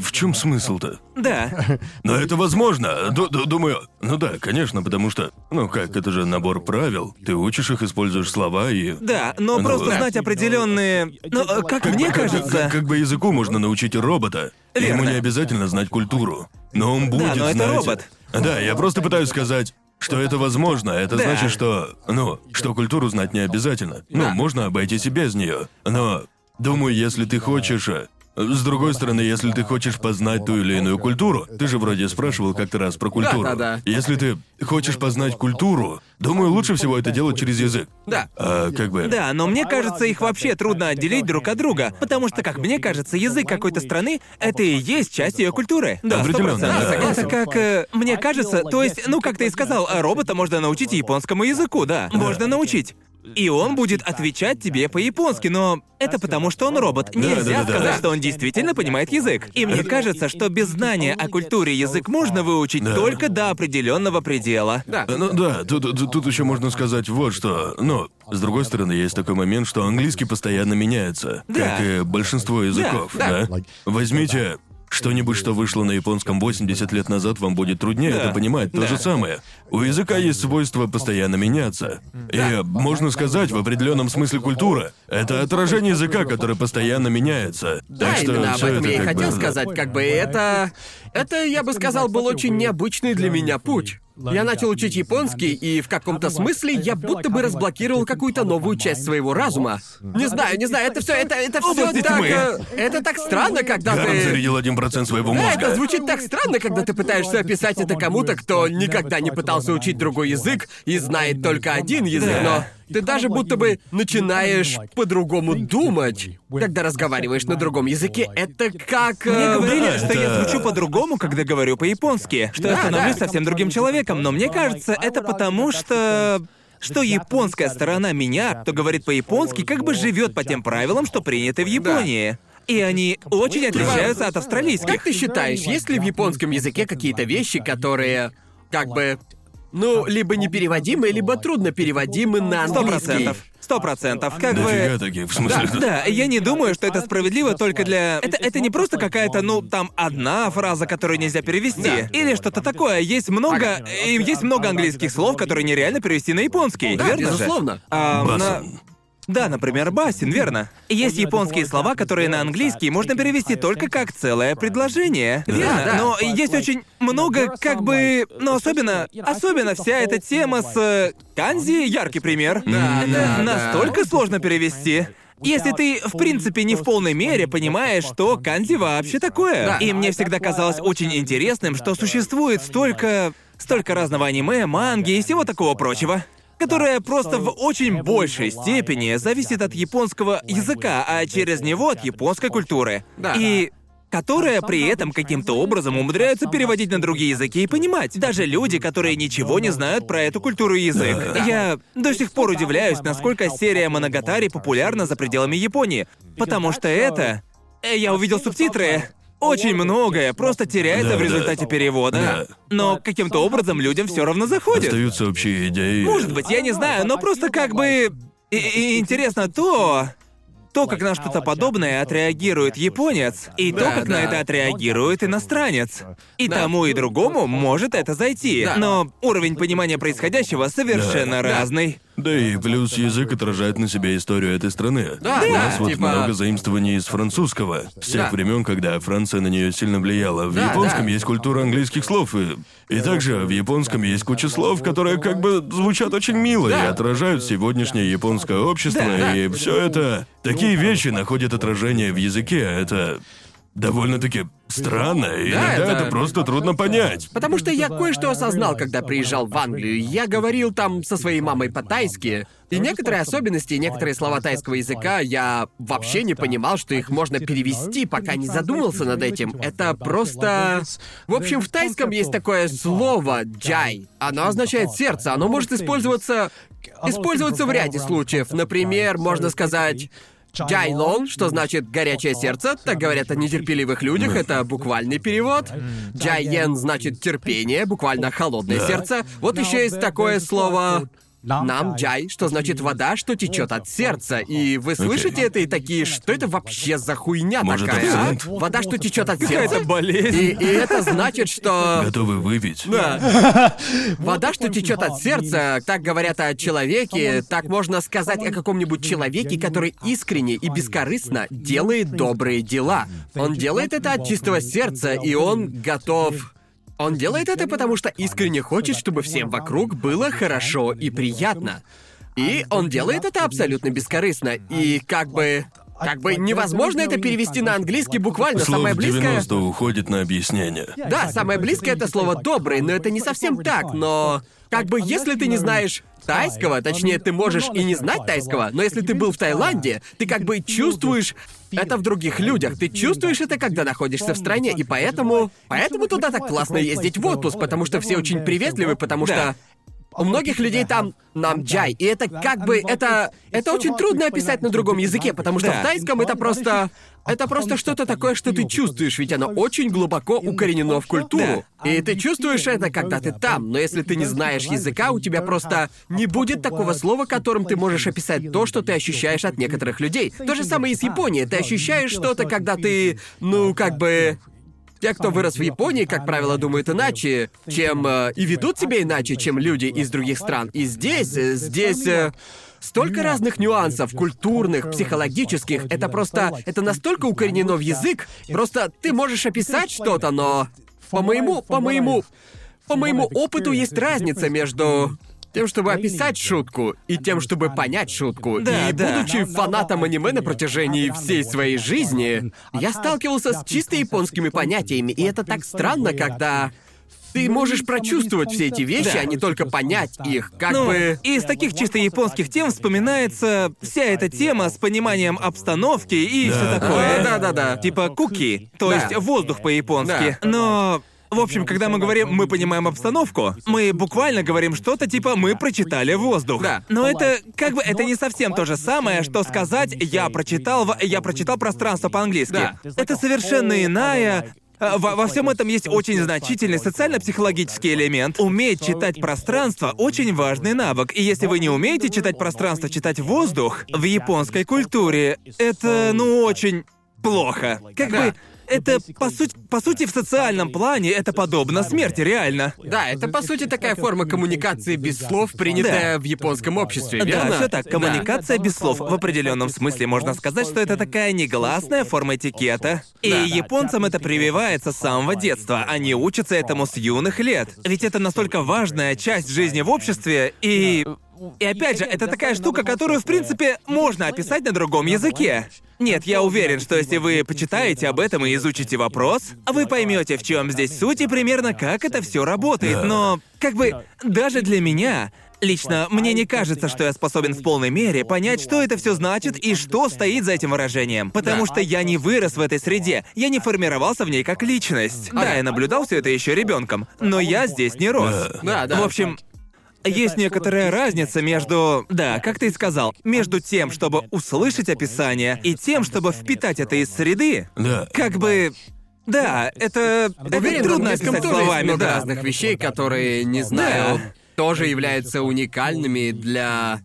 в чем смысл-то?
Да.
Но это возможно. Ду- ду- думаю, ну да, конечно, потому что, ну как, это же набор правил. Ты учишь их, используешь слова и.
Да, но
Ну,
просто
да.
знать определенные. Ну, э, как мне
Как-
кажется.
Как, как бы языку можно научить робота. Ему
Верно.
не обязательно знать культуру. Но он будет
но это
знать-
робот.
Да, я просто пытаюсь сказать. Что это возможно, это
Да.
значит, что, ну, что культуру знать не обязательно. Ну,
Да.
можно обойтись и без нее. Но, думаю, если ты хочешь, э, С другой стороны, если ты хочешь познать ту или иную культуру, ты же вроде спрашивал как-то раз про культуру.
Да-да-да.
Если ты хочешь познать культуру, думаю, лучше всего это делать через язык.
Да.
А как бы...
Да, но мне кажется, их вообще трудно отделить друг от друга, потому что, как мне кажется, язык какой-то страны — это и есть часть ее культуры. Да,
Определенно,
100%.
да.
Это как, э, мне кажется, то есть, ну, как ты и сказал, робота можно научить японскому языку, да, можно научить. И он будет отвечать тебе по-японски, но это потому, что он робот. Нельзя
да-да-да.
сказать, что он действительно понимает язык. И мне кажется, что без знания о культуре язык можно выучить
Да.
только до определенного предела.
Да.
Ну да, тут, тут, тут еще можно сказать вот что. Но, с другой стороны, есть такой момент, что английский постоянно меняется.
Да.
Как и большинство языков,
да.
да? Возьмите что-нибудь, что вышло на японском 80 лет назад, вам будет труднее
Да.
это понимать. То
Да.
же самое. У языка есть свойство постоянно меняться. И можно сказать, в определенном смысле культура — это отражение языка, который постоянно меняется.
Да,
так что
именно об этом
это
я и хотел
бы-
сказать. Как бы это... Это, я бы сказал, был очень необычный для меня путь. Я начал учить японский, и в каком-то смысле я будто бы разблокировал какую-то новую часть своего разума. Не знаю, не знаю, это все, это, это все так...
тьмы.
э, Это так странно, когда
Гаром
ты...
зарядил 1% своего
Да,
мозга.
это звучит так странно, когда ты пытаешься описать это кому-то, кто никогда не пытался учить другой язык и знает только один язык, но ты даже будто бы начинаешь по-другому думать, когда разговариваешь на другом языке. Это как...
Мне
э,
говорили,
да,
что я звучу по-другому, когда говорю по-японски, что я становлюсь
да.
совсем другим человеком, но мне кажется, это потому что что японская сторона меня, кто говорит по-японски, как бы живет по тем правилам, что приняты в Японии. И они очень отличаются от
Как
австралийских.
ты считаешь, есть ли в японском языке какие-то вещи, которые как бы... Ну, либо непереводимы, либо трудно переводимы на
Сто
английский.
процентов. Сто процентов. Как
Дофига
бы...
таких, в смысле...
Да, я не думаю, что это справедливо только для... Это, это не просто какая-то, ну, там, одна фраза, которую нельзя перевести. Или что-то такое. Есть много... и Есть много английских слов, которые нереально перевести на японский.
Да,
верно же?
безусловно.
А, на-. Да, например, басен, верно. Есть японские слова, которые на английский можно перевести только как целое предложение. Верно.
да.
Но есть очень много, как бы. Но особенно. Особенно вся эта тема с э, канзи яркий пример.
Да,
Это
да, да.
настолько сложно перевести. Если ты, в принципе, не в полной мере понимаешь, что канзи вообще такое.
Да.
И мне всегда казалось очень интересным, что существует столько... столько разного аниме, манги и всего такого прочего которое просто в очень большей степени зависит от японского языка, а через него от японской культуры.
Да.
И которая при этом каким-то образом умудряются переводить на другие языки и понимать. Даже люди, которые ничего не знают про эту культуру и язык.
Да.
Я до сих пор удивляюсь, насколько серия Моногатари популярна за пределами Японии. Потому что это... э, Я увидел субтитры. Очень многое просто теряется
Да,
в
да.
результате перевода.
Да.
Но каким-то образом людям все равно заходит.
Остаются общие идеи.
Может быть, я не знаю, но просто как бы... И, и интересно то... То, как на что-то подобное отреагирует японец, и то,
Да,
как на
да.
это отреагирует иностранец. И
Да.
тому, и другому может это зайти.
Да.
Но уровень понимания происходящего совершенно
Да.
разный.
Да и плюс язык отражает на себе историю этой страны.
Да,
У
да,
нас вот
типа-
много заимствований из французского, с тех
Да.
времен, когда Франция на нее сильно влияла. В
Да,
японском
да.
есть культура английских слов, и, и также в японском есть куча слов, которые как бы звучат очень мило и
Да.
отражают сегодняшнее японское общество,
Да.
и все это. Такие вещи находят отражение в языке, а это довольно-таки странно, и
Да,
иногда
это-
это просто трудно понять.
Потому что я кое-что осознал, когда приезжал в Англию. Я говорил там со своей мамой по-тайски, и некоторые особенности, некоторые слова тайского языка я вообще не понимал, что их можно перевести, пока не задумался над этим. Это просто... В общем, в тайском есть такое слово «джай». Оно означает «сердце». Оно может использоваться... Использоваться в ряде случаев. Например, можно сказать... Джайлон, что значит горячее сердце, так говорят о нетерпеливых людях, это буквальный перевод. Джайен значит терпение, буквально холодное сердце. Вот еще есть такое слово нам джай, что значит вода, что течет от сердца. И вы слышите это и такие, что это вообще за хуйня
Может,
такая, а? Вода, что течет от сердца.
Какая-то болезнь.
И, и это значит, что
Готовы выпить?
да. Вода, что течет от сердца, так говорят о человеке, так можно сказать о каком-нибудь человеке, который искренне и бескорыстно делает добрые дела. Он делает это от чистого сердца, и он готов... Он делает это, потому что искренне хочет, чтобы всем вокруг было хорошо и приятно. И он делает это абсолютно бескорыстно. И как бы... Как бы невозможно это перевести на английский буквально.
Слов
Самое близкое...
90 уходит на объяснение.
Да, самое близкое это слово добрый, но это не совсем так, но. Как бы если ты не знаешь тайского, точнее, ты можешь и не знать тайского, но если ты был в Таиланде, ты как бы чувствуешь это в других людях. Ты чувствуешь это, когда находишься в стране, и поэтому... Поэтому туда так классно ездить в отпуск, потому что все очень приветливы, потому что у многих людей там намджай, и это как бы это это очень трудно описать на другом языке, потому что
Да.
в тайском это просто это просто что-то такое, что ты чувствуешь, ведь оно очень глубоко укоренено в культуру. И ты чувствуешь это, когда ты там, но если ты не знаешь языка, у тебя просто не будет такого слова, которым ты можешь описать то, что ты ощущаешь от некоторых людей. То же самое и с Японией. Ты ощущаешь что-то, когда ты, ну, как бы те, кто вырос в Японии, как правило, думают иначе, чем э, и ведут себя иначе, чем люди из других стран. И здесь, э, здесь э, столько разных нюансов, культурных, психологических. Это просто, это настолько укоренено в язык. Просто ты можешь описать что-то, но по моему, по моему, по моему опыту есть разница между тем, чтобы описать шутку, и тем, чтобы понять шутку.
Да,
и
да.
будучи фанатом аниме на протяжении всей своей жизни, я сталкивался с чисто японскими понятиями, и это так странно, когда ты можешь прочувствовать все эти вещи,
Да.
а не только понять их, как
Ну,
бы...
из таких чисто японских тем вспоминается вся эта тема с пониманием обстановки и
Да,
все
да.
такое.
Да-да-да.
Типа куки, то
Да.
есть воздух по-японски.
Да.
Но в общем, когда мы говорим «мы понимаем обстановку», мы буквально говорим что-то типа «мы прочитали воздух».
Да.
Но это как бы это не совсем то же самое, что сказать «я прочитал, в- я прочитал пространство по-английски».
Да.
Это совершенно иная а, Во, во всем этом есть очень значительный социально-психологический элемент. Уметь читать пространство — очень важный навык. И если вы не умеете читать пространство, читать воздух, в японской культуре это, ну, очень плохо. Как
Да.
бы это, по, суть, по сути, в социальном плане это подобно смерти, реально.
Да, это по сути такая форма коммуникации без слов, принятая в японском обществе, верно?
Да, все так.
Да.
Коммуникация без слов. В определенном смысле можно сказать, что это такая негласная форма этикета. И
Да.
японцам это прививается с самого детства. Они учатся этому с юных лет. Ведь это настолько важная часть жизни в обществе, и... И опять же, это такая штука, которую, в принципе, можно описать на другом языке. Нет, я уверен, что если вы почитаете об этом и изучите вопрос, вы поймете, в чем здесь суть и примерно как это все работает. Но, как бы, даже для меня, Лично, мне не кажется, что я способен в полной мере понять, что это все значит и что стоит за этим выражением. Потому
Да.
что я не вырос в этой среде, я не формировался в ней как личность. Да, я наблюдал все это еще ребенком, но я здесь не рос.
Да, да.
В общем, есть некоторая разница между, да, как ты и сказал, между тем, чтобы услышать описание, и тем, чтобы впитать это из среды.
Да.
Как бы, да, это, это
Уверен,
трудно описать
тоже есть
словами,
много
да.
разных вещей, которые, не знаю, тоже являются уникальными для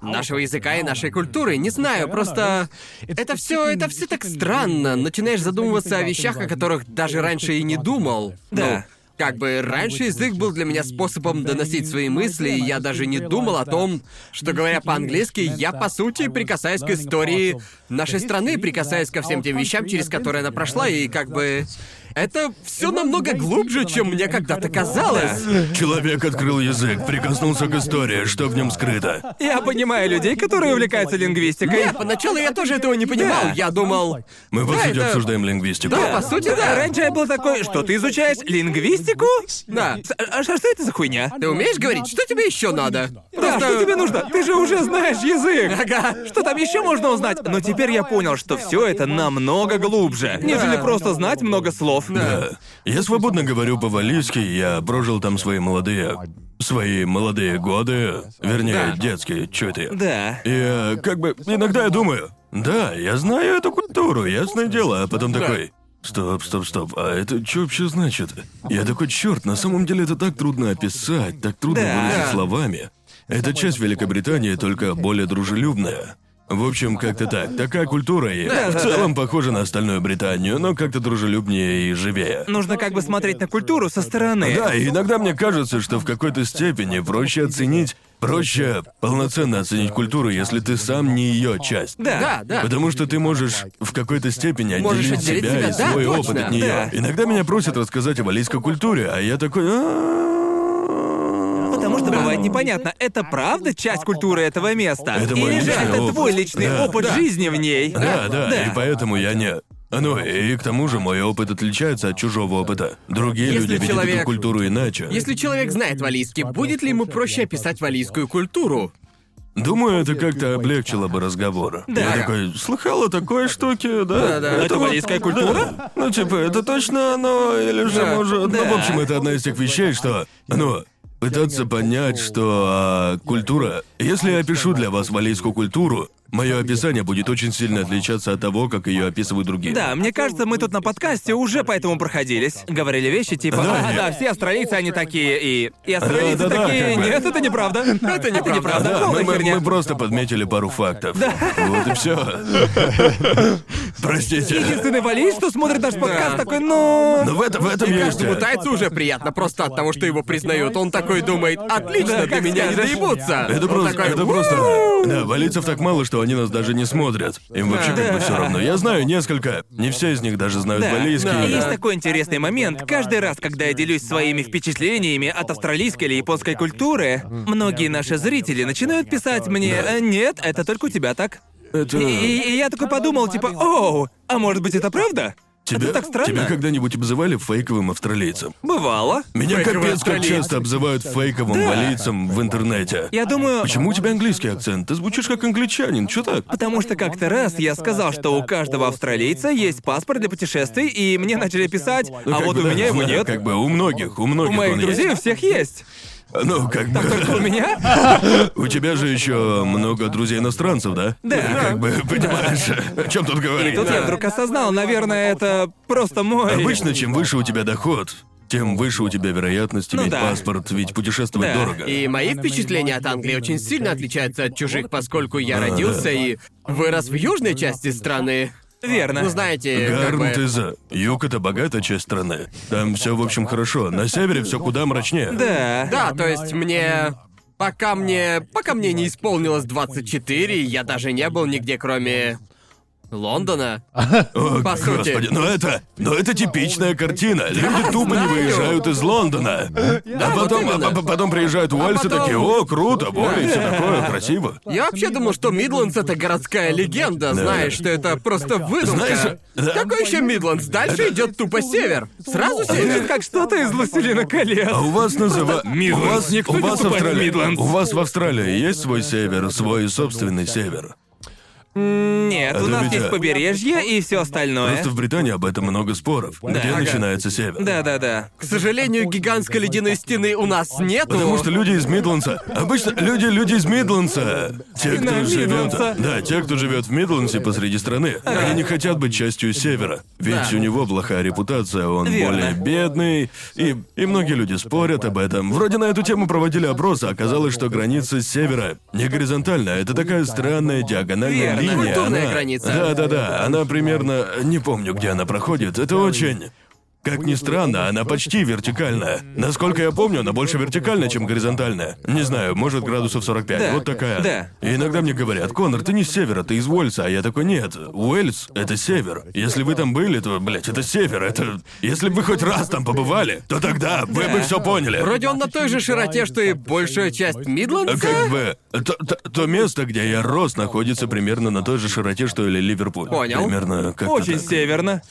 нашего языка и нашей культуры. Не знаю, просто это все, это все так странно. Начинаешь задумываться о вещах, о которых даже раньше и не думал.
Да.
Ну, как бы раньше язык был для меня способом доносить свои мысли, и я даже не думал о том, что говоря по-английски, я по сути прикасаюсь к истории нашей страны, прикасаюсь ко всем тем вещам, через которые она прошла, и как бы это все намного глубже, чем мне когда-то казалось.
Человек открыл язык, прикоснулся к истории, что в нем скрыто.
Я понимаю людей, которые увлекаются лингвистикой.
Нет, поначалу я тоже этого не понимал.
Да.
Я думал.
Мы, по
Да,
сути,
это-
обсуждаем лингвистику.
Да, по сути, да.
Раньше я был такой, что ты изучаешь лингвистику?
Да.
С- А, что что это за хуйня?
Ты умеешь говорить? Что тебе еще надо?
Да, что тебе нужно? Ты же уже знаешь язык.
Ага.
Что там еще можно узнать? Но теперь я понял, что все это намного глубже, нежели
Да.
просто знать много слов.
Да. Я свободно говорю по-валийски, я прожил там свои молодые... Свои молодые годы, вернее,
Да.
детские, чё это я?
Да.
И э, как бы иногда я думаю, да, я знаю эту культуру, ясное дело, а потом
Да.
такой. Стоп, стоп, стоп, а это что вообще значит? Я такой, черт, на самом деле это так трудно описать, так трудно
Да.
выразить словами. Это часть Великобритании, только более дружелюбная. В общем, как-то так. Такая культура и
Да,
в
да,
целом похожа на остальную Британию, но как-то дружелюбнее и живее.
Нужно как бы смотреть на культуру со стороны.
Да, и иногда мне кажется, что в какой-то степени проще оценить, проще полноценно оценить культуру, если ты сам не ее часть.
Да.
Да, да.
Потому что ты можешь в какой-то степени
Можешь
отделить
отделить
себя
себя,
и
да,
свой
точно.
опыт от нее.
Да.
Иногда меня просят рассказать о валийской культуре, а я такой. «А-а-а».
Потому что бывает непонятно, это правда часть культуры этого места?
Это мой
Или же
личный
это
опыт.
твой личный
Да,
опыт
да.
жизни в ней?
Да, да, и поэтому я не... Ну, и к тому же мой опыт отличается от чужого опыта. Другие
Если
люди видят
человек-
эту культуру иначе.
Если человек знает валийский, будет ли ему проще описать валийскую культуру?
Думаю, это как-то облегчило бы разговор.
Да.
Я такой, слыхал о такой штуке, да?
Да-да.
Это
вот-
валийская культура?
да. Ну, типа, это точно оно, или же
Да.
может...
Да.
Ну, в общем, это одна из тех вещей, что... Ну, пытаться понять, что а, культура... Если я опишу для вас валийскую культуру, мое описание будет очень сильно отличаться от того, как ее описывают другие.
Да, мне кажется, мы тут на подкасте уже по этому проходились. Говорили вещи типа,
Да,
а, да, все австралийцы, они такие, и... И австралийцы
Да, да, да,
такие,
как бы.
нет, это неправда. Это неправда.
Да, мы,
полная
мы-
херня.
мы просто подметили пару фактов. Вот и все. Простите.
Единственный валиец, что смотрит наш подкаст, такой, ну...
Но в, это, в этом
И
есть...
каждому тайцу уже приятно просто от того, что его признают. Он такой думает, отлично,
Да,
для меня не доебутся.
Это
Он
просто,
такой,
это просто. Да, валийцев так мало, что они нас даже не смотрят. Им вообще как бы все равно. Я знаю несколько. Не все из них даже знают
Да,
валийский.
да,
есть такой интересный момент. Каждый раз, когда я делюсь своими впечатлениями от австралийской или японской культуры, многие наши зрители начинают писать мне «Э, «Нет, это только у тебя так».
Это...
И, и- и я такой подумал, типа, «Оу, а может быть это правда?»
Тебя,
Это так странно.
тебя когда-нибудь обзывали фейковым австралийцем?
Бывало.
Меня
Фейковый
капец как
австралиец.
часто обзывают фейковым
Да.
валийцем в интернете.
Я думаю...
Почему у тебя английский акцент? Ты звучишь как англичанин, чё так?
Потому что как-то раз я сказал, что у каждого австралийца есть паспорт для путешествий, и мне начали писать,
Ну,
а
как
вот
бы,
у
да,
меня его
да,
нет.
Как бы у многих, у
У
многих
моих
он
друзей у
есть.
всех есть.
Ну, как бы...
Только у меня?
У тебя же еще много друзей иностранцев, да?
Да.
И как бы, понимаешь, о чем тут
И
говорить?
тут я вдруг осознал, наверное, это просто мой...
Обычно, чем выше у тебя доход, тем выше у тебя вероятность
Ну
иметь
да.
паспорт, ведь путешествовать
Да.
дорого.
И мои впечатления от Англии очень сильно отличаются от чужих, поскольку я
Да,
родился и вырос в южной части страны.
Верно.
Ну, знаете, как бы...
за. Юг это богатая часть страны. Там все, в общем, хорошо. На севере все куда мрачнее.
Да.
Да, то есть мне... Пока мне... Пока мне не исполнилось 24, я даже не был нигде, кроме... Лондона.
О,
По сути.
господи, но это, но это типичная картина. Люди тупо не выезжают из Лондона.
Да,
а
вот
потом,
именно.
а потом приезжают в Уэльс и
потом-
такие, о, круто, и все такое, красиво.
Я вообще думал, что Мидландс это городская легенда, знаешь, что это просто выдумка.
Знаешь, да.
Какой еще Мидландс? Дальше идет тупо север. Сразу север.
как что-то из «Властелина колец».
А у вас называют... У вас,
Никто
у
не
вас Австралия-. У вас в Австралии есть свой север, свой собственный север.
Нет, у
Это
нас
ведь,
есть побережье и все остальное.
Просто в Британии об этом много споров. Где
ага.
начинается север?
Да-да-да.
К сожалению, гигантской ледяной стены у нас нету.
Потому что люди из Мидландса. Обычно люди, люди из Мидландса. Те, кто
Да,
живет.
Мидландса.
Да, те, кто живет в Мидландсе посреди страны. Они не хотят быть частью севера. Ведь
Да.
у него плохая репутация, он
Верно.
более бедный. И, и многие люди спорят об этом. Вроде на эту тему проводили опрос, а оказалось, что граница севера не горизонтальная. Это такая странная диагональная
Верно.
Линия.
Культурная
она...
граница.
Да, да, да. Она примерно. Не помню, где она проходит. Это очень. Как ни странно, она почти вертикальная. Насколько я помню, она больше вертикальная, чем горизонтальная. Не знаю, может градусов 45.
Да,
Вот такая.
да.
И иногда мне говорят, Конор, ты не с севера, ты из Уэльса, а я такой, нет, Уэльс — это север. Если вы там были, то, блядь, это север, это... Если бы вы хоть раз там побывали, то тогда вы бы все поняли.
Вроде он на той же широте, что и большая часть Мидландса.
Как бы, то, то- то место, где я рос, находится примерно на той же широте, что и Ливерпуль.
Понял.
Примерно как
Очень северно.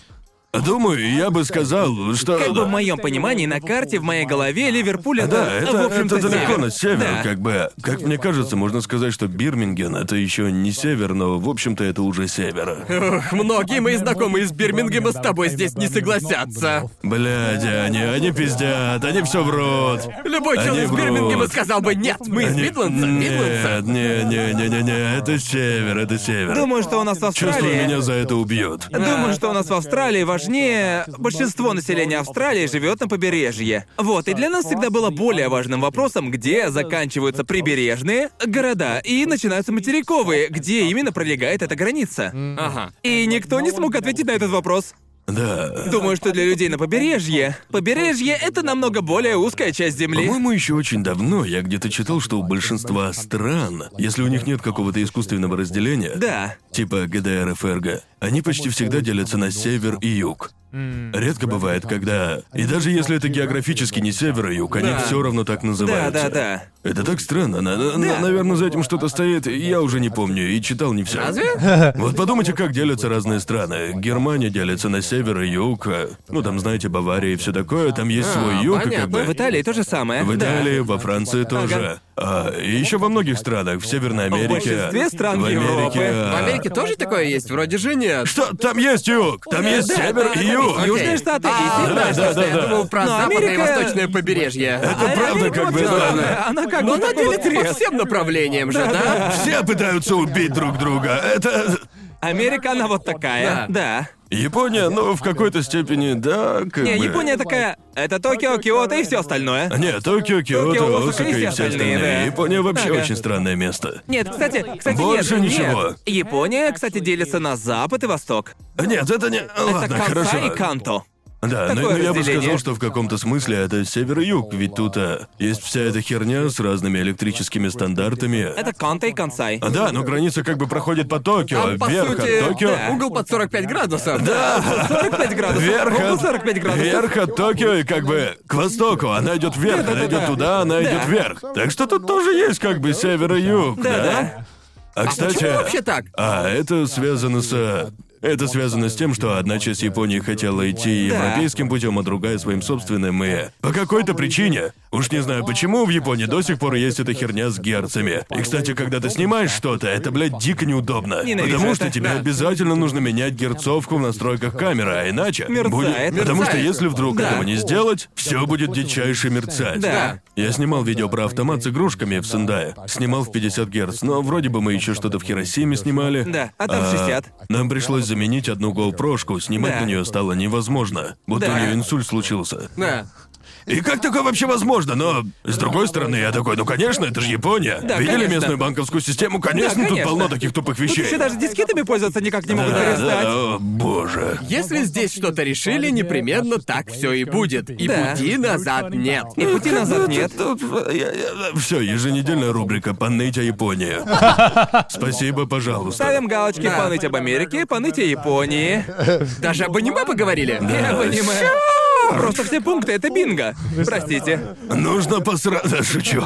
Думаю, я бы сказал, что...
Как бы в моем понимании, на карте в моей голове Ливерпуль это,
Да, это,
в общем-то,
это далеко
север.
на север,
Да.
как бы. Как мне кажется, можно сказать, что Бирминген это еще не север, но в общем-то это уже север.
Ох, многие мои знакомые из Бирмингема с тобой здесь не согласятся.
Блядь, они, они пиздят, они все врут.
Любой чел
Они
из. Бирмингема сказал бы нет, мы из
Они-
Мидландса, Мидландса.
Нет, не, не, не, не, не, это север, это север.
Думаю, что у нас в
Чувствую,
Австралии...
меня за это убьют.
Думаю, что у нас в Австралии важнее... Большинство населения Австралии живет на побережье. Вот, и для нас всегда было более важным вопросом, где заканчиваются прибережные города и начинаются материковые, где именно пролегает эта граница.
Ага.
И никто не смог ответить на этот вопрос.
Да.
Думаю, что для людей на побережье... Побережье — это намного более узкая часть Земли.
По-моему, еще очень давно я где-то читал, что у большинства стран, если у них нет какого-то искусственного разделения,
Да.
типа ГДР и ФРГ, они почти всегда делятся на север и юг. Редко бывает, когда... И даже если это географически не север и юг, они
Да.
все равно так называются.
Да, да, да.
Это так странно. На- на- на- наверное, за этим что-то стоит. Я уже не помню и читал не все.
Разве?
Вот подумайте, как делятся разные страны. Германия делится на север и юг. Ну, там, знаете, Бавария и все такое. Там есть
А,
свой юг, и как
понятно.
бы...
В Италии то же самое.
В
да.
Италии, во Франции тоже. А, и еще во многих странах, в Северной Америке.
большинстве стран
в Америке.
Европы.
а,
В Америке тоже такое есть? Вроде же нет.
Что? Там есть юг! Там есть
Да,
север
да,
и
да,
юг!
да. Южные Штаты и
А, да,
Штаты.
да, да, Я думал про
Но
западное и
Америка-
восточное побережье.
Это
А
правда
Америка
как бы...
вообще
да.
странная. Она как
Но
бы
она
такой вот
делится по
крест.
всем направлениям же, да?
Все пытаются убить друг друга. Это...
Америка, она вот такая. Да.
Япония, ну, в какой-то степени, да, как
Не,
бы...
Япония такая. Это Токио, Киото и все остальное.
Не, Токио, Киото,
Токио, Осака
Осака
и все остальные,
остальные.
да.
Япония вообще
Ага.
очень странное место.
Нет, кстати, кстати,
Больше
нет,
ничего.
нет. Япония, кстати, делится на запад и восток.
Нет, это не... Ладно,
это Кансай
хорошо.
и Канто.
Да, но, но я бы сказал, что в каком-то смысле это север и юг, ведь тут а, есть вся эта херня с разными электрическими стандартами.
Это Канто и Кансай.
А, да, но граница как бы проходит по Токио,
Там, по
вверх
сути,
от Токио.
да.
угол под 45 градусов.
Да,
45 градусов.
вверх
Угол
от,
45 градусов.
вверх от Токио и как бы к востоку. Она идет вверх, она
Да-да-да.
идет туда, она
Да.
идет вверх. Так что тут тоже есть как бы север и юг, да?
Да-да.
А кстати,
Почему вообще так?
а это связано с это связано с тем, что одна часть Японии хотела идти
Да.
европейским путем, а другая своим собственным, и по какой-то причине, уж не знаю почему, в Японии до сих пор есть эта херня с герцами. И, кстати, когда ты снимаешь что-то, это, блядь, дико неудобно.
Ненавижу
потому
это.
что тебе
Да.
обязательно нужно менять герцовку в настройках камеры, а иначе
Мерцает.
будет... Потому что если вдруг
Да.
этого не сделать, все будет дичайше мерцать.
Да.
Я снимал видео про автомат с игрушками в Сендае. Снимал в 50 Гц, но вроде бы мы еще что-то в Хиросиме снимали.
Да, а там 60.
Нам пришлось заменить одну GoPro-шку, снимать
Да.
на нее стало невозможно. Будто
Да.
у нее инсульт случился.
Да.
И как такое вообще возможно? Но с другой стороны, я такой, ну конечно, это же Япония.
Да,
Видели
конечно.
местную банковскую систему? Конечно, тут
конечно.
полно таких тупых
Тут
вещей.
еще даже дискетами пользоваться никак не могут
Да,
перестать.
да, о, боже.
Если здесь что-то решили, непременно так все и будет. И
Да.
пути назад нет.
И пути назад нет.
Все, еженедельная рубрика «Поныть о Японии». Спасибо, пожалуйста.
Ставим галочки
Да.
«Поныть об Америке», «Поныть о Японии».
Даже об аниме поговорили.
Я понимаю. Просто все пункты — это бинго. Простите.
Нужно посрать. Да, Шучу.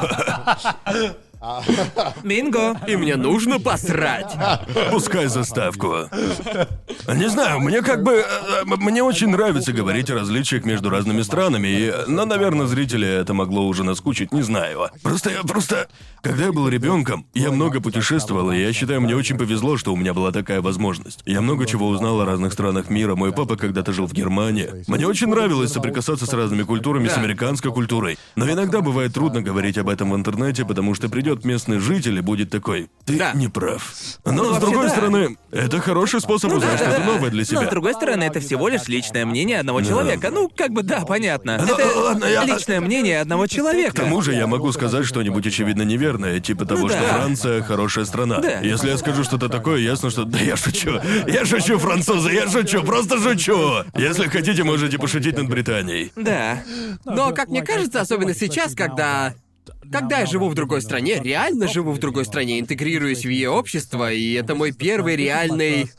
Бинго.
И мне нужно посрать.
Пускай заставку. Не знаю, мне как бы... э, э, Мне очень нравится говорить о различиях между разными странами, и, но, наверное, зрители это могло уже наскучить, не знаю. Просто я просто... Когда я был ребенком, я много путешествовал, и я считаю, мне очень повезло, что у меня была такая возможность. Я много чего узнал о разных странах мира. Мой папа когда-то жил в Германии. Мне очень нравилось соприкасаться с разными культурами, с американской культурой. Но иногда бывает трудно говорить об этом в интернете, потому что придет местный житель и будет такой, ты
Да.
не прав. Но с
вообще,
другой
да.
стороны, это хороший способ узнать что-то новое для себя.
Но с другой стороны, это всего лишь личное мнение одного человека. Ну, как бы да, понятно.
Ну,
это
ладно, я-
личное мнение одного человека.
К тому же я могу сказать что-нибудь очевидно неверное, типа того,
Ну
что
да.
Франция хорошая страна.
Да.
Если я скажу что-то такое, ясно, что да я шучу. Я шучу, французы, я шучу, просто шучу. Если хотите, можете пошутить над Британией.
Да.
Но, как мне кажется, особенно сейчас, когда... Когда я живу в другой стране, реально живу в другой стране, интегрируюсь в ее общество, и это мой первый реальный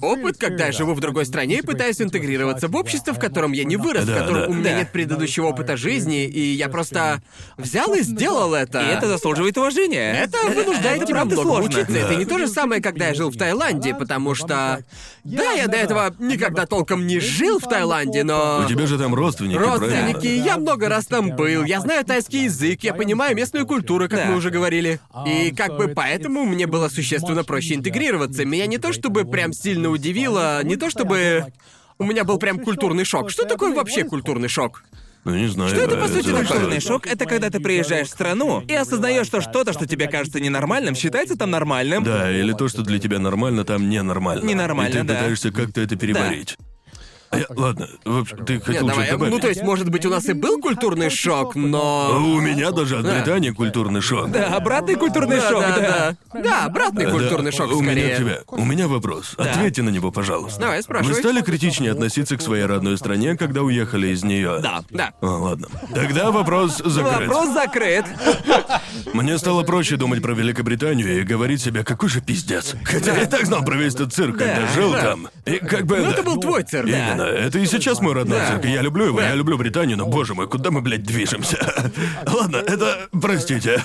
опыт, когда я живу в другой стране и пытаюсь интегрироваться в общество, в котором я не вырос, в
Да,
котором
да.
у меня
Да.
нет предыдущего опыта жизни, и я просто взял и сделал это.
И это заслуживает уважения.
Это вынуждает
это
тебя
правда
много
сложно.
учиться. Это не то же самое, когда я жил в Таиланде, потому что... Да, я до этого никогда толком не жил в Таиланде, но...
У тебя же там родственники,
Родственники,
правильно?
я много раз там был, я знаю тайский язык, я понимаю местную культуру, как
Да.
мы уже говорили. И как бы поэтому мне было существенно проще интегрироваться. Меня не то чтобы прям сильно удивило, не то чтобы... У меня был прям культурный шок. Что такое вообще культурный шок?
Ну не знаю.
Что это, по сути?
Культурный шок — это когда ты приезжаешь в страну и осознаешь, что что-то, что тебе кажется ненормальным, считается там нормальным.
Да, или то, что для тебя нормально, там ненормально.
Ненормально,
И ты
да.
пытаешься как-то это переварить. Я- ладно, в общем, ты
Нет,
хотел
давай.
что-то добавить?
Ну, то есть, может быть, у нас и был культурный шок, но...
У меня даже от Британии культурный шок.
Да, обратный культурный
Да,
шок,
да,
да.
да. Да, обратный
Да,
культурный шок
у
скорее.
меня к тебе. У меня вопрос. Ответьте на него, пожалуйста.
Давай, спрашивай.
Вы стали критичнее относиться к своей родной стране, когда уехали из нее?
Да, да.
О, ладно. Тогда вопрос закрыт.
Вопрос закрыт.
Мне стало проще думать про Великобританию и говорить себе, какой же пиздец. Хотя я и так знал про весь этот цирк, когда жил
да.
там. И как бы...
Ну,
да.
это был твой цирк.
Именно. Это и сейчас мой родной
Да.
цирк, я люблю его, я люблю Британию, но, боже мой, куда мы, блядь, движемся? Ладно, это... Простите.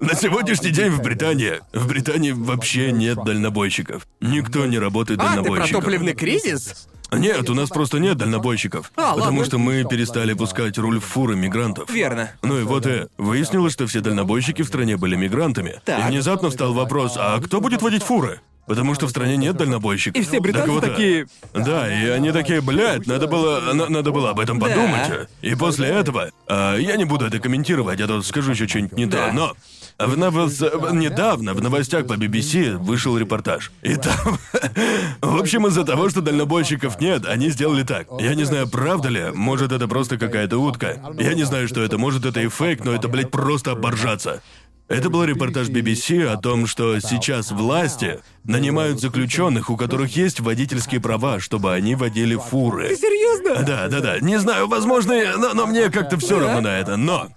На сегодняшний день в Британии... В Британии вообще нет дальнобойщиков. Никто не работает
А, ты про
дальнобойщиком.
топливный кризис?
Нет, у нас просто нет дальнобойщиков.
А,
потому
ладно.
что мы перестали пускать руль в фуры мигрантов.
Верно.
Ну и вот и выяснилось, что все дальнобойщики в стране были мигрантами.
Так.
И внезапно встал вопрос, а кто будет водить фуры? Потому что в стране нет дальнобойщиков.
И все британцы
Так вот,
такие-
Да, и они такие, блядь, надо было, на- надо было об этом
Да.
подумать. И после этого, а, я не буду это комментировать, я тут скажу еще что-нибудь не
Да.
то, но в новос- недавно в новостях по BBC вышел репортаж. И там... В общем, из-за того, что дальнобойщиков нет, они сделали так. Я не знаю, правда ли, может, это просто какая-то утка. Я не знаю, что это, может, это и фейк, но это, блядь, просто оборжаться. Это был репортаж BBC о том, что сейчас власти нанимают заключенных, у которых есть водительские права, чтобы они водили фуры.
Серьезно?
Да, да, да. Не знаю, возможно, но, но мне как-то все равно на это. Но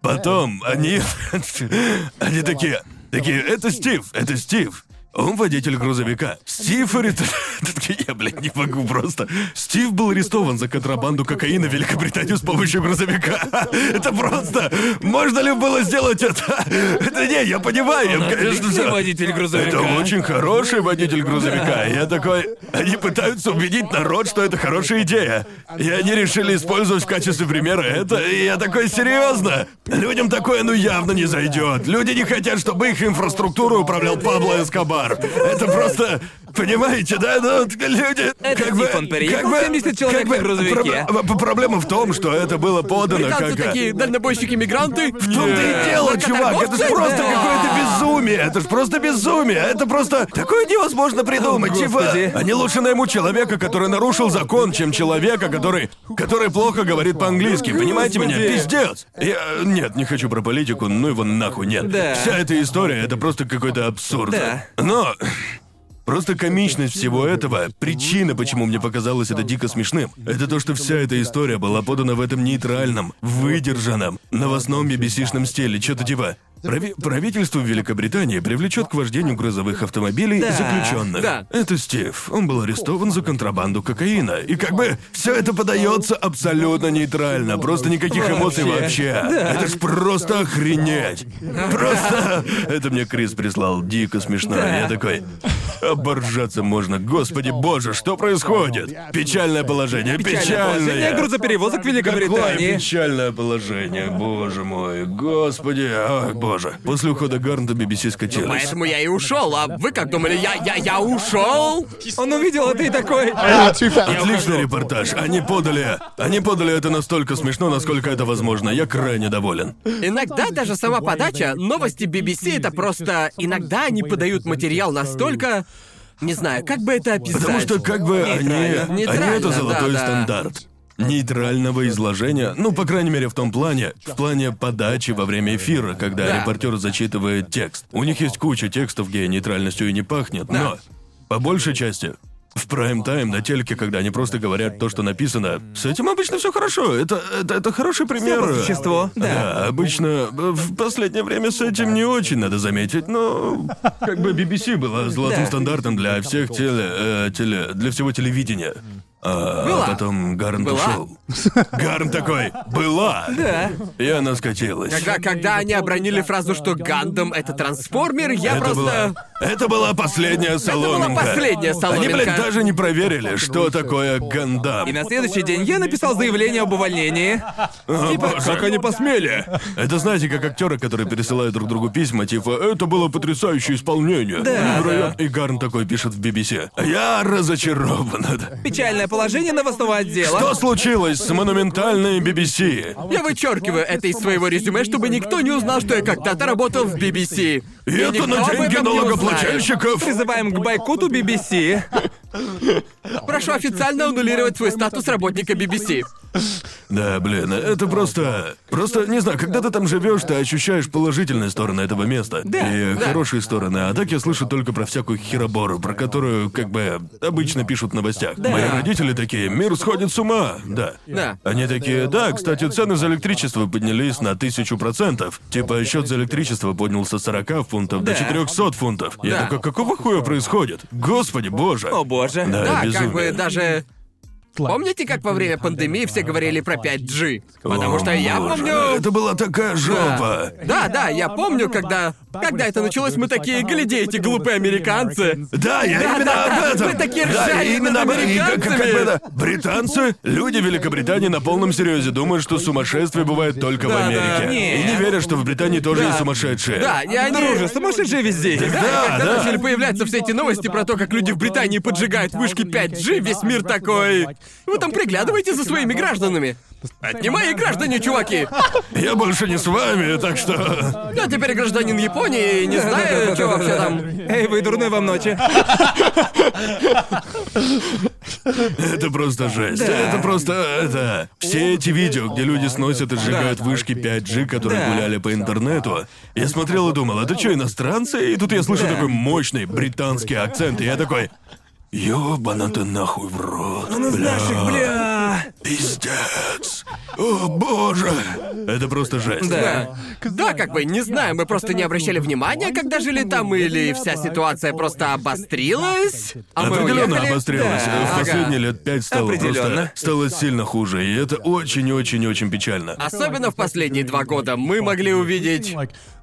потом они, они такие, такие, это Стив, это Стив. Он водитель грузовика. Стив я, блядь, не могу просто. Стив был арестован за контрабанду кокаина в Великобританию с помощью грузовика. Это просто... Можно ли было сделать это? Это не, я понимаю, я, конечно же...
водитель грузовика.
Это очень хороший водитель грузовика. Я такой... Они пытаются убедить народ, что это хорошая идея. И они решили использовать в качестве примера это. И я такой, серьезно? Людям такое ну явно не зайдет. Люди не хотят, чтобы их инфраструктуру управлял Пабло Эскобар. Это просто... Понимаете, да? Ну, люди...
Это
как бы-
он переехал
как бы-
70 человек
как бы
на грузовике.
проб- Проблема в том, что это было подано
Британцы
как...
такие дальнобойщики-мигранты?
В том-то и дело, чувак, это же просто какое-то безумие, это же просто безумие, это просто такое невозможно придумать,
О,
типа. Они лучше наймут человека, который нарушил закон, чем человека, который, который плохо говорит по-английски, понимаете меня? Пиздец. Я, нет, не хочу про политику, ну его нахуй нет.
Да.
Вся эта история, это просто какой-то абсурд.
Да.
Но Просто комичность всего этого, причина, почему мне показалось это дико смешным, это то, что вся эта история была подана в этом нейтральном, выдержанном, новостном BBC-шном стиле, что-то типа «Прави- правительство Великобритании привлечет к вождению грузовых автомобилей
Да.
заключенных.
Да.
Это Стив. Он был арестован за контрабанду кокаина. И как бы все это подается абсолютно нейтрально. Просто никаких эмоций вообще. Это ж просто охренеть. Просто. Это мне Крис прислал дико смешно.
Да.
Я такой. Оборжаться можно. Господи боже, что происходит? Печальное положение,
Печальное
печальное.
положение грузоперевозок в
Какое
Великобритании.
печальное положение, боже мой, господи, боже. После ухода Гарнта BBC скатилась.
Поэтому я и ушел. А вы как думали, я, я, я ушел?
Он увидел это и такой...
Отличный репортаж. Они подали. Они подали это настолько смешно, насколько это возможно. Я крайне доволен.
Иногда даже сама подача, новости BBC это просто... Иногда они подают материал настолько... Не знаю, как бы это описать.
Потому что как бы они.
Нейтрально.
Они это золотой
да, да.
стандарт. Нейтрального изложения, ну, по крайней мере, в том плане, в плане подачи во время эфира, когда
Да.
репортер зачитывает текст. У них есть куча текстов, где нейтральностью и не пахнет, но по большей части в прайм-тайм на телеке, когда они просто говорят то, что написано, с этим обычно все хорошо. Это, это, это хороший пример.
по существу, да.
Да, обычно э, в последнее время с этим не очень надо заметить, но как бы BBC была золотым
Да.
стандартом для всех теле, э, теле, для всего телевидения. А
Была.
потом Гарн
Была.
ушел. Гарн такой, была.
Да.
И она скатилась.
Когда, когда они обронили фразу, что Гандам это трансформер, я
это
просто...
была, это была последняя соломинка.
последняя
Они,
соломинка.
блядь, даже не проверили, что такое Гандам.
И на следующий день я написал заявление об увольнении.
О,
Типа,
боже.
как они посмели?
Это знаете, как актеры, которые пересылают друг другу письма, типа «Это было потрясающее исполнение».
Да,
Невероятно. И Гарн такой пишет в BBC. Я разочарован.
Печальное положение новостного отдела.
Что случилось с монументальной BBC?
Я вычеркиваю это из своего резюме, чтобы никто не узнал, что я когда-то работал в BBC.
И это на деньги налогоплательщиков.
Призываем к бойкоту BBC.
Прошу официально аннулировать свой статус работника BBC.
Да, блин, это просто... Просто, не знаю, когда ты там живешь, ты ощущаешь положительные стороны этого места.
Да,
и
да.
хорошие стороны. А так я слышу только про всякую херобору, про которую, как бы, обычно пишут в новостях. Мои родители такие, мир сходит с ума. Да.
Да.
Они такие, да, кстати, цены за электричество поднялись на тысячу процентов. Типа, счет за электричество поднялся с 40 фунтов до
Да.
400 фунтов. Я
Да.
такой, какого хуя происходит? Господи боже.
О боже.
Да,
Да,
безумие.
как бы даже... Помните, как во время пандемии все говорили про 5G? Потому что я
Боже,
помню...
Это была такая жопа.
Да, да, я помню, когда... Когда это началось, мы такие, глядите, глупые американцы.
Да, я
Да,
именно
да,
об
да.
этом.
Вы такие
да,
ржали
именно
над
об этом. И как- как-
американцами.
это, Британцы, люди Великобритании на полном серьезе думают, что сумасшествие бывает только в
Да, да.
Америке.
Нет.
И не верят, что в Британии тоже
Да.
есть сумасшедшие.
Да, и они...
Друже, сумасшедшие везде.
Да,
Когда
да.
начали появляться все эти новости про то, как люди в Британии поджигают вышки 5G, весь мир такой... Вы там приглядываете за своими гражданами. Это не мои граждане, чуваки.
Я больше не с вами, так что...
Я теперь гражданин Японии и не знаю, что вообще там.
Эй, вы дурной вам ночи.
Это просто жесть. Это просто... Это... Все эти видео, где люди сносят и сжигают вышки 5G, которые
Да.
гуляли по интернету, я смотрел и думал, это что, иностранцы? И тут я слышу такой мощный британский акцент, и я такой... Ёбана ты нахуй в рот, бля.
Бля.
Пиздец. О, боже. Это просто жесть.
Да.
Да, как бы, не знаю, мы просто не обращали внимания, когда жили там, или вся ситуация просто обострилась, а мы
Определенно
уехали.
обострилось.
Да.
В последние лет пять стало
Определенно.
просто... Стало сильно хуже, и это очень-очень-очень печально.
Особенно в последние два года мы могли увидеть...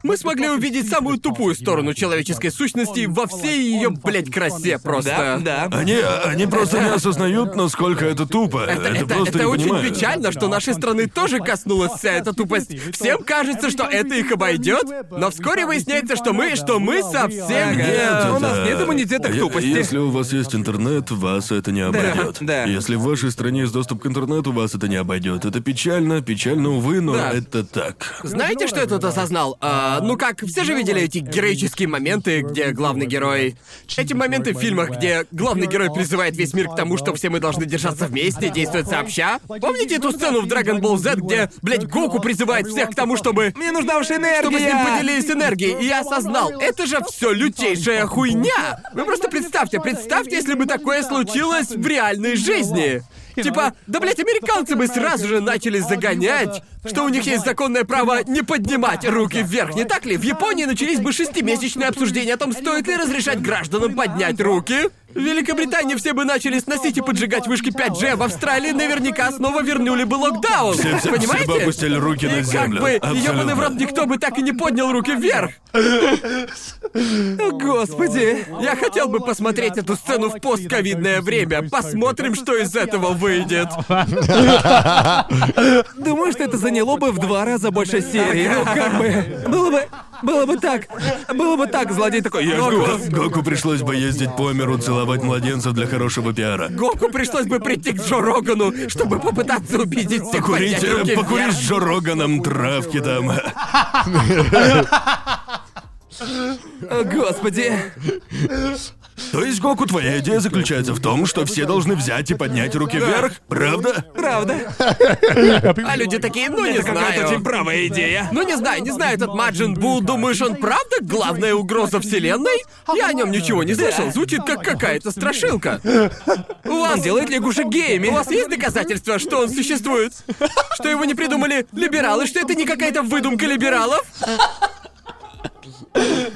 Мы смогли увидеть самую тупую сторону человеческой сущности во всей ее, блядь, красе просто.
Да, да.
Они, они просто не осознают, насколько это тупо.
Это,
Это,
это-
просто
это очень
понимают.
печально, что нашей страны тоже коснулась вся эта тупость. Всем кажется, что это их обойдет, но вскоре выясняется, что мы, что мы совсем нет.
У нас нет иммунитета к тупости.
Если у вас есть интернет, вас это не обойдет.
да.
Если в вашей стране есть доступ к интернету, вас это не обойдет. Это печально, печально, увы, но
Да.
это так.
Знаете, что я тут осознал? А, ну как, все же видели эти героические моменты, где главный герой... Эти моменты в фильмах, где главный герой призывает весь мир к тому, что все мы должны держаться вместе, действовать сообща. Помните эту сцену в Dragon Ball Z, где, блядь, Гоку призывает всех к тому, чтобы...
Мне нужна ваша энергия.
Чтобы с ним поделились энергией, и я осознал, это же все лютейшая хуйня! Вы просто представьте, представьте, если бы такое случилось в реальной жизни. Типа, да блять, американцы бы сразу же начали загонять, что у них есть законное право не поднимать руки вверх, не так ли? В Японии начались бы шестимесячные обсуждения о том, стоит ли разрешать гражданам поднять руки. В Великобритании все бы начали сносить и поджигать вышки 5G, а в Австралии наверняка снова вернули бы локдаун.
Все, все,
Понимаете?
все бы опустили руки
И
на
как
землю.
бы,
Абсолютно.
ёбаный в рот, никто бы так и не поднял руки вверх.
О, Господи.
Я хотел бы посмотреть эту сцену в постковидное время. Посмотрим, что из этого выйдет.
Думаю, что это заняло бы в два раза больше серий. Ну, как бы... Было бы... Было бы так. Было бы так, злодей такой, я жду вас.
Го- Гоку пришлось бы ездить по миру, целовать младенцев для хорошего пиара.
Гоку пришлось бы прийти к Джо Рогану, чтобы попытаться убедить всех
Покурить,
руки
покурить с Джо Роганом травки там.
О, Господи.
То есть, Гоку, твоя идея заключается в том, что все должны взять и поднять руки вверх, правда?
Правда?
А люди такие, ну не
Это какая-то
знаю.
правая идея.
Ну не знаю, не знаю, этот Маджин Бу, думаешь, он правда главная угроза вселенной? Я о нем ничего не слышал, звучит как какая-то страшилка. У вас
делает лягушек геями.
У вас есть доказательства, что он существует? Что его не придумали либералы, что это не какая-то выдумка либералов?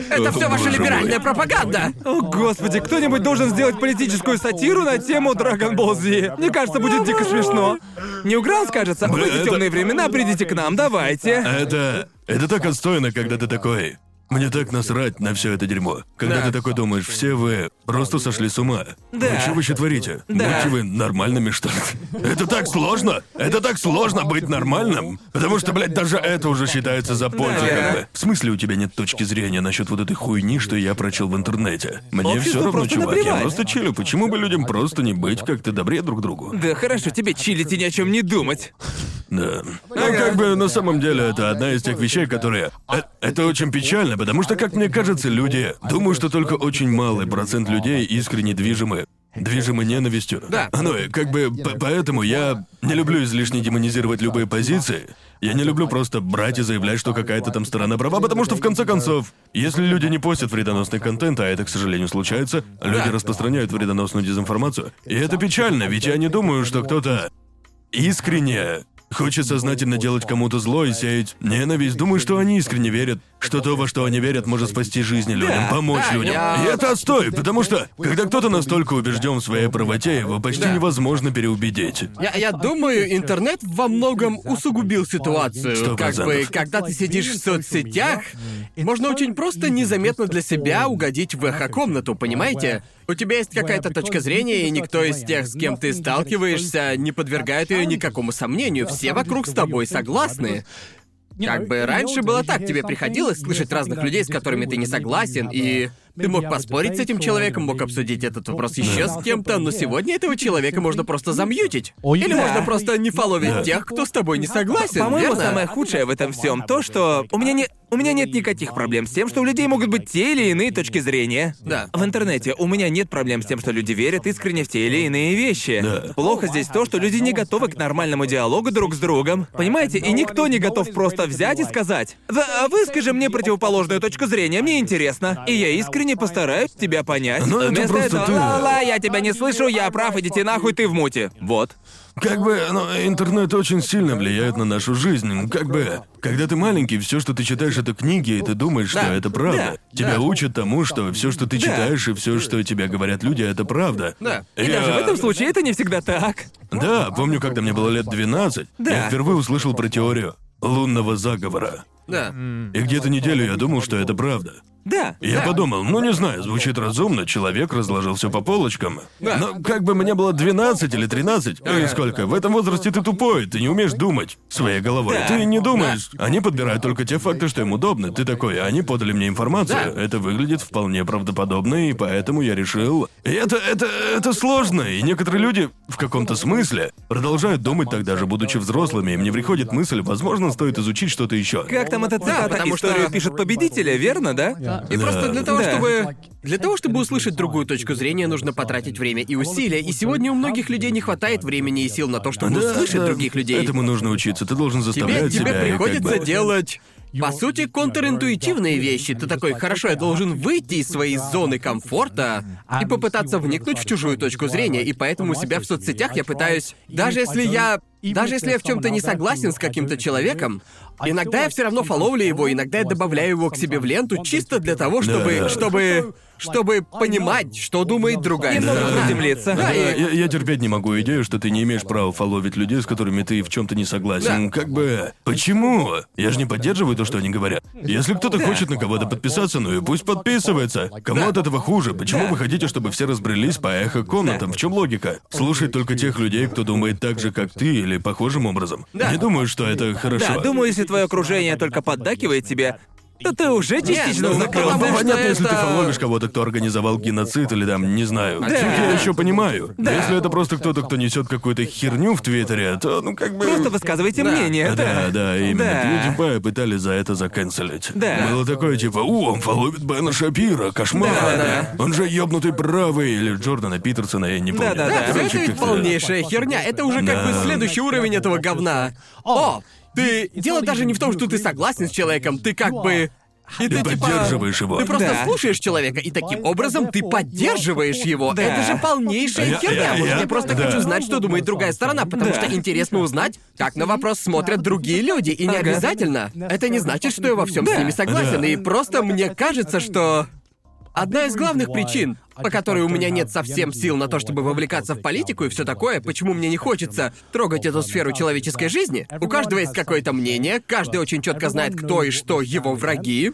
Это все ваша либеральная пропаганда.
О, Господи, кто-нибудь должен сделать политическую сатиру на тему Dragon Ball Z. Мне кажется, будет дико смешно. Не Уграл скажется, в
Бля,
эти
это-
темные времена придите к нам, давайте.
Это... Это так отстойно, когда ты такой... Мне так насрать на все это дерьмо. Когда
Да.
ты такой думаешь, все вы просто сошли с ума.
Да.
Ну что вы еще творите?
Да.
Будьте вы нормальными, что ли? Это так сложно! Это так сложно быть нормальным! Потому что, блядь, даже это уже считается за пользу,
Да,
как бы. В смысле у тебя нет точки зрения насчет вот этой хуйни, что я прочел в интернете? Мне
Обществу
все равно,
просто
чувак, я
наплевать.
просто чилю. Почему бы людям просто не быть как-то добрее друг другу?
Да хорошо, тебе чилить и ни о чем не думать.
Да. Ну, как бы на самом деле это одна из тех вещей, которые... э, Это очень печально, потому что, как мне кажется, люди... Думаю, что только очень малый процент людей искренне движимы движимы ненавистью.
Да.
Ну и как бы поэтому я не люблю излишне демонизировать любые позиции. Я не люблю просто брать и заявлять, что какая-то там сторона права, потому что в конце концов, если люди не постят вредоносный контент, а это, к сожалению, случается, люди распространяют вредоносную дезинформацию. И это печально, ведь я не думаю, что кто-то искренне хочет сознательно делать кому-то зло и сеять ненависть. Думаю, что они искренне верят, что то, во что они верят, может спасти жизни людям, помочь
да,
людям.
я-
И это отстой, потому что, когда кто-то настолько убежден в своей правоте, его почти
Да.
невозможно переубедить.
Я, я думаю, интернет во многом усугубил ситуацию.
Сто
Как бы, когда ты сидишь в соцсетях, можно очень просто незаметно для себя угодить в эхо-комнату, понимаете? У тебя есть какая-то точка зрения, и никто из тех, с кем ты сталкиваешься, не подвергает ее никакому сомнению. Все вокруг с тобой согласны. Как бы раньше было так, тебе приходилось слышать разных людей, с которыми ты не согласен, и ты мог поспорить с этим человеком, мог обсудить этот вопрос еще с кем-то, но сегодня этого человека можно просто замьютить. Или
Да.
можно просто не фоловить
Да.
тех, кто с тобой не согласен,
По-моему,
верно?
самое худшее в этом всем то, что у меня не у меня нет никаких проблем с тем, что у людей могут быть те или иные точки зрения.
Да.
В интернете у меня нет проблем с тем, что люди верят искренне в те или иные вещи.
Да.
Плохо здесь то, что люди не готовы к нормальному диалогу друг с другом. Понимаете? И никто не готов просто взять и сказать: «Да, а выскажи мне противоположную точку зрения, мне интересно. И я искренне постараюсь тебя понять.
Ну, это
Вместо
просто
этого,
ты.
ла-ла, я тебя не слышу, я прав, идите нахуй, ты в муте. Вот.
Как бы, ну, интернет очень сильно влияет на нашу жизнь. Как бы, когда ты маленький, все, что ты читаешь, это книги, и ты думаешь, что
Да,
это правда.
да,
Тебя
да.
учат тому, что все, что ты
Да.
читаешь, и все, что тебе говорят люди, это правда.
Да.
И
Я-
даже в этом случае это не всегда так.
Да, помню, когда мне было лет 12,
Да.
я впервые услышал про теорию лунного заговора.
Да.
И где-то неделю я думал, что это правда.
Да.
Я
Да.
подумал, ну не знаю, звучит разумно, человек разложил все по полочкам.
Да.
Но как бы мне было 12 или 13, ну и сколько, в этом возрасте ты тупой, ты не умеешь думать своей головой.
Да.
Ты не думаешь. Они подбирают только те факты, что им удобны. Ты такой, «А они подали мне информацию.
Да.
Это выглядит вполне правдоподобно, и поэтому я решил. И это, это, это сложно, и некоторые люди в каком-то смысле продолжают думать так даже будучи взрослыми, и мне приходит мысль, возможно, стоит изучить что-то еще.
Как там эта цитата?
потому что-
пишет победителя, верно, да?
И просто для того,
Да.
чтобы... Для того, чтобы услышать другую точку зрения, нужно потратить время и усилия. И сегодня у многих людей не хватает времени и сил на то, чтобы
Да,
услышать
да.
других людей.
Этому нужно учиться. Ты должен
Тебе,
заставлять
тебе
себя. как
приходится
бы-
делать... По сути, контринтуитивные вещи. Ты такой, хорошо, я должен выйти из своей зоны комфорта и попытаться вникнуть в чужую точку зрения. И поэтому у себя в соцсетях я пытаюсь... Даже если я... Даже если я в чем-то не согласен с каким-то человеком, иногда я все равно фоловлю его, иногда я добавляю его к себе в ленту чисто для того, чтобы... Чтобы... чтобы понимать, что думает другая
Немного
сторона.
приземлиться.
Да,
Да,
и-
я, я терпеть не могу идею, что ты не имеешь права фоловить людей, с которыми ты в чем-то не согласен.
Да.
Как бы. Почему? Я же не поддерживаю то, что они говорят. Если кто-то хочет на кого-то подписаться, ну и пусть подписывается. Кому от этого хуже? Почему вы хотите, чтобы все разбрелись по эхо комнатам? В чем логика? Слушай только тех людей, кто думает так же, как ты, или похожим образом.
Да.
Не думаю, что это хорошо.
Да, думаю, если твое окружение только поддакивает тебе, то ты уже частично
ну,
закрылся.
потому что
Понятно, если ты
это-
фоловишь кого-то, кто организовал геноцид или там, не знаю.
Да.
Я еще понимаю.
Да.
Если это просто кто-то, кто несет какую-то херню в Твиттере, то ну как бы.
Просто высказывайте
Да.
мнение,
Да,
да.
да, именно.
Да.
PewDiePie пытались за это заканцелить.
Да.
Было такое типа, у, он фоловит Бена Шапира, кошмар.
Да, да.
Он же ёбнутый правый, или Джордана Питерсона, я не помню.
Да, да,
Да,
да.
всё
Короче,
это ведь
как-то-
полнейшая херня. Это уже как бы
Да.
следующий уровень этого говна. О, ты... Дело даже не в том, что ты согласен с человеком, ты как бы... И
Ты
ты, типа,
поддерживаешь его.
Ты просто
Да.
слушаешь человека, и таким образом ты поддерживаешь его.
Да.
Это же полнейшая
Я-
херня.
я-
Может,
я-
я просто
да.
хочу знать, что думает другая сторона, потому
Да.
что интересно узнать, как на вопрос смотрят другие люди. И не
Ага.
обязательно. Это не значит, что я во всем с
Да.
ними согласен.
Да.
И просто мне кажется, что Одна из главных причин, по которой у меня нет совсем сил на то, чтобы вовлекаться в политику и все такое, почему мне не хочется трогать эту сферу человеческой жизни, у каждого есть какое-то мнение, каждый очень четко знает, кто и что его враги,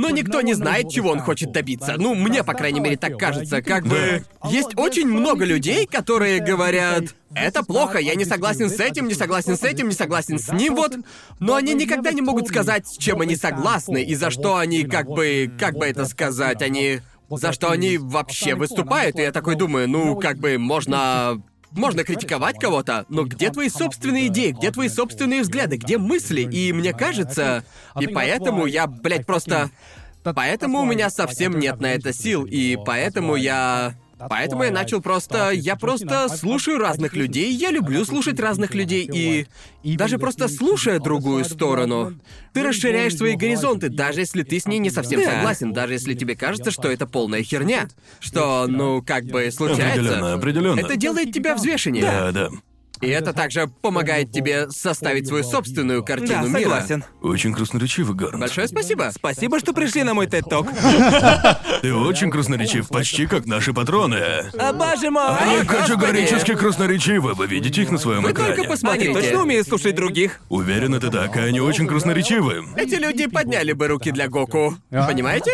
но никто не знает, чего он хочет добиться. Ну, мне, по крайней мере, так кажется. Как бы... Есть очень много людей, которые говорят... Это плохо, я не согласен с этим, не согласен с этим, не согласен с ним, вот. Но они никогда не могут сказать, с чем они согласны, и за что они, как бы... Как бы это сказать, они... За что они вообще выступают, и я такой думаю, ну, как бы, можно... Можно критиковать кого-то, но где твои собственные идеи, где твои собственные взгляды, где мысли? И мне кажется... И поэтому я, блядь, просто... Поэтому у меня совсем нет на это сил, и поэтому я... Поэтому я начал просто... Я просто слушаю разных людей, я люблю слушать разных людей, и... Даже просто слушая другую сторону, ты расширяешь свои горизонты, даже если ты с ней не совсем
Да.
согласен, даже если тебе кажется, что это полная херня. Что, ну, как бы
Определенно,
случается.
определенно.
Это делает тебя взвешеннее.
Да, да.
И это также помогает тебе составить свою собственную
Да,
картину мира.
согласен.
Очень красноречивый, Гарн.
Большое спасибо.
Спасибо, что пришли на мой TED-ток.
Ты очень красноречив, почти как наши патроны.
А боже мой!
Они категорически красноречивы, вы видите их на своем
Вы
экране.
только
Они
посмотрите.
точно умеют слушать других.
Уверен, это так, и они очень красноречивы.
Эти люди подняли бы руки для Гоку. Понимаете?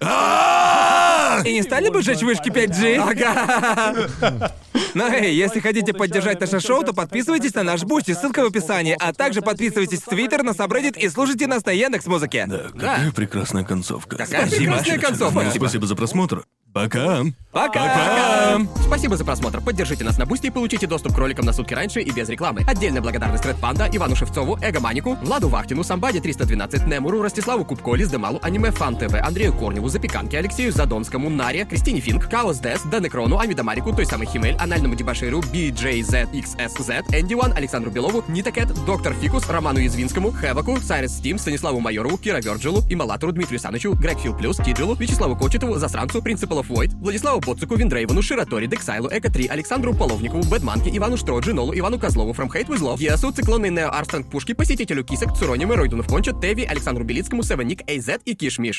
А!
И не стали бы жечь вышки 5G?
Ага.
Но эй, если хотите поддержать наше шоу, то подписывайтесь на наш бусти, ссылка в описании, а также подписывайтесь в Твиттер, на Сабреддит и слушайте нас на Яндекс.Музыке.
Да, какая прекрасная концовка.
Какая
Спасибо.
прекрасная концовка.
Ну, Спасибо за просмотр. Пока.
Пока!
Спасибо за просмотр. Поддержите нас на Бусти и получите доступ к роликам на сутки раньше и без рекламы. Отдельная благодарность Ред Панда, Ивану Шевцову, Эго Манику, Владу Вахтину, Самбаде 312, Немуру, Ростиславу Кубко, Лиздемалу, Аниме Фан ТВ, Андрею Корневу, Запеканке, Алексею Задонскому, Наре, Кристине Финк, Каос Дес, Денекрону, Амидамарику, той самой Химель, Анальному Дебаширу, BJZXSZ, Энди Уан, Александру Белову, Нитакет, Доктор Фикус, Роману Язвинскому, Хеваку, Сайрес Стим, Станиславу Майорову, Кира Вёрджилу, Ималатору, Дмитрию Санычу, Грег Фил Плюс, Киджилу, Вячеславу Кочетову, Засранцу, Принципал оф Войд, Владиславу Боцуку, Виндрейвану, Ширатори, Дексайлу, Эко 3, Александру Половникову, Бэдманке, Ивану Штроджи, Нолу, Ивану Козлову, From Hate With Love, Ясу, Циклонный Нео Армстронг Пушки, Посетителю Кисок, Цурониме, Ройдуну в Пончо, Теви, Александру Белицкому, Севеник, Эйзет и Кишмиш.